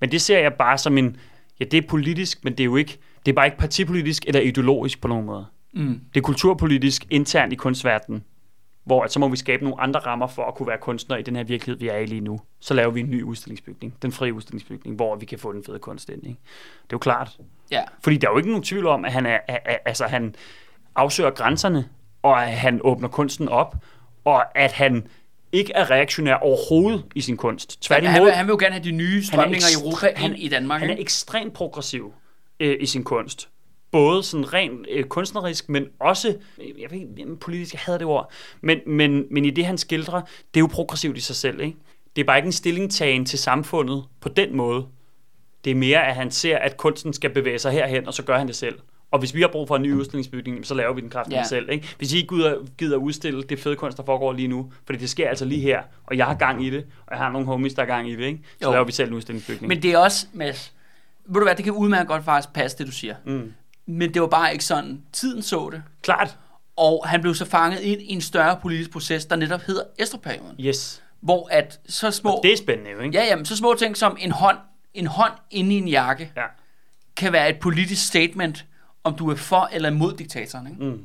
Men det ser jeg bare som en, ja, det er politisk, men det er jo ikke, det er bare ikke partipolitisk eller ideologisk på nogen måde. Mm. Det er kulturpolitisk internt i kunstverdenen, hvor at så må vi skabe nogle andre rammer for at kunne være kunstner i den her virkelighed, vi er i lige nu. Så laver vi en ny udstillingsbygning, den frie udstillingsbygning, hvor vi kan få den fede kunst ind. Ikke? Det er jo klart. Ja. Fordi der er jo ikke nogen tvivl om, at han, er, er, er, altså, han afsøger grænserne, og at han åbner kunsten op, og at han ikke er reaktionær overhovedet i sin kunst. Han, Tværtimod, han, vil, han vil jo gerne have de nye strømninger i Europa han- i Danmark. han er ekstremt progressiv øh, i sin kunst. Både sådan rent øh, kunstnerisk, men også, øh, jeg ved ikke, politisk, jeg hader det ord, men, men, men i det, han skildrer, det er jo progressivt i sig selv, ikke? Det er bare ikke en stillingtagen til samfundet på den måde. Det er mere, at han ser, at kunsten skal bevæge sig herhen, og så gør han det selv. Og hvis vi har brug for en ny udstillingsbygning, så laver vi den kraftigt Ja. selv. Ikke? Hvis I ikke gider, udstille det fede kunst, der foregår lige nu, fordi det sker altså lige her, og jeg har gang i det, og jeg har nogle homies, der har gang i det, ikke? så Jo. laver vi selv en udstillingsbygning. Men det er også, Mads, ved du hvad, det kan udmærket godt faktisk passe, det du siger. Mm. Men det var bare ikke sådan, tiden så det. Klart. Og han blev så fanget ind i en større politisk proces, der netop hedder Estrup-perioden. Yes. Hvor at så små, Og det er spændende jo, ikke? ja, jamen, så små ting som en hånd, en hånd inde i en jakke, Ja. kan være et politisk statement, om du er for eller imod diktatoren. Ikke? Mm.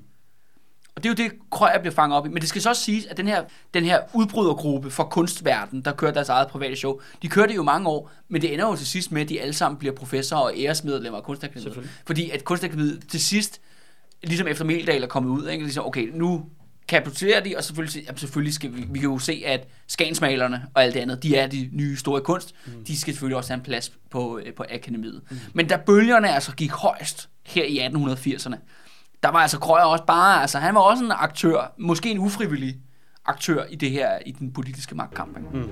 Og det er jo det, Krøyer bliver fanget op i. Men det skal så også siges, at den her, den her udbrydergruppe for kunstverden, der kører deres eget private show, de kører det jo mange år, men det ender jo til sidst med, at de alle sammen bliver professorer og æresmedlemmer af Kunstakademiet. Fordi at Kunstakademiet til sidst, ligesom efter Meldal er kommet ud, ikke? ligesom, okay, nu kapitulerer de, og selvfølgelig, jamen, selvfølgelig skal vi, vi kan jo se, at skansmalerne og alt det andet, de er de nye store kunst, mm. de skal selvfølgelig også have en plads på, øh, på akademiet. Mm. Men da bølgerne altså gik højst her i 1880'erne, der var altså Krøyer også bare, altså han var også en aktør, måske en ufrivillig aktør i det her, i den politiske magtkamp. ikke? Mm.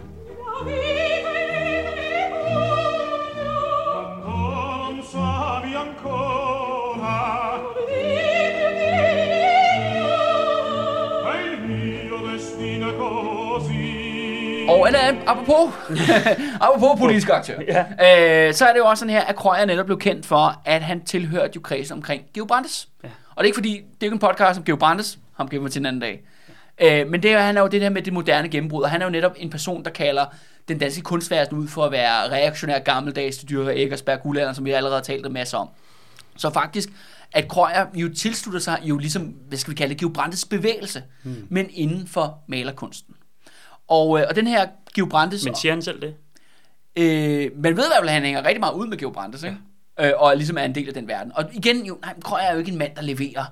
Og eller, apropos, apropos politisk aktør, Ja. øh, så er det jo også sådan her, at Krøyer netop blev kendt for, at han tilhørte jo kredsen omkring Georg Brandes. Ja. Og det er ikke fordi, det er ikke en podcast om Geo Brandes, ham gemmer til en anden dag. Øh, men det er, han er jo det der med det moderne gennembrud, og han er jo netop en person, der kalder den danske kunstverden ud for at være reaktionær gammeldags til Dyrker Eggersberg Guldalderen, som vi allerede har talt en masse om. Så faktisk, at Krøyer jo tilslutter sig jo ligesom, hvad skal vi kalde det, Geo Brandes bevægelse, hmm. men inden for malerkunsten. Og, øh, og den her Geo Brandes... Men siger han selv det? Øh, man ved i hvert fald, at han hænger rigtig meget ud med Geo Brandes, ikke? Ja. Øh, og ligesom er en del af den verden. Og igen, jo, nej, Krøyer er jo ikke en mand, der leverer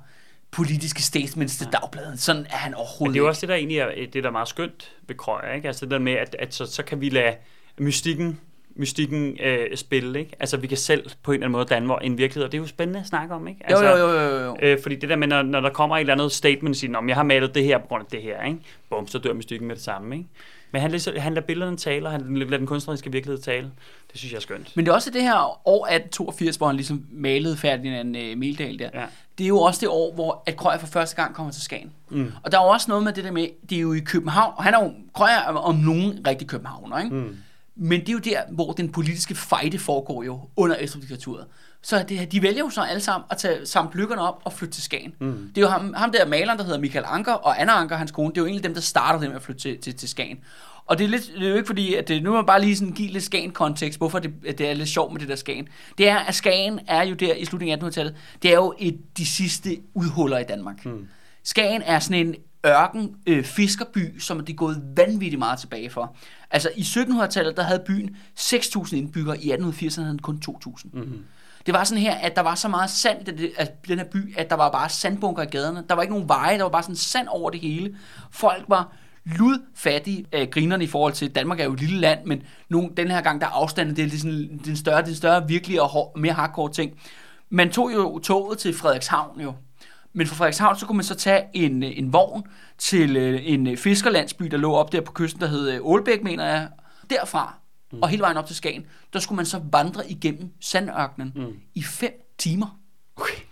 politiske statements til dagbladet. Sådan er han overhovedet Men det er jo også det, der egentlig er, det, der er meget skønt ved Krøyer, ikke? Altså det der med, at, at så, så kan vi lade mystikken mystikken øh, spille, ikke? Altså, vi kan selv på en eller anden måde danne en virkelighed, og det er jo spændende at snakke om, ikke? Altså, jo, jo, jo, jo, jo. Øh, fordi det der med, når, når der kommer et eller andet statement, siger, om jeg har malet det her på grund af det her, ikke? Bum, så dør mystikken med det samme, ikke? Men han, lader, han lader billederne tale, og han lader den kunstneriske virkelighed tale. Det synes jeg er skønt. Men det er også det her år 1882, hvor han ligesom malede Ferdinand øh, Meldal der. Ja. Det er jo også det år, hvor at Krøyer for første gang kommer til Skagen. Mm. Og der er jo også noget med det der med, det er jo i København, og han er jo, Krøyer er om nogen rigtig københavner, ikke? Mm. Men det er jo der, hvor den politiske fejde foregår jo under Estrup-diktaturet. Så det, de vælger jo så alle sammen at tage samt lykkerne op og flytte til Skagen. Mm. Det er jo ham, ham der maleren, der hedder Michael Anker, og Anna Anker, hans kone, det er jo egentlig dem, der starter det med at flytte til, til, til Skagen. Og det er, lidt, det er jo ikke fordi, at det, nu må man bare lige sådan give lidt Skagen-kontekst, hvorfor det, at det er lidt sjovt med det der Skagen. Det er, at Skagen er jo der i slutningen af 1800-tallet, det er jo et, de sidste udhuller i Danmark. Mm. Skagen er sådan en ørken øh, fiskerby, som de er gået vanvittigt meget tilbage for. Altså i 1700-tallet, der havde byen 6.000 indbyggere, i 1880'erne havde den kun 2.000. Mm-hmm. Det var sådan her, at der var så meget sand i den, altså, den her by, at der var bare sandbunker i gaderne. Der var ikke nogen veje, der var bare sådan sand over det hele. Folk var ludfattige af grinerne i forhold til, Danmark er jo et lille land, men nu, den her gang, der er afstanden, det er sådan, den større, den større, virkelig og hår, mere hardcore ting. Man tog jo toget til Frederikshavn jo, men fra Frederikshavn, så kunne man så tage en, en vogn til øh, en fiskerlandsby, der lå op der på kysten, der hed øh, Ålbæk, mener jeg. Derfra, mm. og hele vejen op til Skagen, der skulle man så vandre igennem sandørkenen mm. i fem timer. Okay.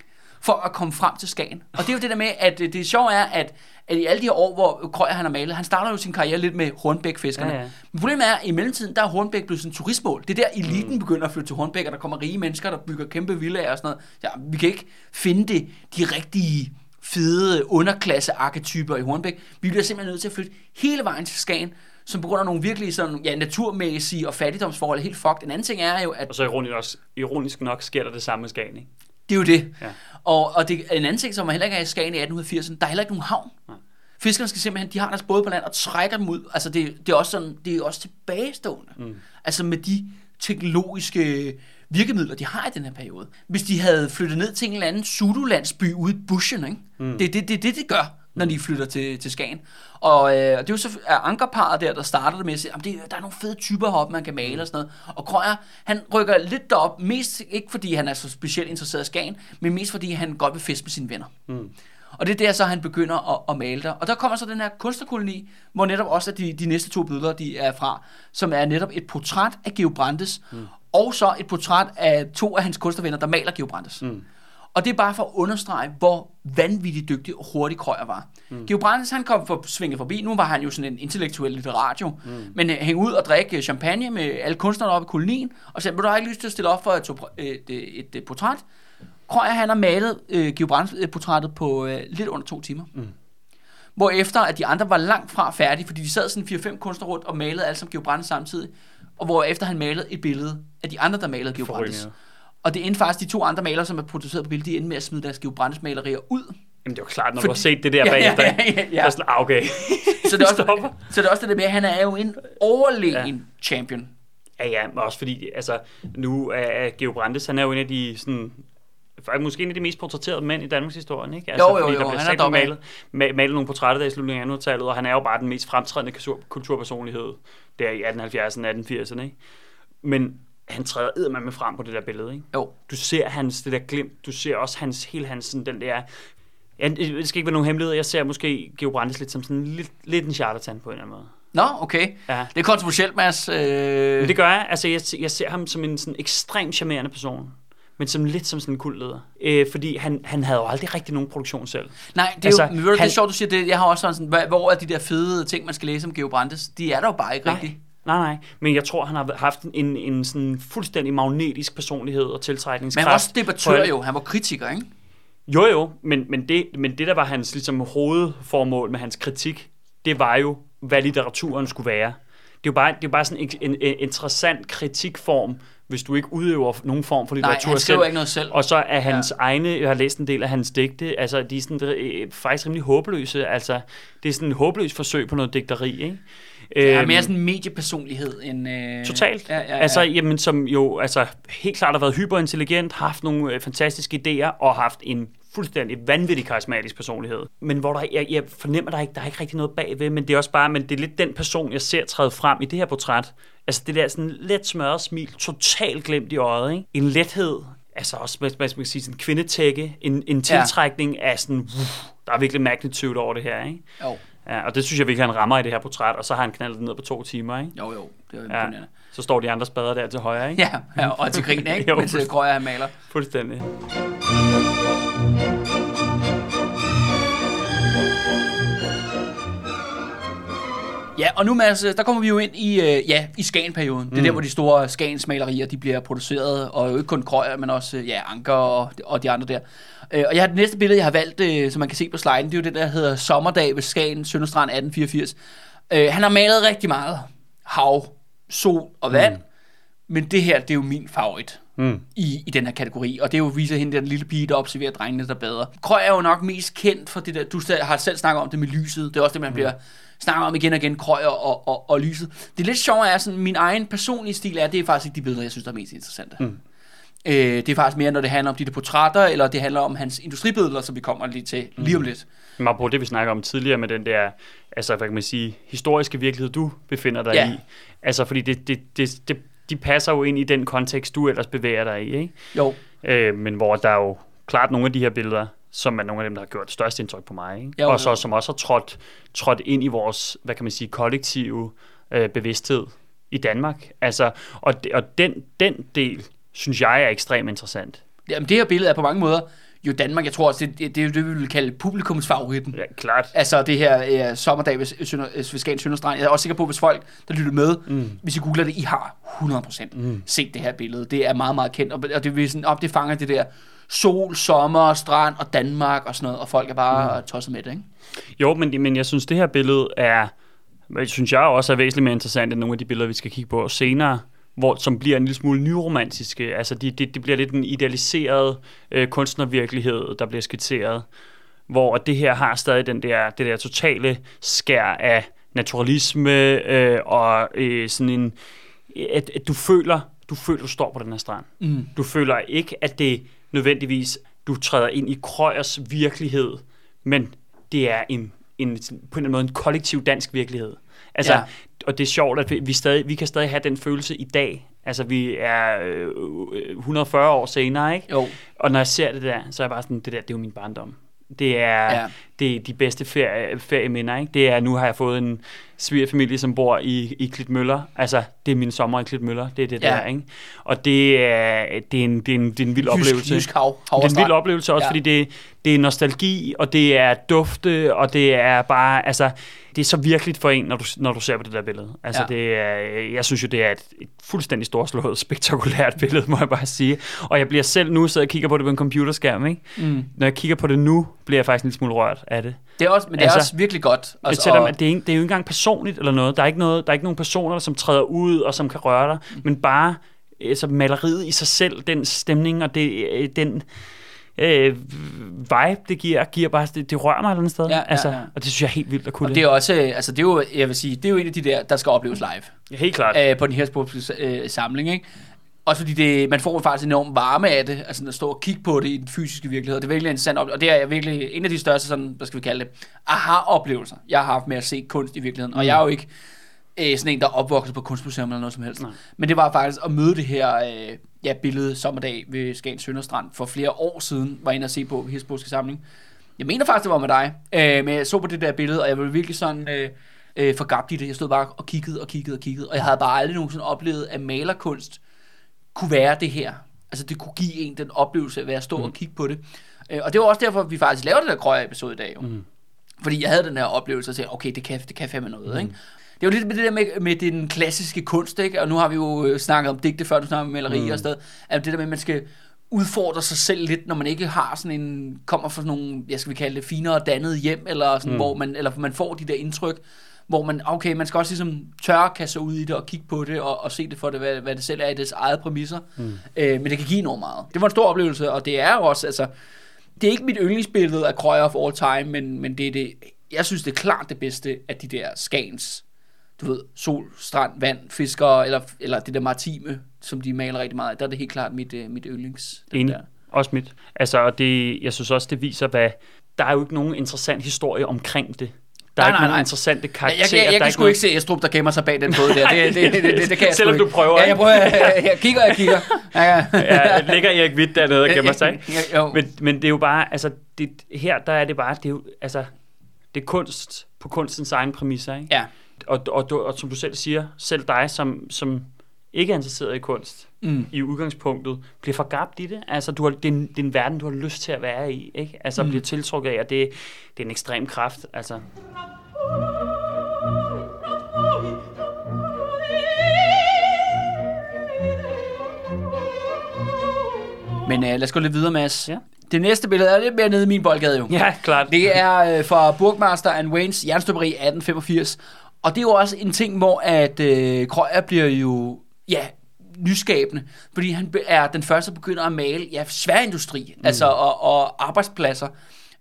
For at komme frem til Skagen. Og det er jo det der med, at det, det sjove er, at, at i alle de her år, hvor Krøyer han har malet, han starter jo sin karriere lidt med Hornbæk-fiskerne. Ja, ja. Men problemet er, at i mellemtiden, der er Hornbæk blevet sådan en turistmål. Det er der, eliten mm. begynder at flytte til Hornbæk, og der kommer rige mennesker, der bygger kæmpe villager og sådan noget. Ja, vi kan ikke finde det, de rigtige fede underklasse-arketyper i Hornbæk. Vi bliver simpelthen nødt til at flytte hele vejen til Skagen, som på grund af nogle virkelig sådan, ja, naturmæssige og fattigdomsforhold er helt fucked. En anden ting er jo, at... Og så ironisk, også, ironisk nok sker der det samme med Skagen, ikke? Det er jo det. Ja. Og, og det, en anden ting, som man heller ikke er i Skagen i 1880'erne, der er heller ikke nogen havn. Ja. Fiskerne skal simpelthen, de har deres både på land og trækker dem ud. Altså det, det er også sådan, det er også tilbagestående. Mm. Altså med de teknologiske virkemidler, de har i den her periode. Hvis de havde flyttet ned til en eller anden sudolandsby ude i bushen, ikke? Mm. Det er det, det, det, det gør, når de flytter til, til Skagen. Og øh, det er jo så er ankerparet der, der starter det med at sige, at det, der er nogle fede typer heroppe, man kan male og sådan noget. Og Krøyer, han rykker lidt derop, mest ikke fordi han er så specielt interesseret i Skagen, men mest fordi han godt vil feste med sine venner. Mm. Og det er der så, han begynder at, at male der. Og der kommer så den her kunstnerkoloni, hvor netop også de, de næste to billeder, de er fra, som er netop et portræt af Geo Brandes, mm. og så et portræt af to af hans kunstnervenner, der maler Geo Brandes. Mm. Og det er bare for at understrege, hvor vanvittigt dygtig og hurtig Krøyer var. Mm. Geo Brandes, han kom for svinget forbi. Nu var han jo sådan en intellektuel litterat jo. Mm. Men uh, hænge ud og drikke champagne med alle kunstnerne oppe i kolonien. Og sagde, vil du ikke lyst til at stille op for et, et, et, et, et portræt? Krøyer, han har malet uh, Geo Brandes portrættet på uh, lidt under to timer. Mm. Hvor efter at de andre var langt fra færdige, fordi de sad sådan 4-5 kunstnere rundt og malede alle som Geo Brandes samtidig. Og hvor efter han malede et billede af de andre, der malede Geo Brandes. Og det endte faktisk de to andre malere, som er produceret på billedet, de endte med at smide deres Geo Brandes malerier ud. Jamen det var klart, når Fordi, du har set det der bagefter. Ja, ja, ja, ja. Så sådan, ah, okay. så, det er også, så det er også det der med, at han er jo en overlegen ja. champion. Ja, ja, men også fordi, altså, nu er Geo Brandes, han er jo en af de sådan, måske en af de mest portrætterede mænd i Danmarks historie, ikke? Altså, jo, jo, jo, der han er malet, malet nogle portrætter der i slutningen af 1800-tallet, og han er jo bare den mest fremtrædende kulturpersonlighed der i 1870'erne og 1880'erne, ikke? Men han træder med frem på det der billede, ikke? Jo. Du ser hans, det der glimt, du ser også hans, hele hans, sådan, den der, ja, det skal ikke være nogen hemmelighed, jeg ser måske Geo Brandes lidt som sådan lidt, lidt en charlatan på en eller anden måde. Nå, okay. Ja. Det er kontroversielt, Mads. Øh... Men det gør jeg. Altså, jeg, jeg ser ham som en sådan ekstremt charmerende person men som lidt som sådan en kuldleder. Øh, fordi han, han havde jo aldrig rigtig nogen produktion selv. Nej, det er altså, jo, men, han, det er sjovt, du siger det. Jeg har også sådan, hvor er de der fede ting, man skal læse om Geo Brandes? De er der jo bare ikke rigtigt. Nej, nej. Men jeg tror, han har haft en, en sådan fuldstændig magnetisk personlighed og tiltrækningskraft. Men han var også debattør jo. Han var kritiker, ikke? Jo, jo, men, men, det, men det, der var hans ligesom, hovedformål med hans kritik, det var jo, hvad litteraturen skulle være. Det er jo bare, det er bare sådan en, en, en interessant kritikform, hvis du ikke udøver nogen form for Nej, litteratur han skriver selv. ikke noget selv. Og så er hans ja. egne, jeg har læst en del af hans digte, altså de er sådan, øh, faktisk rimelig håbløse. Altså, det er sådan en håbløs forsøg på noget digteri, ikke? Det er Øhm, mere sådan en mediepersonlighed end... Øh, Totalt. Ja, ja, ja. Altså, jamen, som jo altså, helt klart har været hyperintelligent, haft nogle øh, fantastiske idéer og haft en fuldstændig vanvittig karismatisk personlighed. Men hvor der, jeg, jeg fornemmer, der er ikke, der er ikke rigtig noget bagved, men det er også bare, men det er lidt den person, jeg ser træde frem i det her portræt. Altså det der sådan let smørret smil, totalt glemt i øjet, ikke? En lethed, altså også, hvad, hvad skal man sige, sådan en kvindetække, en, en tiltrækning ja. af sådan, uff, der er virkelig magnitude over det her, ikke? Jo, Ja, og det synes jeg virkelig, han rammer i det her portræt, og så har han knaldet det ned på to timer, ikke? jo, jo. Det er jo Ja. imponerende. Så står de andre spader der til højre, ikke? Ja, ja og til grin, ikke? Jo. Mens Krøyer han maler. Fuldstændig. Ja, og nu Mads, der kommer vi jo ind i, øh, ja, i Skagen-perioden. Det er der, hvor de store Skagens-malerier, de bliver produceret, og jo ikke kun Krøyer, men også øh, ja, Anker og, og de andre der. Øh, og jeg har det næste billede, jeg har valgt, øh, som man kan se på sliden, det er jo det, der hedder Sommerdag ved Skagen, Sønderstrand 1884. Øh, han har malet rigtig meget hav, sol og vand, mm. men det her, det er jo min favorit Mm. i, i den her kategori, og det er jo viser hende, den lille pige, der observerer drengene, der bader. Krøj er jo nok mest kendt for det der, du har selv snakket om det med lyset, det er også det, man bliver snakket om igen og igen, Krøj og, og, og lyset. Det lidt sjove er, sådan, min egen personlige stil er, det er faktisk ikke de billeder, jeg synes, der er mest interessante. Mm. Øh, det er faktisk mere, når det handler om de der portrætter, eller det handler om hans industribilleder, som vi kommer lige til lige om lidt. Men på det, vi snakker om tidligere med den der, altså hvad kan man sige, historiske virkelighed, du befinder dig Ja. i. Altså fordi det, det, det, det, de passer jo ind i den kontekst, du ellers bevæger dig i, ikke? Jo, Øh, men hvor der er jo klart nogle af de her billeder, som er nogle af dem, der har gjort størst indtryk på mig, ikke? Jo, og så som også har trådt, trådt ind i vores, hvad kan man sige, kollektive øh, bevidsthed i Danmark. Altså, og, de, og den, den del, synes jeg er ekstremt interessant. Jamen, det her billede er på mange måder jo Danmark, jeg tror også, det, det, det er det, vi vil kalde publikumsfavoritten. Ja, klart. Altså det her øh, sommerdag ved, Sønder, ved Skagen Sønderstrand. Jeg er også sikker på, hvis folk, der lytter med, mm. hvis I googler det, I har 100% mm. set det her billede. Det er meget, meget kendt, og, og det, vil sådan, op, det fanger det der sol, sommer, strand og Danmark og sådan noget, og folk er bare mm. tosset med det, ikke? Jo, men, men jeg synes, det her billede er, synes jeg også er væsentligt mere interessant end nogle af de billeder, vi skal kigge på senere, hvor, som bliver en lille smule nyromantiske. Altså, det de, de bliver lidt en idealiseret øh, kunstnervirkelighed, der bliver skitseret, hvor det her har stadig den der, det der totale skær af naturalisme øh, og øh, sådan en, at, at du føler, du føler, du står på den her strand. Mm. Du føler ikke, at det nødvendigvis, du træder ind i Krøyers virkelighed, men det er en, en, på en eller anden måde en kollektiv dansk virkelighed. Altså, Ja. Og det er sjovt, at vi, vi, stadig, vi kan stadig have den følelse i dag. Altså, vi er øh, 140 år senere, ikke? Jo, Og når jeg ser det der, så er jeg bare sådan, det der, det er jo min barndom. Det er, Ja. Det er de bedste ferie, ferieminder, ikke? Det er, nu har jeg fået en svigerfamilie, som bor i, i Klitmøller. Altså, det er min sommer i Klitmøller. Det er det Ja. der, ikke? Og det er, det er, en, det er, en, det er en vild jysk, oplevelse. jysk hav, hav Det er en vild oplevelse også, Ja. fordi det, det er nostalgi, og det er dufte, og det er bare, altså, det er så virkeligt for en, når du, når du ser på det der billede. Altså, ja. det er, jeg synes jo, det er et, et fuldstændig storslået, spektakulært billede, må jeg bare sige. Og jeg bliver selv nu, så jeg kigger på det på en computerskærm, ikke? Mm. Når jeg kigger på det nu, bliver jeg faktisk en lille smule rørt af det. Det er også, men det er Altså, også virkelig godt. Altså, selvom og, at det, er det er jo ikke engang personligt eller noget. Der er ikke, noget, der er ikke nogen personer, som træder ud og som kan røre dig, men bare altså, maleriet i sig selv, den stemning og det, øh, den øh, vibe, det giver, giver bare, det, det rører mig et eller andet sted. Ja, ja, altså, ja. Og det synes jeg er helt vildt at kunne og det er også, øh, altså det er jo, jeg vil sige, det er jo en af de der, der skal opleves live. Ja, helt klart. øh, på den her øh, samling, ikke? Også fordi det, man får faktisk enorm varme af det, altså at stå og kigge på det i den fysiske virkelighed. Det er virkelig interessant, og det er virkelig en af de største, sådan, hvad skal vi kalde det, aha-oplevelser, jeg har haft med at se kunst i virkeligheden. Og jeg er jo ikke øh, sådan en, der er opvokset på kunstmuseum eller noget som helst. Nej. Men det var faktisk at møde det her øh, ja, billede sommerdag ved Skagen Sønderstrand for flere år siden, var inde og se på Hirsborgske samling. Jeg mener faktisk, det var med dig, øh, men jeg så på det der billede, og jeg blev virkelig sådan øh, øh, forgabt i det. Jeg stod bare og kiggede og kiggede og kiggede, og jeg havde bare aldrig nogensinde oplevet, at malerkunst kunne være det her. Altså det kunne give en den oplevelse at stå mm. og kigge på det. Øh, og det var også derfor, vi faktisk lavede den der krøje episode i dag. Jo. Mm. Fordi jeg havde den her oplevelse og sagde, okay, det kan, det kan fandme noget, mm. ikke? Det er jo lidt med det der med, med den klassiske kunst, ikke? Og nu har vi jo øh, snakket om digte, før du snakker om maleri mm. og sted. At det der med, at man skal udfordrer sig selv lidt, når man ikke har sådan en, kommer fra sådan nogle, jeg skal vi kalde det, finere dannet hjem, eller sådan, mm. hvor man, eller man får de der indtryk, hvor man, okay, man skal også ligesom tørre kaste sig ud i det, og kigge på det, og, og se det for det, hvad, hvad det selv er i dets eget præmisser. Mm. Øh, men det kan give enormt meget. Det var en stor oplevelse, og det er jo også, altså, det er ikke mit yndlingsbillede af Krøyer of All Time, men, men det er det, jeg synes, det er klart det bedste af de der skans, du ved, sol, strand, vand, fiskere, eller, eller det der maritime, som de maler rigtig meget af. Der er det helt klart mit, uh, mit yndlings. Enig. Der. Også mit. Altså, og det, jeg synes også, det viser, hvad... Der er jo ikke nogen interessant historie omkring det. Der er Nej, ikke nej, nogen nej. interessante Jeg, karakterer. jeg, jeg, jeg er kan sgu ikke se Estrup, der gemmer sig bag den båd der. Det, det, det, det, det kan jeg Selvom du prøver, Ja, jeg prøver. Jeg, jeg kigger, jeg kigger. Ja, ja. ja, ligger Erik Witt dernede og gemmer sig, ikke? Men, men det er jo bare, altså, det, her der er det bare, det er jo, altså, det er kunst på kunstens egen præmisser, ikke? Ja. Og, og, og, og som du selv siger, selv dig, som, som ikke er interesseret i kunst, Mm. i udgangspunktet, bliver forgabt i det. Altså, du har, det, er en, det er en verden, du har lyst til at være i, ikke? Altså, mm. bliver tiltrukket af, og det, det er en ekstrem kraft, altså. Men uh, lad os gå lidt videre, Mads. Ja. Det næste billede er lidt mere nede i min boldgade jo. Ja, klart. Det er øh, fra Burgmaster and Waynes jernstøberi 1885. Og det er jo også en ting, hvor at øh, Krøyer bliver jo, ja, nyskabende, fordi han er den første, der begynder at male ja, sværindustri, mm. altså og, og arbejdspladser.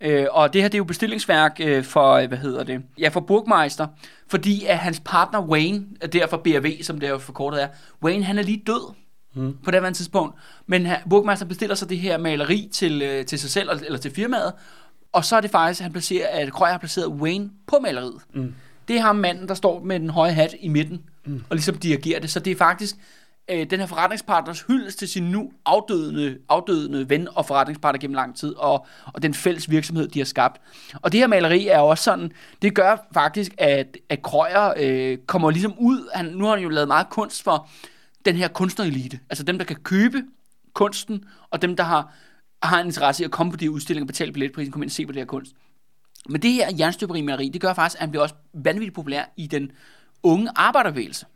Øh, og det her, det er jo bestillingsværk øh, for, øh, hvad hedder det, ja, for Burgmeister, fordi at hans partner Wayne, er derfor BRV, som det jo forkortet er, Wayne, han er lige død mm. på det her tidspunkt, men han, Burgmeister bestiller så det her maleri til, øh, til sig selv, eller til firmaet, og så er det faktisk, at han placerer, at Krøyer har placeret Wayne på maleriet. Mm. Det er ham manden, der står med den høje hat i midten, mm. og ligesom dirigerer det. Så det er faktisk øh, den her forretningspartners hyldest til sin nu afdødende, afdødende ven og forretningspartner gennem lang tid, og, og den fælles virksomhed, de har skabt. Og det her maleri er også sådan, det gør faktisk, at, at Krøyer øh, kommer ligesom ud, han, nu har han jo lavet meget kunst for den her kunstnerelite, altså dem, der kan købe kunsten, og dem, der har, har en interesse i at komme på de udstillinger betale billetprisen, komme ind og se på det her kunst. Men det her jernstøberi-maleri, det gør faktisk, at han bliver også vanvittigt populær i den unge arbejderbevægelse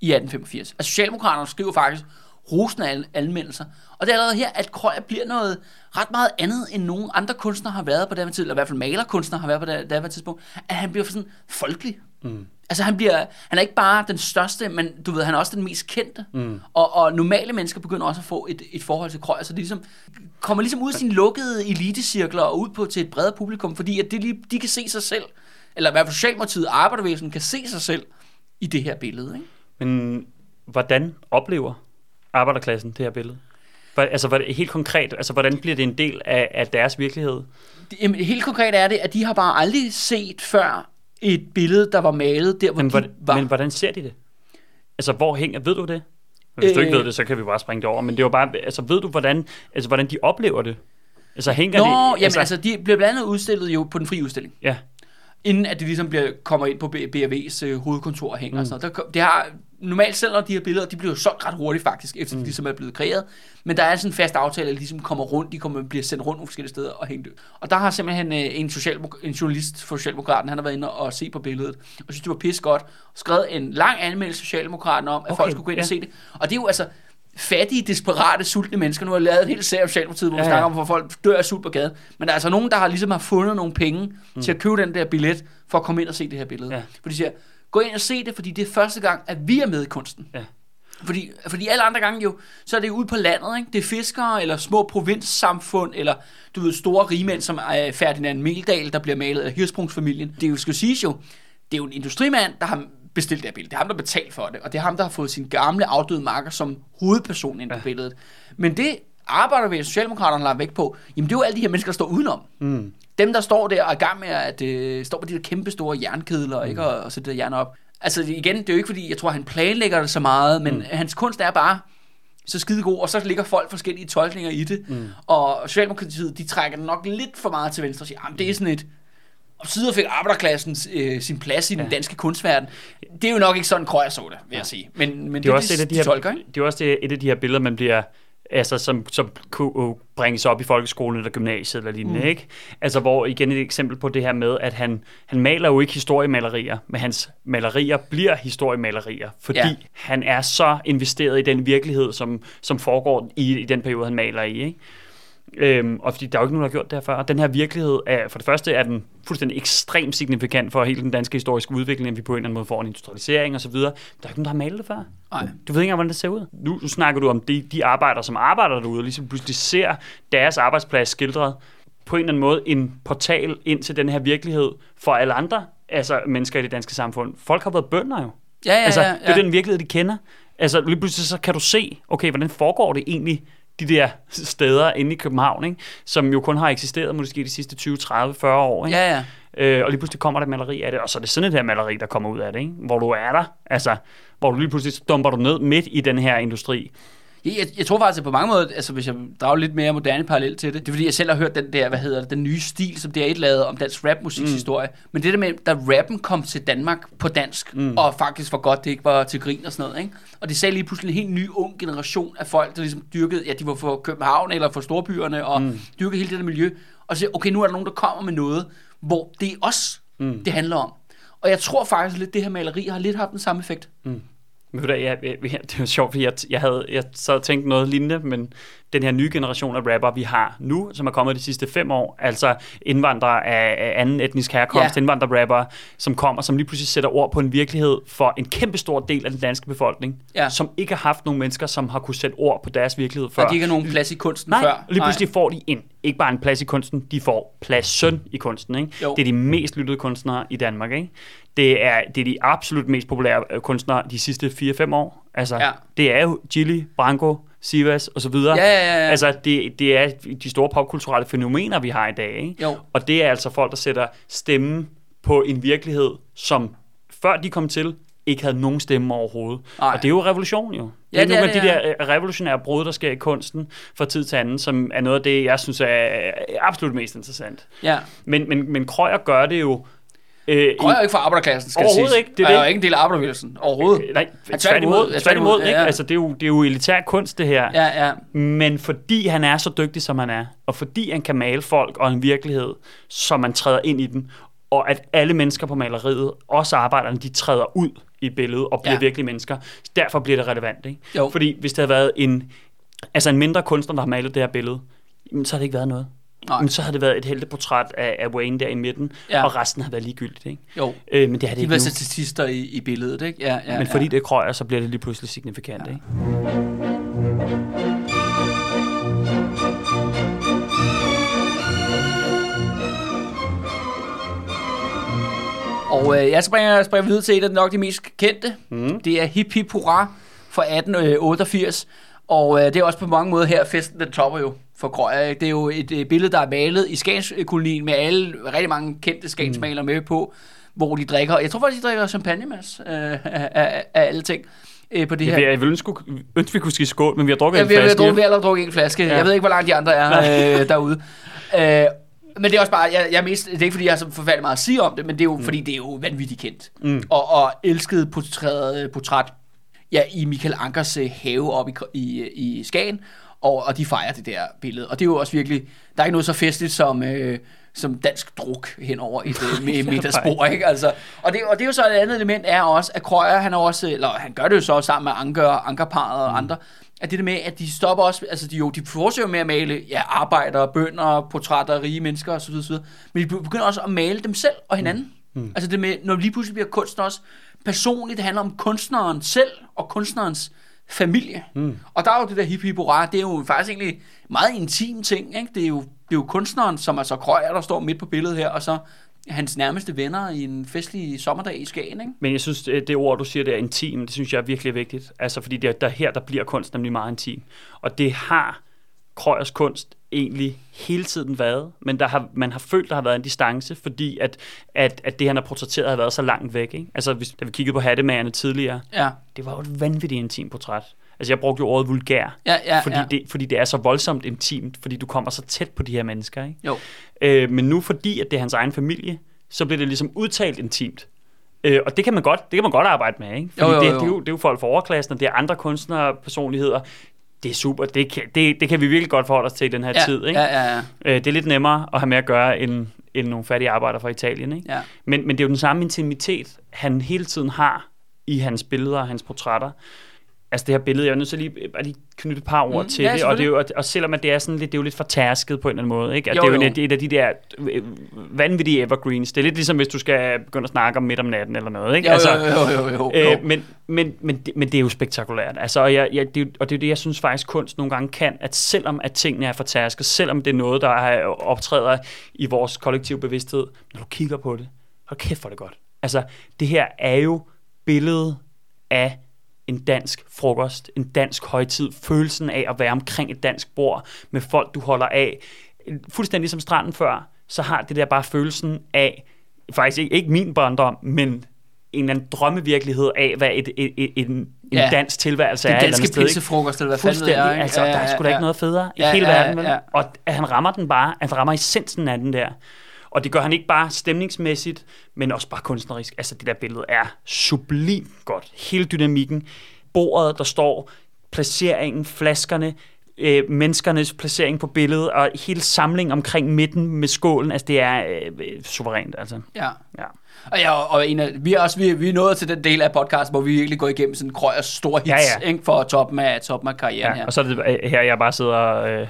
i 1885. Altså Socialdemokraterne skriver faktisk rosende al- anmeldelser. Og det er allerede her, at Krøyer bliver noget ret meget andet, end nogen andre kunstnere har været på det her tidspunkt, eller i hvert fald malerkunstnere har været på det, det her tidspunkt, at han bliver sådan folkelig. Mm. Altså han bliver, han er ikke bare den største, men du ved, han er også den mest kendte. Mm. Og, og normale mennesker begynder også at få et, et forhold til Krøyer, så de ligesom kommer ligesom ud af sine lukkede elitecirkler og ud på til et bredere publikum, fordi at det, lige- de kan se sig selv, eller i hvert fald Socialdemokratiet og Arbejdervægelsen kan se sig selv i det her billede. Ikke? Men hvordan oplever arbejderklassen det her billede? Hvor- Altså, hvor- helt konkret, altså, hvordan bliver det en del af, af deres virkelighed? Det- Jamen, helt konkret er det, at de har bare aldrig set før et billede, der var malet der, hvor Men, de hvordan, var. men hvordan ser de det? Altså, hvor hænger, ved du det? Hvis du ikke Øh. ved det, så kan vi bare springe det over. Men det er jo bare, altså, ved du, hvordan, altså, hvordan de oplever det? Altså, hænger Nå, de... jamen altså, altså, de bliver blandt andet udstillet jo på den frie udstilling. Ja, inden at det ligesom bliver, kommer ind på BRV's øh, hovedkontor og hænger mm. og sådan noget. Der, det har, normalt selv når de her billeder, de bliver jo solgt ret hurtigt faktisk, efter mm. de ligesom er blevet kreeret. Men der er sådan en fast aftale, at de ligesom kommer rundt, de kommer, bliver sendt rundt nogle forskellige steder og hængt. Og der har simpelthen øh, en, social, en journalist for Socialdemokraten, han har været inde og se på billedet, og synes, det var pisse godt, og skrevet en lang anmeldelse Socialdemokraten om, at Okay, folk skulle gå ind ja. og se det. Og det er jo altså fattige, desperate, sultne mennesker. Nu har jeg lavet en hel serie om Socialdemokratiet, hvor Ja, ja, snakker om, hvor folk dør af sult på gaden. Men der er altså nogen, der har ligesom har fundet nogle penge mm. til at købe den der billet, for at komme ind og se det her billede. Ja. For de siger, gå ind og se det, fordi det er første gang, at vi er med i kunsten. Ja. Fordi, fordi alle andre gange jo, så er det ude på landet, ikke? Det er fiskere, eller små provinssamfund, eller du ved, store rigmænd, som er Ferdinand Meldal, der bliver malet af Hirschsprungsfamilien. Det er jo, skal siges jo, det er jo en industrimand, der har bestilt det her billede. Det er ham, der betalt for det, og det er ham, der har fået sin gamle afdøde marker som hovedperson ind på Ja. billedet. Men det arbejder ved Socialdemokraterne lagt væk på, jamen det er jo alle de her mennesker, der står udenom. Mm. Dem, der står der og er i gang med at øh, stå på de der kæmpe store jernkedler, mm. ikke, og, og sætte det jern op. Altså igen, det er jo ikke fordi, jeg tror, han planlægger det så meget, men mm. hans kunst er bare så skide god, og så ligger folk forskellige tolkninger i det. Mm. Og Socialdemokratiet, de trækker den nok lidt for meget til venstre og siger, at det er sådan et, og siden fik arbejderklassen øh, sin plads i den Ja. danske kunstverden. Det er jo nok ikke sådan, Krøyer så det, vil jeg sige. Men, men det, det er også et af de her, tolker, ikke? det er også det, et af de her billeder, man bliver altså, som, som kunne bringes op i folkeskolen eller gymnasiet eller lignende, mm. ikke? Altså, hvor igen et eksempel på det her med, at han, han maler jo ikke historiemalerier, men hans malerier bliver historiemalerier, fordi ja. han er så investeret i den virkelighed, som, som foregår i, i den periode, han maler i, ikke? Øhm, og fordi der er jo ikke nogen, der har gjort det her før. Den her virkelighed er, for det første er den fuldstændig ekstremt signifikant for hele den danske historiske udvikling, at vi på en eller anden måde får en industrialisering osv. Der er ikke nogen, der har malet det før. Nej. Du ved ikke engang, hvordan det ser ud. Nu, nu snakker du om de, de arbejdere, som arbejder derude, og ligesom pludselig ser deres arbejdsplads skildret på en eller anden måde en portal ind til den her virkelighed for alle andre altså mennesker i det danske samfund. Folk har været bønder jo. Ja, ja, altså, ja, ja. Det er den virkelighed, de kender. Altså lige pludselig så kan du se, okay, hvordan foregår det egentlig de der steder inde i København, ikke? som jo kun har eksisteret måske de sidste 20, 30, 40 år. Ikke? Ja, ja. Øh, og lige pludselig kommer der et maleri af det, og så er det sådan et her maleri, der kommer ud af det, ikke? hvor du er der, altså, hvor du lige pludselig dumper du ned midt i den her industri. Jeg, jeg, jeg tror faktisk, at på mange måder, altså hvis jeg drager lidt mere moderne parallel til det, det er fordi, jeg selv har hørt den der, hvad hedder det, den nye stil, som DR1 lavede om dansk rapmusiks historie. Men det der med, da rappen kom til Danmark på dansk, mm. og faktisk var godt, det ikke var til grin og sådan noget, ikke? Og det sagde lige pludselig en helt ny ung generation af folk, der ligesom dyrkede, ja, de var fra København eller fra storbyerne, og mm. dyrkede hele det der miljø. Og så okay, nu er der nogen, der kommer med noget, hvor det er os, mm. det handler om. Og jeg tror faktisk lidt, det her maleri har lidt haft den samme effekt. Mm. Men jeg, jeg, jeg, det var sjovt, fordi jeg, jeg havde jeg så tænkt noget lignende, men den her nye generation af rapper, vi har nu, som er kommet de sidste fem år, altså indvandrere af, af anden etnisk herkomst, Ja. indvandrerrapper, som kommer, som lige pludselig sætter ord på en virkelighed for en kæmpe stor del af den danske befolkning, Ja. som ikke har haft nogen mennesker, som har kunne sætte ord på deres virkelighed før. Og de ikke har nogen plads i kunsten Nej, før. og lige pludselig får de en, ikke bare en plads i kunsten, de får plads søn i kunsten. Ikke? Jo. Det er de mest lyttede kunstnere i Danmark. Ikke? Det, er, det er de absolut mest populære øh, kunstnere de sidste 4-5 år. Altså, Ja. Det er jo Gilly, Branko, Sivas og så videre. Ja, ja, ja, ja. Altså, det, det er de store popkulturelle fænomener, vi har i dag. Ikke? Jo. Og det er altså folk, der sætter stemme på en virkelighed, som før de kom til, ikke havde nogen stemme overhovedet. Nej. Og det er jo revolution jo. Det Ja, er det nogle er af det, de der øh, revolutionære brud, der sker i kunsten fra tid til anden, som er noget af det, jeg synes er absolut mest interessant. Ja. Men, men, men Krøyer gør det jo... Øh, Krøyer er ikke fra arbejderklassen, skal Overhovedet ikke, det er er det. jo ikke en del af arbejderbevægelsen. Overhovedet. Øh, nej, Ja, tværtimod, tværtimod, ja, tværtimod, tværtimod, ikke? ja. Altså, det er, jo, det er jo elitær kunst, det her. Ja, ja. Men fordi han er så dygtig, som han er, og fordi han kan male folk og en virkelighed, så man træder ind i den, og at alle mennesker på maleriet, også arbejderne, de træder ud i billedet og bliver Ja. ja. virkelige mennesker. Derfor bliver det relevant, ikke? Jo. Fordi hvis det havde været en, altså en mindre kunstner, der har malet det her billede, så havde det ikke været noget. Nej. Men så havde det været et helteportræt af, af Wayne der i midten, Ja. og resten havde været ligegyldigt, ikke? Jo. Øh, men det har det De ikke var nu. i, i billedet, ikke? Ja, ja, Men fordi ja. det er krøjer, så bliver det lige pludselig signifikant, ja. ikke? Og øh, jeg springer, springer videre til et af nok de mest kendte. Mm. Det er Hip Hip Hurra fra 1888. Og øh, det er også på mange måder her, festen den topper jo for Krøyer. ikke? Det er jo et øh, billede, der er malet i Skagenskolonien med alle, rigtig mange kendte skagensmalere med på, hvor de drikker, jeg tror faktisk, de drikker champagne, Mads, øh, af, af, af alle ting øh, på det her. Jeg, vil, jeg vil ønske, ønske, vi kunne sige skål, men vi har drukket Ja, en vi flaske. drukket, vi har allerede drukket en flaske. Ja. Ja. Jeg ved ikke, hvor langt de andre er øh, derude. Øh, men det er også bare, jeg, jeg mest, det er ikke fordi, jeg har så forfærdeligt meget at sige om det, men det er jo, mm. fordi det er jo vanvittigt kendt. Mm. Og, og elsket portræt, portræt ja, i Michael Ankers øh, have op i, i, i Skagen, og, og de fejrer det der billede. Og det er jo også virkelig, der er ikke noget så festligt som, øh, som dansk druk hen over et øh, middagsbord, ikke? Altså, og, det, og det er jo så et andet element er også, at Krøyer, han er også, eller han gør det jo så sammen med Anker, Ankerparet og andre, at det der med, at de stopper også, altså de, jo, de forsøger med at male ja, arbejdere, bønder, portrætter, rige mennesker osv., osv., men de begynder også at male dem selv og hinanden. Mm. Altså det med, når lige pludselig bliver kunsten også personligt, det handler om kunstneren selv og kunstnerens familie. Mm. Og der er jo det der hip hip hurra, det er jo faktisk egentlig en meget intim ting, ikke? Det er jo, det er jo kunstneren, som er så krøjer, der står midt på billedet her, og så hans nærmeste venner i en festlig sommerdag i Skagen, ikke? Men jeg synes, det, det ord, du siger, det er intim, det synes jeg er virkelig vigtigt. Altså, fordi det er der, her, der bliver kunst nemlig meget intim. Og det har Krøyers kunst egentlig hele tiden været, men der har, man har følt, der har været en distance, fordi at, at, at det, han har portrætteret, har været så langt væk. Ikke? Altså, hvis, da vi kiggede på hattemagerne tidligere, Ja. det var jo et vanvittigt intimt portræt. Altså, jeg brugte jo ordet vulgær, Ja, ja, fordi, ja. Det, fordi det er så voldsomt intimt, fordi du kommer så tæt på de her mennesker. Ikke? Jo. Øh, men nu fordi, at det er hans egen familie, så bliver det ligesom udtalt intimt. Øh, og det kan man godt, det kan man godt arbejde med, ikke? Fordi Jo, jo, det, jo. det, er jo, det er jo folk fra overklassen, og det er andre kunstnere, personligheder. Det er super. Det kan, det, det kan vi virkelig godt forholde os til i den her ja, tid. Ikke? Ja, ja, ja. Øh, det er lidt nemmere at have med at gøre end, end nogle fattige arbejdere fra Italien. Ikke? ja. Men, men det er jo den samme intimitet, han hele tiden har i hans billeder og hans portrætter. Altså det her billede, jeg er nødt til lige, bare lige knytte et par ord Mm, til ja, det, og, det er jo, og, og selvom at det er sådan lidt, det er jo lidt fortærsket på en eller anden måde, ikke? At Jo, det er jo jo. et, et af de der øh, vanvittige evergreens. Det er lidt ligesom, hvis du skal begynde at snakke om midt om natten eller noget, ikke? Jo, jo, jo, jo, jo, jo. Øh, men, men, men, det, men det er jo spektakulært. Altså, og, jeg, jeg, det, og det er jo det, jeg synes faktisk kunst nogle gange kan, at selvom at tingene er fortærsket, selvom det er noget, der er, optræder i vores kollektive bevidsthed, når du kigger på det, hold kæft for det godt. Altså, det her er jo billedet af en dansk frokost, en dansk højtid, følelsen af at være omkring et dansk bord med folk, du holder af. Fuldstændig som stranden før, så har det der bare følelsen af, faktisk ikke, ikke min barndom, men en eller anden drømmevirkelighed af, hvad et, et, et, en, en Ja. dansk tilværelse Det er. et eller danske pilsefrokost, eller hvad fanden ved jeg, ikke? altså, der er sgu da ikke noget federe i Ja, hele ja, verden, vel? ja. Og at han rammer den bare, han rammer essensen af den der. Og det gør han ikke bare stemningsmæssigt, men også bare kunstnerisk. Altså, det der billede er sublim godt. Hele dynamikken, bordet, der står, placeringen, flaskerne, øh, menneskernes placering på billedet, og hele samlingen omkring midten med skålen, altså det er øh, øh, suverænt, altså. Ja. Ja. Og, ja, og en af, vi er også vi, vi er nået til den del af podcast, hvor vi virkelig går igennem sådan Krøyers store hits, Ja, ja. Ikke, for toppen af, toppen af karrieren Ja, her. og så er det her, jeg bare sidder øh,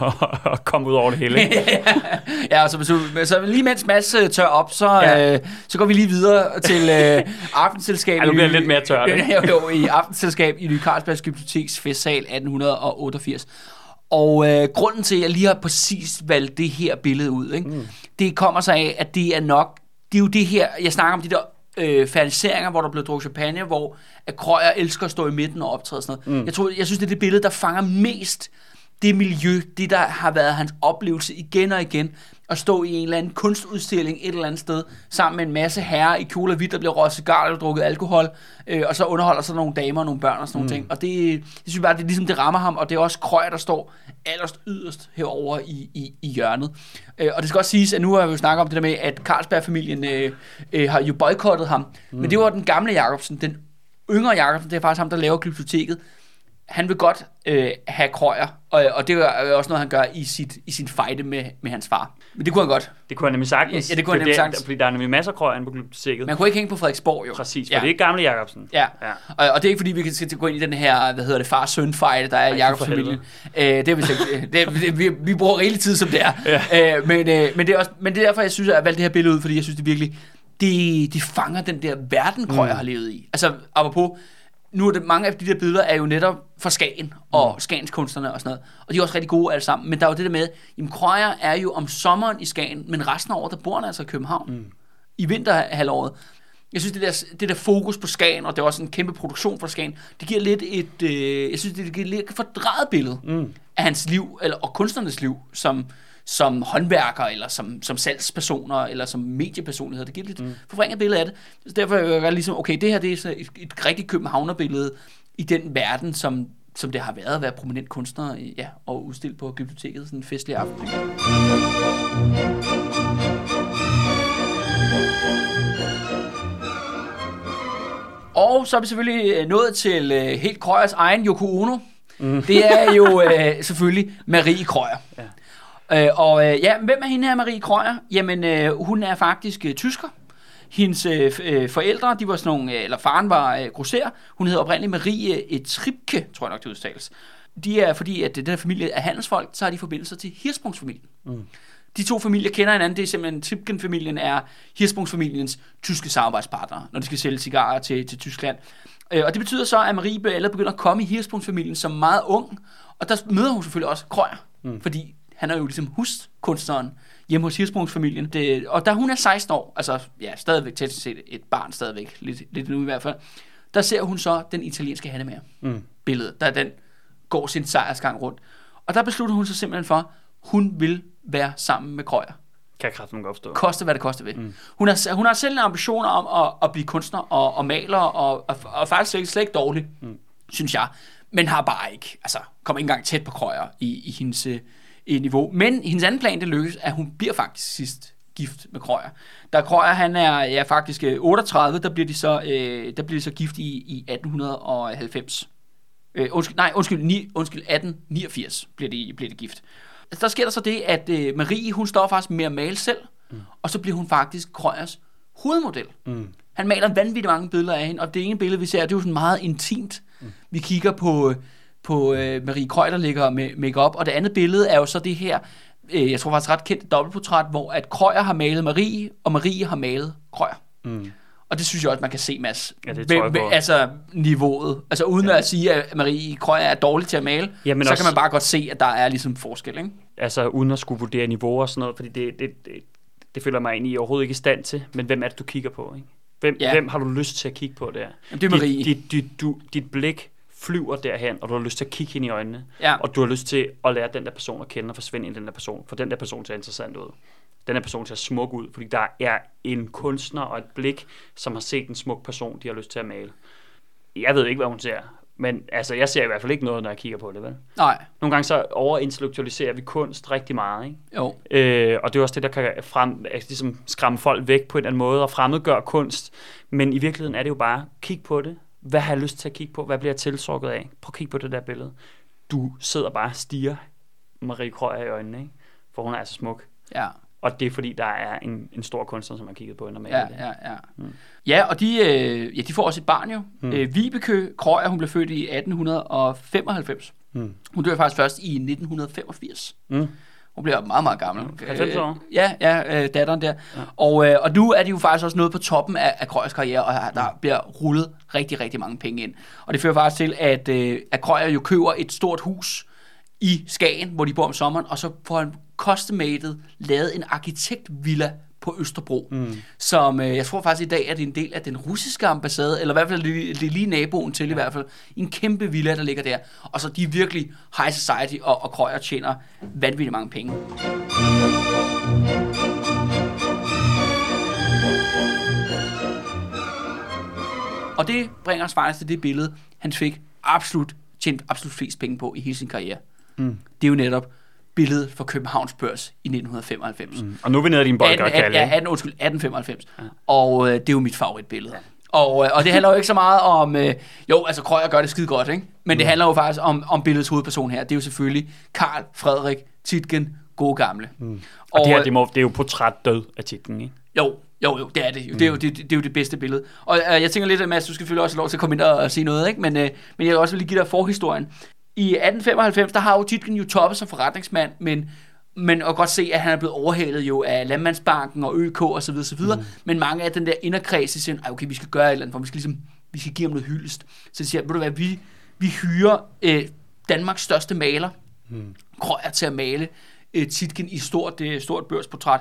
og, og kommer ud over det hele. Ikke? ja, og så, så, så lige mens Mads øh, tør op, så, Ja. øh, så går vi lige videre til øh, aftenselskab. Ja, nu bliver lidt mere tørt, jo, jo, i aftenselskab i Ny Carlsbergs Glyptoteks festsal 1888. Og øh, grunden til, at jeg lige har præcis valgt det her billede ud, ikke? Mm. det kommer sig af, at det er nok, det er jo det her, jeg snakker om de der øh, ferniseringer, hvor der bliver drukket champagne, hvor at Krøyer elsker at stå i midten og optræde og sådan noget. Mm. Jeg, tror, jeg synes, det er det billede, der fanger mest det miljø, det der har været hans oplevelse igen og igen, at stå i en eller anden kunstudstilling et eller andet sted, sammen med en masse herrer i kjole og hvidt, der bliver røget cigarer og drukket alkohol, øh, og så underholder så nogle damer og nogle børn og sådan nogle ting. Og det, jeg synes bare, det er ligesom, det rammer ham, og det er også Krøyer, der står allerst yderst herover i, i, i hjørnet. Øh, og det skal også siges, at nu har vi jo snakket om det der med, at Carlsberg-familien øh, øh, har jo boykottet ham, mm. men det var den gamle Jacobsen, den yngre Jacobsen, det er faktisk ham, der laver glyptoteket, han vil godt øh, have krøjer, og, og det er også noget, han gør i, sit, i sin fejde med, med hans far. Men det kunne han godt. Det kunne han nemlig sagtens. Ja, det kunne han nemlig der- sagtens. Fordi der er nemlig masser af krøjer på glyptoteket. Man kunne ikke hænge på Frederiksborg, jo. Præcis, for Ja. det er ikke gamle Jacobsen. Ja, Ja. Og, og det er ikke fordi, vi kan skal gå ind i den her, hvad hedder det, far-søn fejde, der er i Ej, Jacobs for familie. Øh, det er vi, ikke- det, det, vi, vi bruger rigelig tid som det er. Ja. Øh, men, øh, men, det er også, men det er derfor, jeg synes, at jeg har valgt det her billede ud, fordi jeg synes, det virkelig, det, det fanger den der verden, Krøyer mm. har levet i. Altså, apropos, nu er det, mange af de der billeder er jo netop fra Skagen og Skagens kunstnerne og sådan noget. Og de er også rigtig gode alle sammen. Men der er jo det der med, jamen Krøyer er jo om sommeren i Skagen, men resten af året, der bor han altså i København. Mm. I vinterhalvåret. Jeg synes, det der, det der fokus på Skagen, og det er også en kæmpe produktion for Skagen, det giver lidt et, øh, jeg synes, det giver lidt et fordrejet billede mm. af hans liv, eller, og kunstnernes liv, som, som håndværker, eller som, som salgspersoner, eller som mediepersonligheder. Det giver lidt mm. forvrænget billede af det. Så derfor er jeg ligesom, okay, det her det er så et, et rigtig københavnerbillede i den verden, som, som det har været at være prominent kunstner ja, og udstille på biblioteket sådan en festlig aften. Og så er vi selvfølgelig øh, nået til øh, helt Krøyers egen Yoko Ono. Mm. Det er jo øh, selvfølgelig Marie Krøyer. Ja. Øh, og øh, ja, hvem er hende her, Marie Krøyer? Jamen, øh, hun er faktisk øh, tysker. Hendes øh, øh, forældre, de var sådan nogle, øh, eller faren var øh, grosser. Hun hedder oprindeligt Marie øh, Tripke, tror jeg nok, det udtales. De er, fordi at den her familie er handelsfolk, så har de forbindelser til Hirschsprungsfamilien. Mm. De to familier kender hinanden. Det er simpelthen, Tripken-familien er Hirschsprungsfamiliens tyske samarbejdspartnere, når de skal sælge cigarer til, til Tyskland. Øh, og det betyder så, at Marie allerede begynder at komme i Hirschsprungsfamilien som meget ung. Og der møder hun selvfølgelig også Krøyer, mm. fordi han er jo ligesom huskunstneren hjemme hos Hirschsprungsfamilien. Det, og da hun er 16 år, altså ja, stadigvæk teknisk set et barn stadigvæk, lidt, lidt nu i hvert fald, der ser hun så den italienske Hanne mm. billede, der den går sin sejrsgang rundt. Og der beslutter hun sig simpelthen for, hun vil være sammen med Krøyer. Kan jeg kraften godt forstå. Koste hvad det koster ved. Mm. Hun, har, hun har selv en ambition om at, at blive kunstner og, og maler, og, og, og faktisk slet, ikke- slet ikke dårlig, mm. synes jeg. Men har bare ikke, altså kommer ikke engang tæt på Krøyer i, i hendes øh, niveau. Men hendes anden plan, det lykkes, at hun bliver faktisk sidst gift med Krøyer. Da Krøyer, han er ja, faktisk øh, 38, der bliver de så, øh, der bliver de så gift i, i 1890. Øh, undskyld, nej, undskyld, ni, undskyld, 1889 bliver de, bliver de gift. Altså, der sker der så det, at øh, Marie, hun står faktisk med at male selv, mm. og så bliver hun faktisk Krøyers hovedmodel. Mm. Han maler vanvittigt mange billeder af hende, og det ene billede, vi ser, det er jo sådan meget intimt. Mm. Vi kigger på, på øh, Marie Krøyer, der ligger med makeup, og det andet billede er jo så det her, øh, jeg tror faktisk ret kendt dobbeltportræt, hvor at Krøyer har malet Marie, og Marie har malet Krøyer. Mm. Og det synes jeg også, man kan se, Mads. Ja, det tror jeg på. Altså niveauet. Altså uden ja. at sige, at Marie Krøyer er dårlig til at male, Jamen så også- kan man bare godt se, at der er ligesom forskel, ikke? Altså uden at skulle vurdere niveau og sådan noget, fordi det, det, det, det føler mig egentlig overhovedet ikke i stand til. Men hvem er det, du kigger på? Ikke? Hvem, ja. hvem har du lyst til at kigge på der? Jamen, det er Marie. Dit, dit, dit, du, dit blik flyver derhen, og du har lyst til at kigge hende i øjnene. Ja. Og du har lyst til at lære den der person at kende og forsvinde i den der person. For den der person ser interessant ud. Den der person ser smuk ud, fordi der er en kunstner og et blik, som har set en smuk person, de har lyst til at male. Jeg ved ikke, hvad hun ser. Men altså, jeg ser i hvert fald ikke noget, når jeg kigger på det, vel? Nej, Nogle gange så overintellektualiserer vi kunst rigtig meget, ikke? jo. Øh, og det er også det, der kan frem, altså, ligesom skræmme folk væk på en eller anden måde og fremmedgøre kunst. Men i virkeligheden er det jo bare, kig på det. Hvad har jeg lyst til at kigge på? Hvad bliver jeg tiltrukket af? Prøv at kigge på det der billede. Du sidder bare og stiger Marie Krøyer i øjnene, ikke? For hun er altså smuk. Ja. Og det er fordi, der er en, en stor kunstner, som har kigget på hende Ja, ja, ja. Mm. Ja, og de, øh, ja, de får også et barn jo. Mm. Øh, Vibeke Krøyer, hun blev født i 1895. Mm. Hun dør faktisk først i 1985. Mm. Hun bliver meget, meget gammel. 90 år? Øh, ja, ja, øh, datteren der. Ja. Og, øh, og nu er de jo faktisk også nået på toppen af, af Krøyers karriere, og der bliver rullet rigtig, rigtig mange penge ind. Og det fører faktisk til, at, øh, at Krøyer jo køber et stort hus i Skagen, hvor de bor om sommeren, og så får han custom-madet lavet en arkitektvilla på Østerbro, mm. som øh, jeg tror faktisk i dag er det en del af den russiske ambassade, eller i hvert fald det, det er lige naboen til ja. i hvert fald, en kæmpe villa, der ligger der. Og så de er virkelig high society, og, og Krøyer tjener vanvittigt mange penge. Og det bringer os faktisk til det billede, han fik absolut tjent absolut flest penge på i hele sin karriere. Mm. Det er jo netop billedet fra Københavns Børs i 1995. Mm. Og nu er vi nede af din 18, boldgør, 18, Kalle. ja, 18, undskyld, 1895. Ja. Og øh, det er jo mit favoritbillede. Ja. Og, øh, og det handler jo ikke så meget om... Øh, jo, altså Krøyer gør det skide godt, ikke? Men mm. det handler jo faktisk om, om billedets hovedperson her. Det er jo selvfølgelig Karl Frederik Titgen, gode gamle. Mm. Og det her, øh, det, må, det er jo portræt død af titlen, ikke? jo, jo, jo, det er det. Jo. Det, er jo, det, det er jo det bedste billede. Og øh, jeg tænker lidt, Mads, du skal selvfølgelig også have lov til at komme ind og, og sige noget, ikke? Men, øh, men jeg vil også lige give dig forhistorien. I 1895, der har jo Titgen jo toppet som forretningsmand, men men at godt se, at han er blevet overhalet jo af Landmandsbanken og ØK og så videre, så videre. Mm. Men mange af den der inderkreds, de siger, "Ej, okay, vi skal gøre et eller andet, for vi skal ligesom, vi skal give ham noget hyldest. Så de siger, ved du hvad, vi, vi hyrer øh, Danmarks største maler, mm. Krøyer, til at male øh, Titgen i stort, øh, stort børsportræt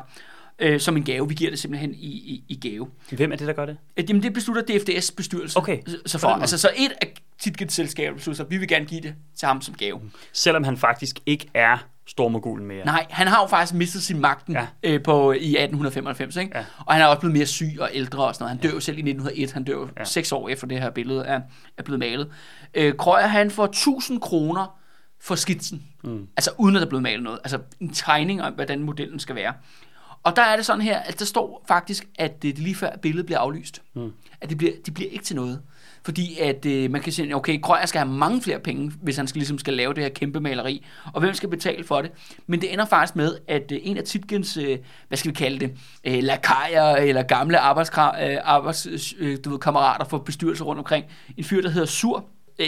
øh, som en gave. Vi giver det simpelthen i, i, i gave. Hvem er det, der gør det? Øh, Jamen, det beslutter DFDS bestyrelse. Okay, Så, for, altså, så et af Titgens selskaber beslutter at vi vil gerne give det til ham som gave. Selvom han faktisk ikke er stormogulen mere. Nej, han har jo faktisk mistet sin magten Ja. øh, på, i 1895, ikke? Ja. Og han er også blevet mere syg og ældre og sådan noget. Han dør jo selv i 1901, han dør jo Ja. seks år efter det her billede er, er blevet malet. Øh, Krøyer, han får 1000 kroner for skitsen. Mm. Altså uden at der er blevet malet noget. Altså en tegning om, hvordan modellen skal være. Og der er det sådan her, at der står faktisk, at det, det lige før billedet bliver aflyst. Mm. At det bliver, det bliver ikke til noget. Fordi at øh, man kan sige, okay, Krøyer skal have mange flere penge, hvis han skal, ligesom skal lave det her kæmpe maleri. Og hvem skal betale for det? Men det ender faktisk med, at øh, en af Titgens, øh, hvad skal vi kalde det, øh, lakajer eller gamle arbejdskra- øh, arbejds, øh, du ved, kammerater for bestyrelser rundt omkring, en fyr, der hedder Sur,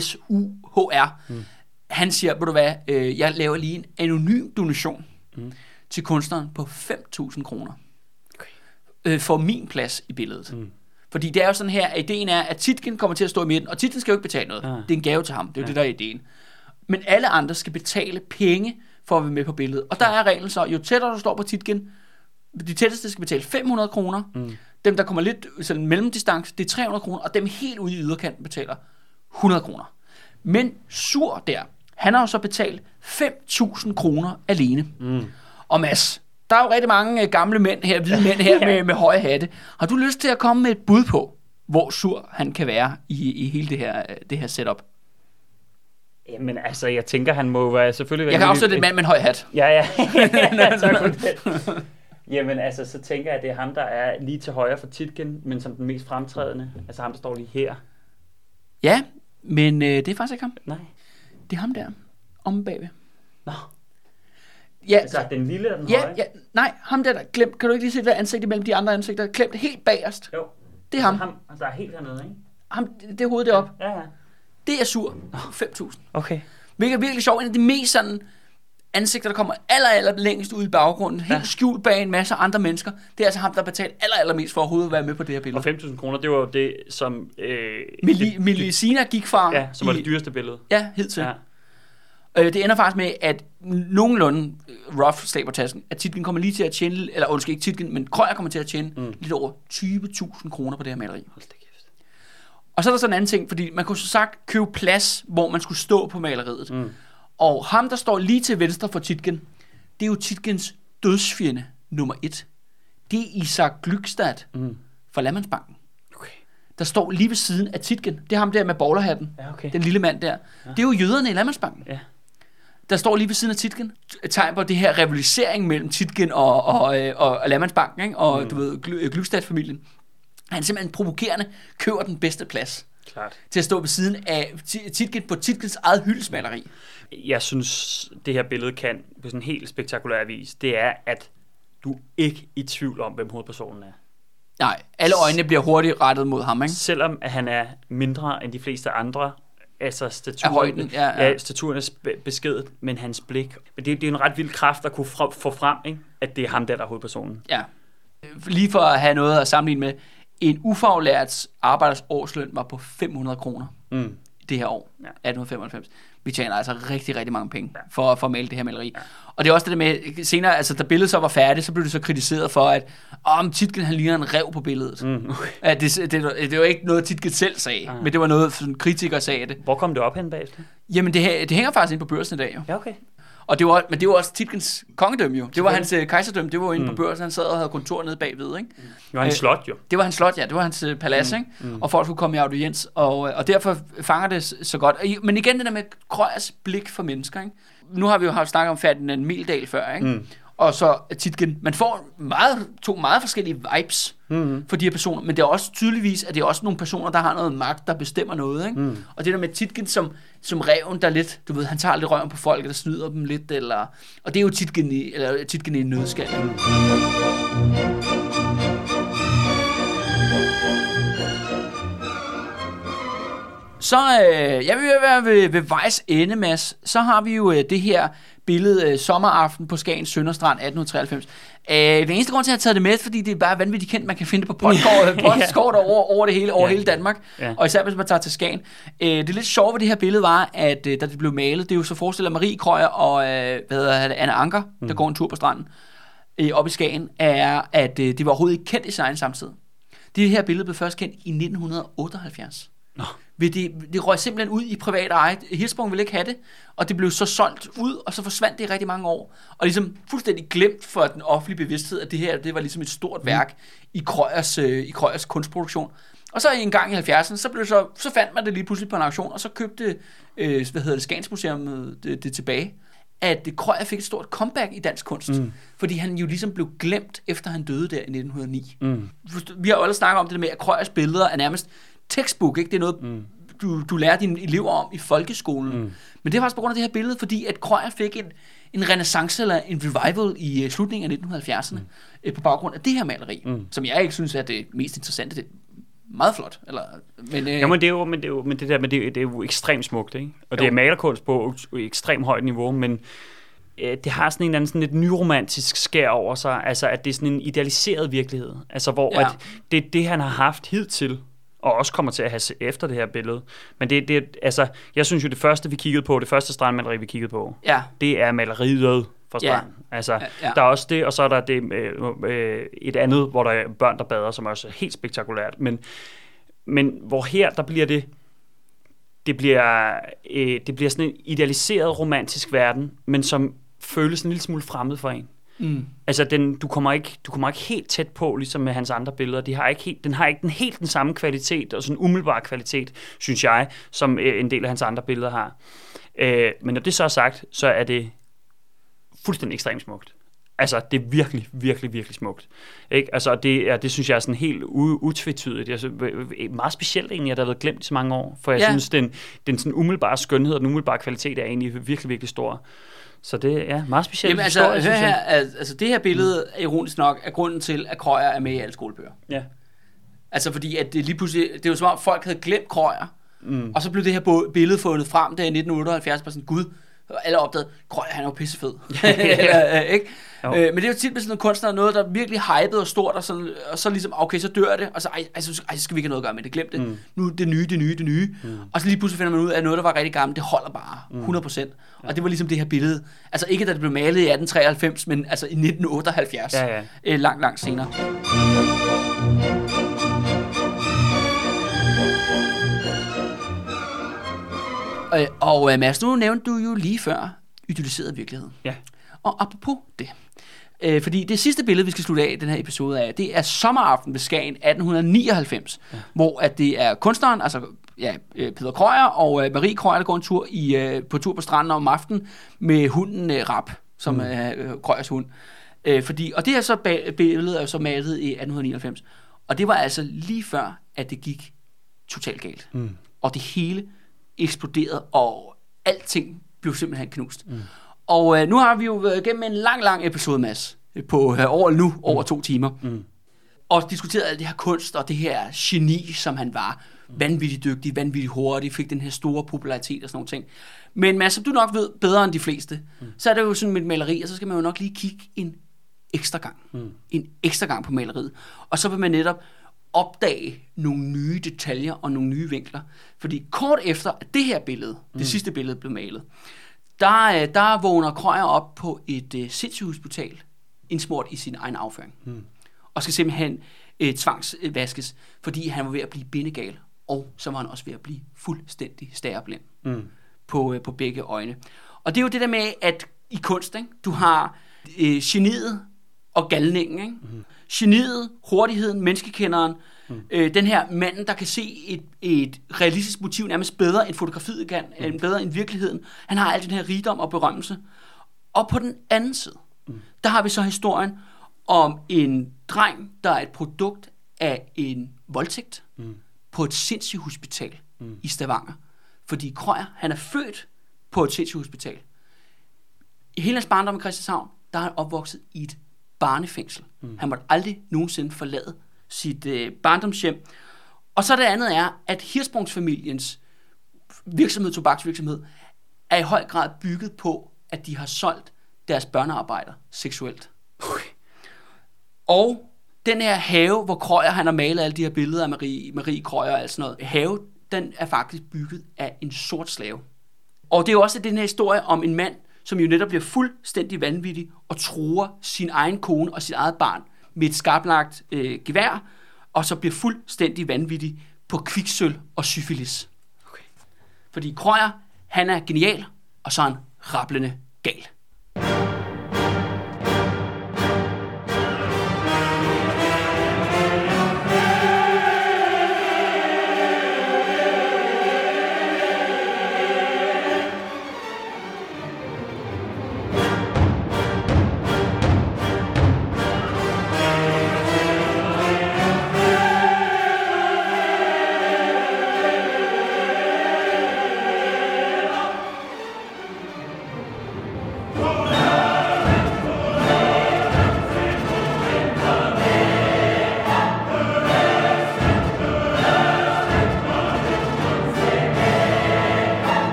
S-U-H-R, mm. han siger, ved du hvad, øh, jeg laver lige en anonym donation mm. Til kunstneren på 5.000 kroner øh, for min plads i billedet. Mm. Fordi det er jo sådan her, at ideen er, at Titgen kommer til at stå i midten, og Titgen skal jo ikke betale noget. Ja. Det er en gave til ham. Det er jo det, der er ideen. Men alle andre skal betale penge for at være med på billedet. Og der er reglen så, jo tættere du står på Titgen, de tætteste skal betale 500 kroner. Mm. Dem, der kommer lidt sådan mellemdistance, det er 300 kroner, og dem helt ude i yderkanten betaler 100 kroner. Men Sur der, han har jo så betalt 5.000 kroner alene. Mm. Og Mads, der er jo rigtig mange øh, gamle mænd her, hvide mænd her med, med høje hatte. Har du lyst til at komme med et bud på, hvor sur han kan være i, i hele det her, øh, det her setup? Jamen altså, jeg tænker, han må være selvfølgelig være... Jeg kan er en mand med en høj hat. Ja, ja. tak for det. Jamen altså, så tænker jeg, at det er ham, der er lige til højre for Titgen, men som den mest fremtrædende. Altså ham, der står lige her. Ja, Men øh, det er faktisk ikke ham. Nej. Det er ham der. Om bagved. Nå. Ja, Altså, den lille og den ja, høje? ja, nej, ham der, der glemt. Kan du ikke lige se det der ansigt imellem de andre ansigter? Glemt helt bagerst. Jo. Det er ham. Altså, ham der er helt hernede, ikke? ham det er hovedet deroppe. Ja, ja. Det er sur. 5.000. Okay. Hvilket er virkelig sjovt. En af de mest sådan ansigter, der kommer aller, aller længst ud i baggrunden. Helt Ja. skjult bag en masse andre mennesker. Det er altså ham, der betaler aller, aller mest for overhovedet at være med på det her billede. Og 5.000 kroner, det var jo det, som... Øh, Mili, det, Milicina gik fra... Ja, som var i- det dyreste billede. Ja, hidtil. Ja. Ja. Øh, det ender faktisk med, at nogenlunde øh, rough slag på tasken, at titlen kommer lige til at tjene, eller undskyld ikke titlen, men Krøyer kommer til at tjene mm. lidt over 20.000 kroner på det her maleri. Hold da kæft. Og så er der sådan en anden ting, fordi man kunne så sagt købe plads, hvor man skulle stå på maleriet. Mm. Og ham, der står lige til venstre for Titgen, det er jo Titkens dødsfjende nummer et. Det er Isak Glykstad mm. fra Landmandsbanken. Okay. Der står lige ved siden af Titgen. Det er ham der med bowlerhatten. Ja, okay. Den lille mand der. Ja. Det er jo jøderne i Landmandsbanken. Ja. Der står lige ved siden af Titgen. Tegn på det her rivalisering mellem Titgen og, og, øh, og, og Landmandsbanken, ikke? og mm. du ved, Gly- Glykstad-familien. Han simpelthen provokerende køber den bedste plads Klart. til at stå ved siden af Ti- Titgen på Titkens eget hyldesmaleri. Jeg synes, det her billede kan på sådan en helt spektakulær vis, det er, at du ikke i tvivl om, hvem hovedpersonen er. Nej, alle øjnene bliver hurtigt rettet mod ham, ikke? Selvom at han er mindre end de fleste andre, altså staturen, Af højden, ja, ja. ja, staturen er beskeden, men hans blik. Men det, det er en ret vild kraft at kunne fra- få frem, ikke? at det er ham der, der er hovedpersonen. Ja. Lige for at have noget at sammenligne med, en ufaglært arbejders årsløn var på 500 kroner Mm. det her år, Ja. 1895. Vi tjener altså rigtig, rigtig mange penge for, for at male det her maleri. Ja. Og det er også det der med, senere, altså da billedet så var færdigt, så blev det så kritiseret for, at om Titgen han ligner en rev på billedet. Mm. At det, det, det, det var ikke noget, Titgen selv sagde, Ah. men det var noget, sådan, kritikere sagde det. Hvor kom det op hen bagefter? Jamen, det, det hænger faktisk ind på børsen i dag, jo. Ja, okay. Og det var, men det var også Titgens kongedømme, jo. Det var hans øh, kejserdømme, det var jo inde mm. på børsen, han sad og havde kontor nede bagved, ikke? Det var en Øh, slot jo. Det var hans slot, ja. Det var hans øh, palads, mm. ikke? Mm. Og folk kunne komme i audiens, og, øh, og derfor fanger det så godt. Men igen det der med Krøjers blik for mennesker, ikke? Nu har vi jo haft snakket om Ferdinand Mildal før, ikke? Mm. Og så Titgen. Man får meget, to meget forskellige vibes mm. for de her personer, men det er også tydeligvis, at det er også nogle personer, der har noget magt, der bestemmer noget, ikke? Mm. Og det der med Titgen som, som reven, der lidt, du ved, han tager lidt røven på folk, der snyder dem lidt, eller... Og det er jo Titgen i, eller Titgen i en nødskal. Mm. Så øh, jeg vil være ved, ved vejs ende, Mads. Så har vi jo øh, det her billede øh, sommeraften på Skagen Sønderstrand 1893. Øh, den eneste grund til, at jeg har taget det med, fordi det er bare vanvittigt kendt. Man kan finde det på postkort, postkort over, over det hele, over Ja. hele Danmark. Ja. Og især hvis man tager til Skagen. Øh, det lidt sjove ved det her billede var, at øh, da det blev malet, det er jo så forestiller Marie Krøyer og øh, hvad hedder det, Anna Anker, der går en tur på stranden øh, op i Skagen, er, at øh, det var overhovedet ikke kendt i sin egen samtid. Det her billede blev først kendt i 1978. Nå. Ved det, det røg simpelthen ud i privat eje. Hirschsprung ville ikke have det, og det blev så solgt ud, og så forsvandt det i rigtig mange år. Og ligesom fuldstændig glemt for den offentlige bevidsthed, at det her det var ligesom et stort værk i Krøyers, øh, i Krøyers kunstproduktion. Og så en gang i 70'erne, så, blev så, så fandt man det lige pludselig på en auktion, og så købte øh, hvad hedder det, Skagensmuseum øh, det, det tilbage at Krøyer fik et stort comeback i dansk kunst, mm. fordi han jo ligesom blev glemt, efter han døde der i 1909. Mm. Vi har jo alle snakket om det der med, at Krøyers billeder er nærmest textbook, ikke? Det er noget, mm. du, du lærer dine elever om i folkeskolen. Mm. Men det er faktisk på grund af det her billede, fordi at Krøyer fik en, en renaissance eller en revival i uh, slutningen af 1970'erne mm. øh, på baggrund af det her maleri, mm. som jeg ikke synes er det mest interessante. Det er meget flot. Eller, men, øh, Ja, men det er jo, men det, er jo, men det der, men det, er- det er jo ekstremt smukt, ikke? Og det Jo. er malerkunst på ekstremt højt niveau, men øh, det har sådan en eller anden sådan lidt nyromantisk skær over sig, altså at det er sådan en idealiseret virkelighed, altså hvor Ja. ja. at det er det, han har haft hidtil, og også kommer til at have efter det her billede. Men det, det altså, jeg synes jo, det første, vi kiggede på, det første strandmaleri, vi kiggede på, ja, det er maleriet fra Ja. stranden. Altså, Ja, ja. der er også det, og så er der det, øh, øh, et andet, hvor der er børn, der bader, som også er helt spektakulært. Men, men hvor her, der bliver det, det bliver, øh, det bliver sådan en idealiseret romantisk verden, men som føles en lille smule fremmed for en. Mm, Altså, den, du, kommer ikke, du kommer ikke helt tæt på, ligesom med hans andre billeder. De har ikke helt, den har ikke den helt den samme kvalitet, og sådan umiddelbar kvalitet, synes jeg, som øh, en del af hans andre billeder har. Øh, men når det så er sagt, så er det fuldstændig ekstremt smukt. Altså, det er virkelig, virkelig, virkelig smukt. Ikke? Altså, det, er, det synes jeg er sådan helt u- utvetydigt. Altså, meget specielt egentlig, at der har været glemt i så mange år. For jeg Ja. ja. synes, den, den sådan umiddelbare skønhed og den umiddelbare kvalitet er egentlig virkelig, virkelig stor. Så det er ja, meget specielt. Jamen altså, historie, hør her, altså det her billede, er ironisk nok, er grunden til, at Krøyer er med i alle skolebøger. Ja. Altså fordi, at det lige pludselig, det var som om folk havde glemt Krøyer, mm. og så blev det her billede fundet frem der i 1978, bare sådan, gud, og alle opdagede, Krøyer, han er jo pissefed. Eller, øh, ikke? Jo. Øh, men det er jo tit med sådan noget kunstner, noget, der er virkelig hypet og stort, og, sådan, og så ligesom, okay, så dør det, og så, ej, ej, så, ej, så skal vi ikke have noget at gøre med det, glem det. Mm. Nu det nye, det nye, det nye. Mm. Og så lige pludselig finder man ud af, at noget, der var rigtig gammelt, det holder bare 100%. Mm. Og det var ligesom det her billede. Altså ikke, da det blev malet i 1893, men altså i 1978. Ja, ja. Øh, langt, langt senere. Øh, og øh, Mads, nu nævnte du jo lige før idylliseret virkelighed. Ja. Og apropos det, øh, fordi det sidste billede, vi skal slutte af i den her episode af, det er sommeraften ved Skagen 1899, ja. hvor at det er kunstneren, altså ja, øh, Peter Krøyer og øh, Marie Krøyer, der går en tur i, øh, på tur på stranden om aftenen med hunden øh, Rap, som mm. er øh, Krøyers hund. Øh, fordi, og det her så billede er jo så malet i 1899, og det var altså lige før, at det gik totalt galt. Mm. Og det hele eksploderede, og alting blev simpelthen knust. Mm. Og øh, nu har vi jo været igennem en lang, lang episode, Mads, på øh, over nu, over to timer. Mm. Og diskuteret alt det her kunst, og det her geni, som han var. Vanvittigt dygtig, vanvittigt hurtig, fik den her store popularitet og sådan nogle ting. Men Mads, som du nok ved bedre end de fleste, mm. så er det jo sådan med et maleri, og så skal man jo nok lige kigge en ekstra gang. Mm. En ekstra gang på maleriet. Og så vil man netop opdage nogle nye detaljer og nogle nye vinkler. Fordi kort efter at det her billede, mm. det sidste billede blev malet, der, øh, der vågner Krøyer op på et uh, sindssygehospital, indsmurt i sin egen afføring. Mm. Og skal simpelthen uh, tvangsvaskes, fordi han var ved at blive bindegal, og så var han også ved at blive fuldstændig stærblind mm. på, uh, på begge øjne. Og det er jo det der med, at i kunst, ikke? du har uh, geniet og galningen. Ikke? Mm. Geniet, hurtigheden, menneskekenderen, mm. øh, den her manden, der kan se et, et realistisk motiv nærmest bedre end fotografiet kan, mm. bedre end virkeligheden. Han har al den her rigdom og berømmelse. Og på den anden side, mm. der har vi så historien om en dreng, der er et produkt af en voldtægt mm. på et sindssygt hospital mm. i Stavanger. Fordi Krøyer, han er født på et sindssygt hospital. I hele hans barndom i Christianshavn, der er han opvokset i et barnefængsel. Mm. Han måtte aldrig nogensinde forlade sit øh, barndomshjem. Og så det andet er, at Hirsprungsfamiliens virksomhed, tobaksvirksomhed, er i høj grad bygget på, at de har solgt deres børnearbejder seksuelt. Og den her have, hvor Krøyer han har malet alle de her billeder af Marie, Marie Krøyer og alt sådan noget, have, den er faktisk bygget af en sort slave. Og det er jo også den her historie om en mand, som jo netop bliver fuldstændig vanvittig og truer sin egen kone og sit eget barn med et skarplagt øh, gevær, og så bliver fuldstændig vanvittig på kviksøl og syfilis. Okay. Fordi Krøyer, han er genial, og så er han rablende gal.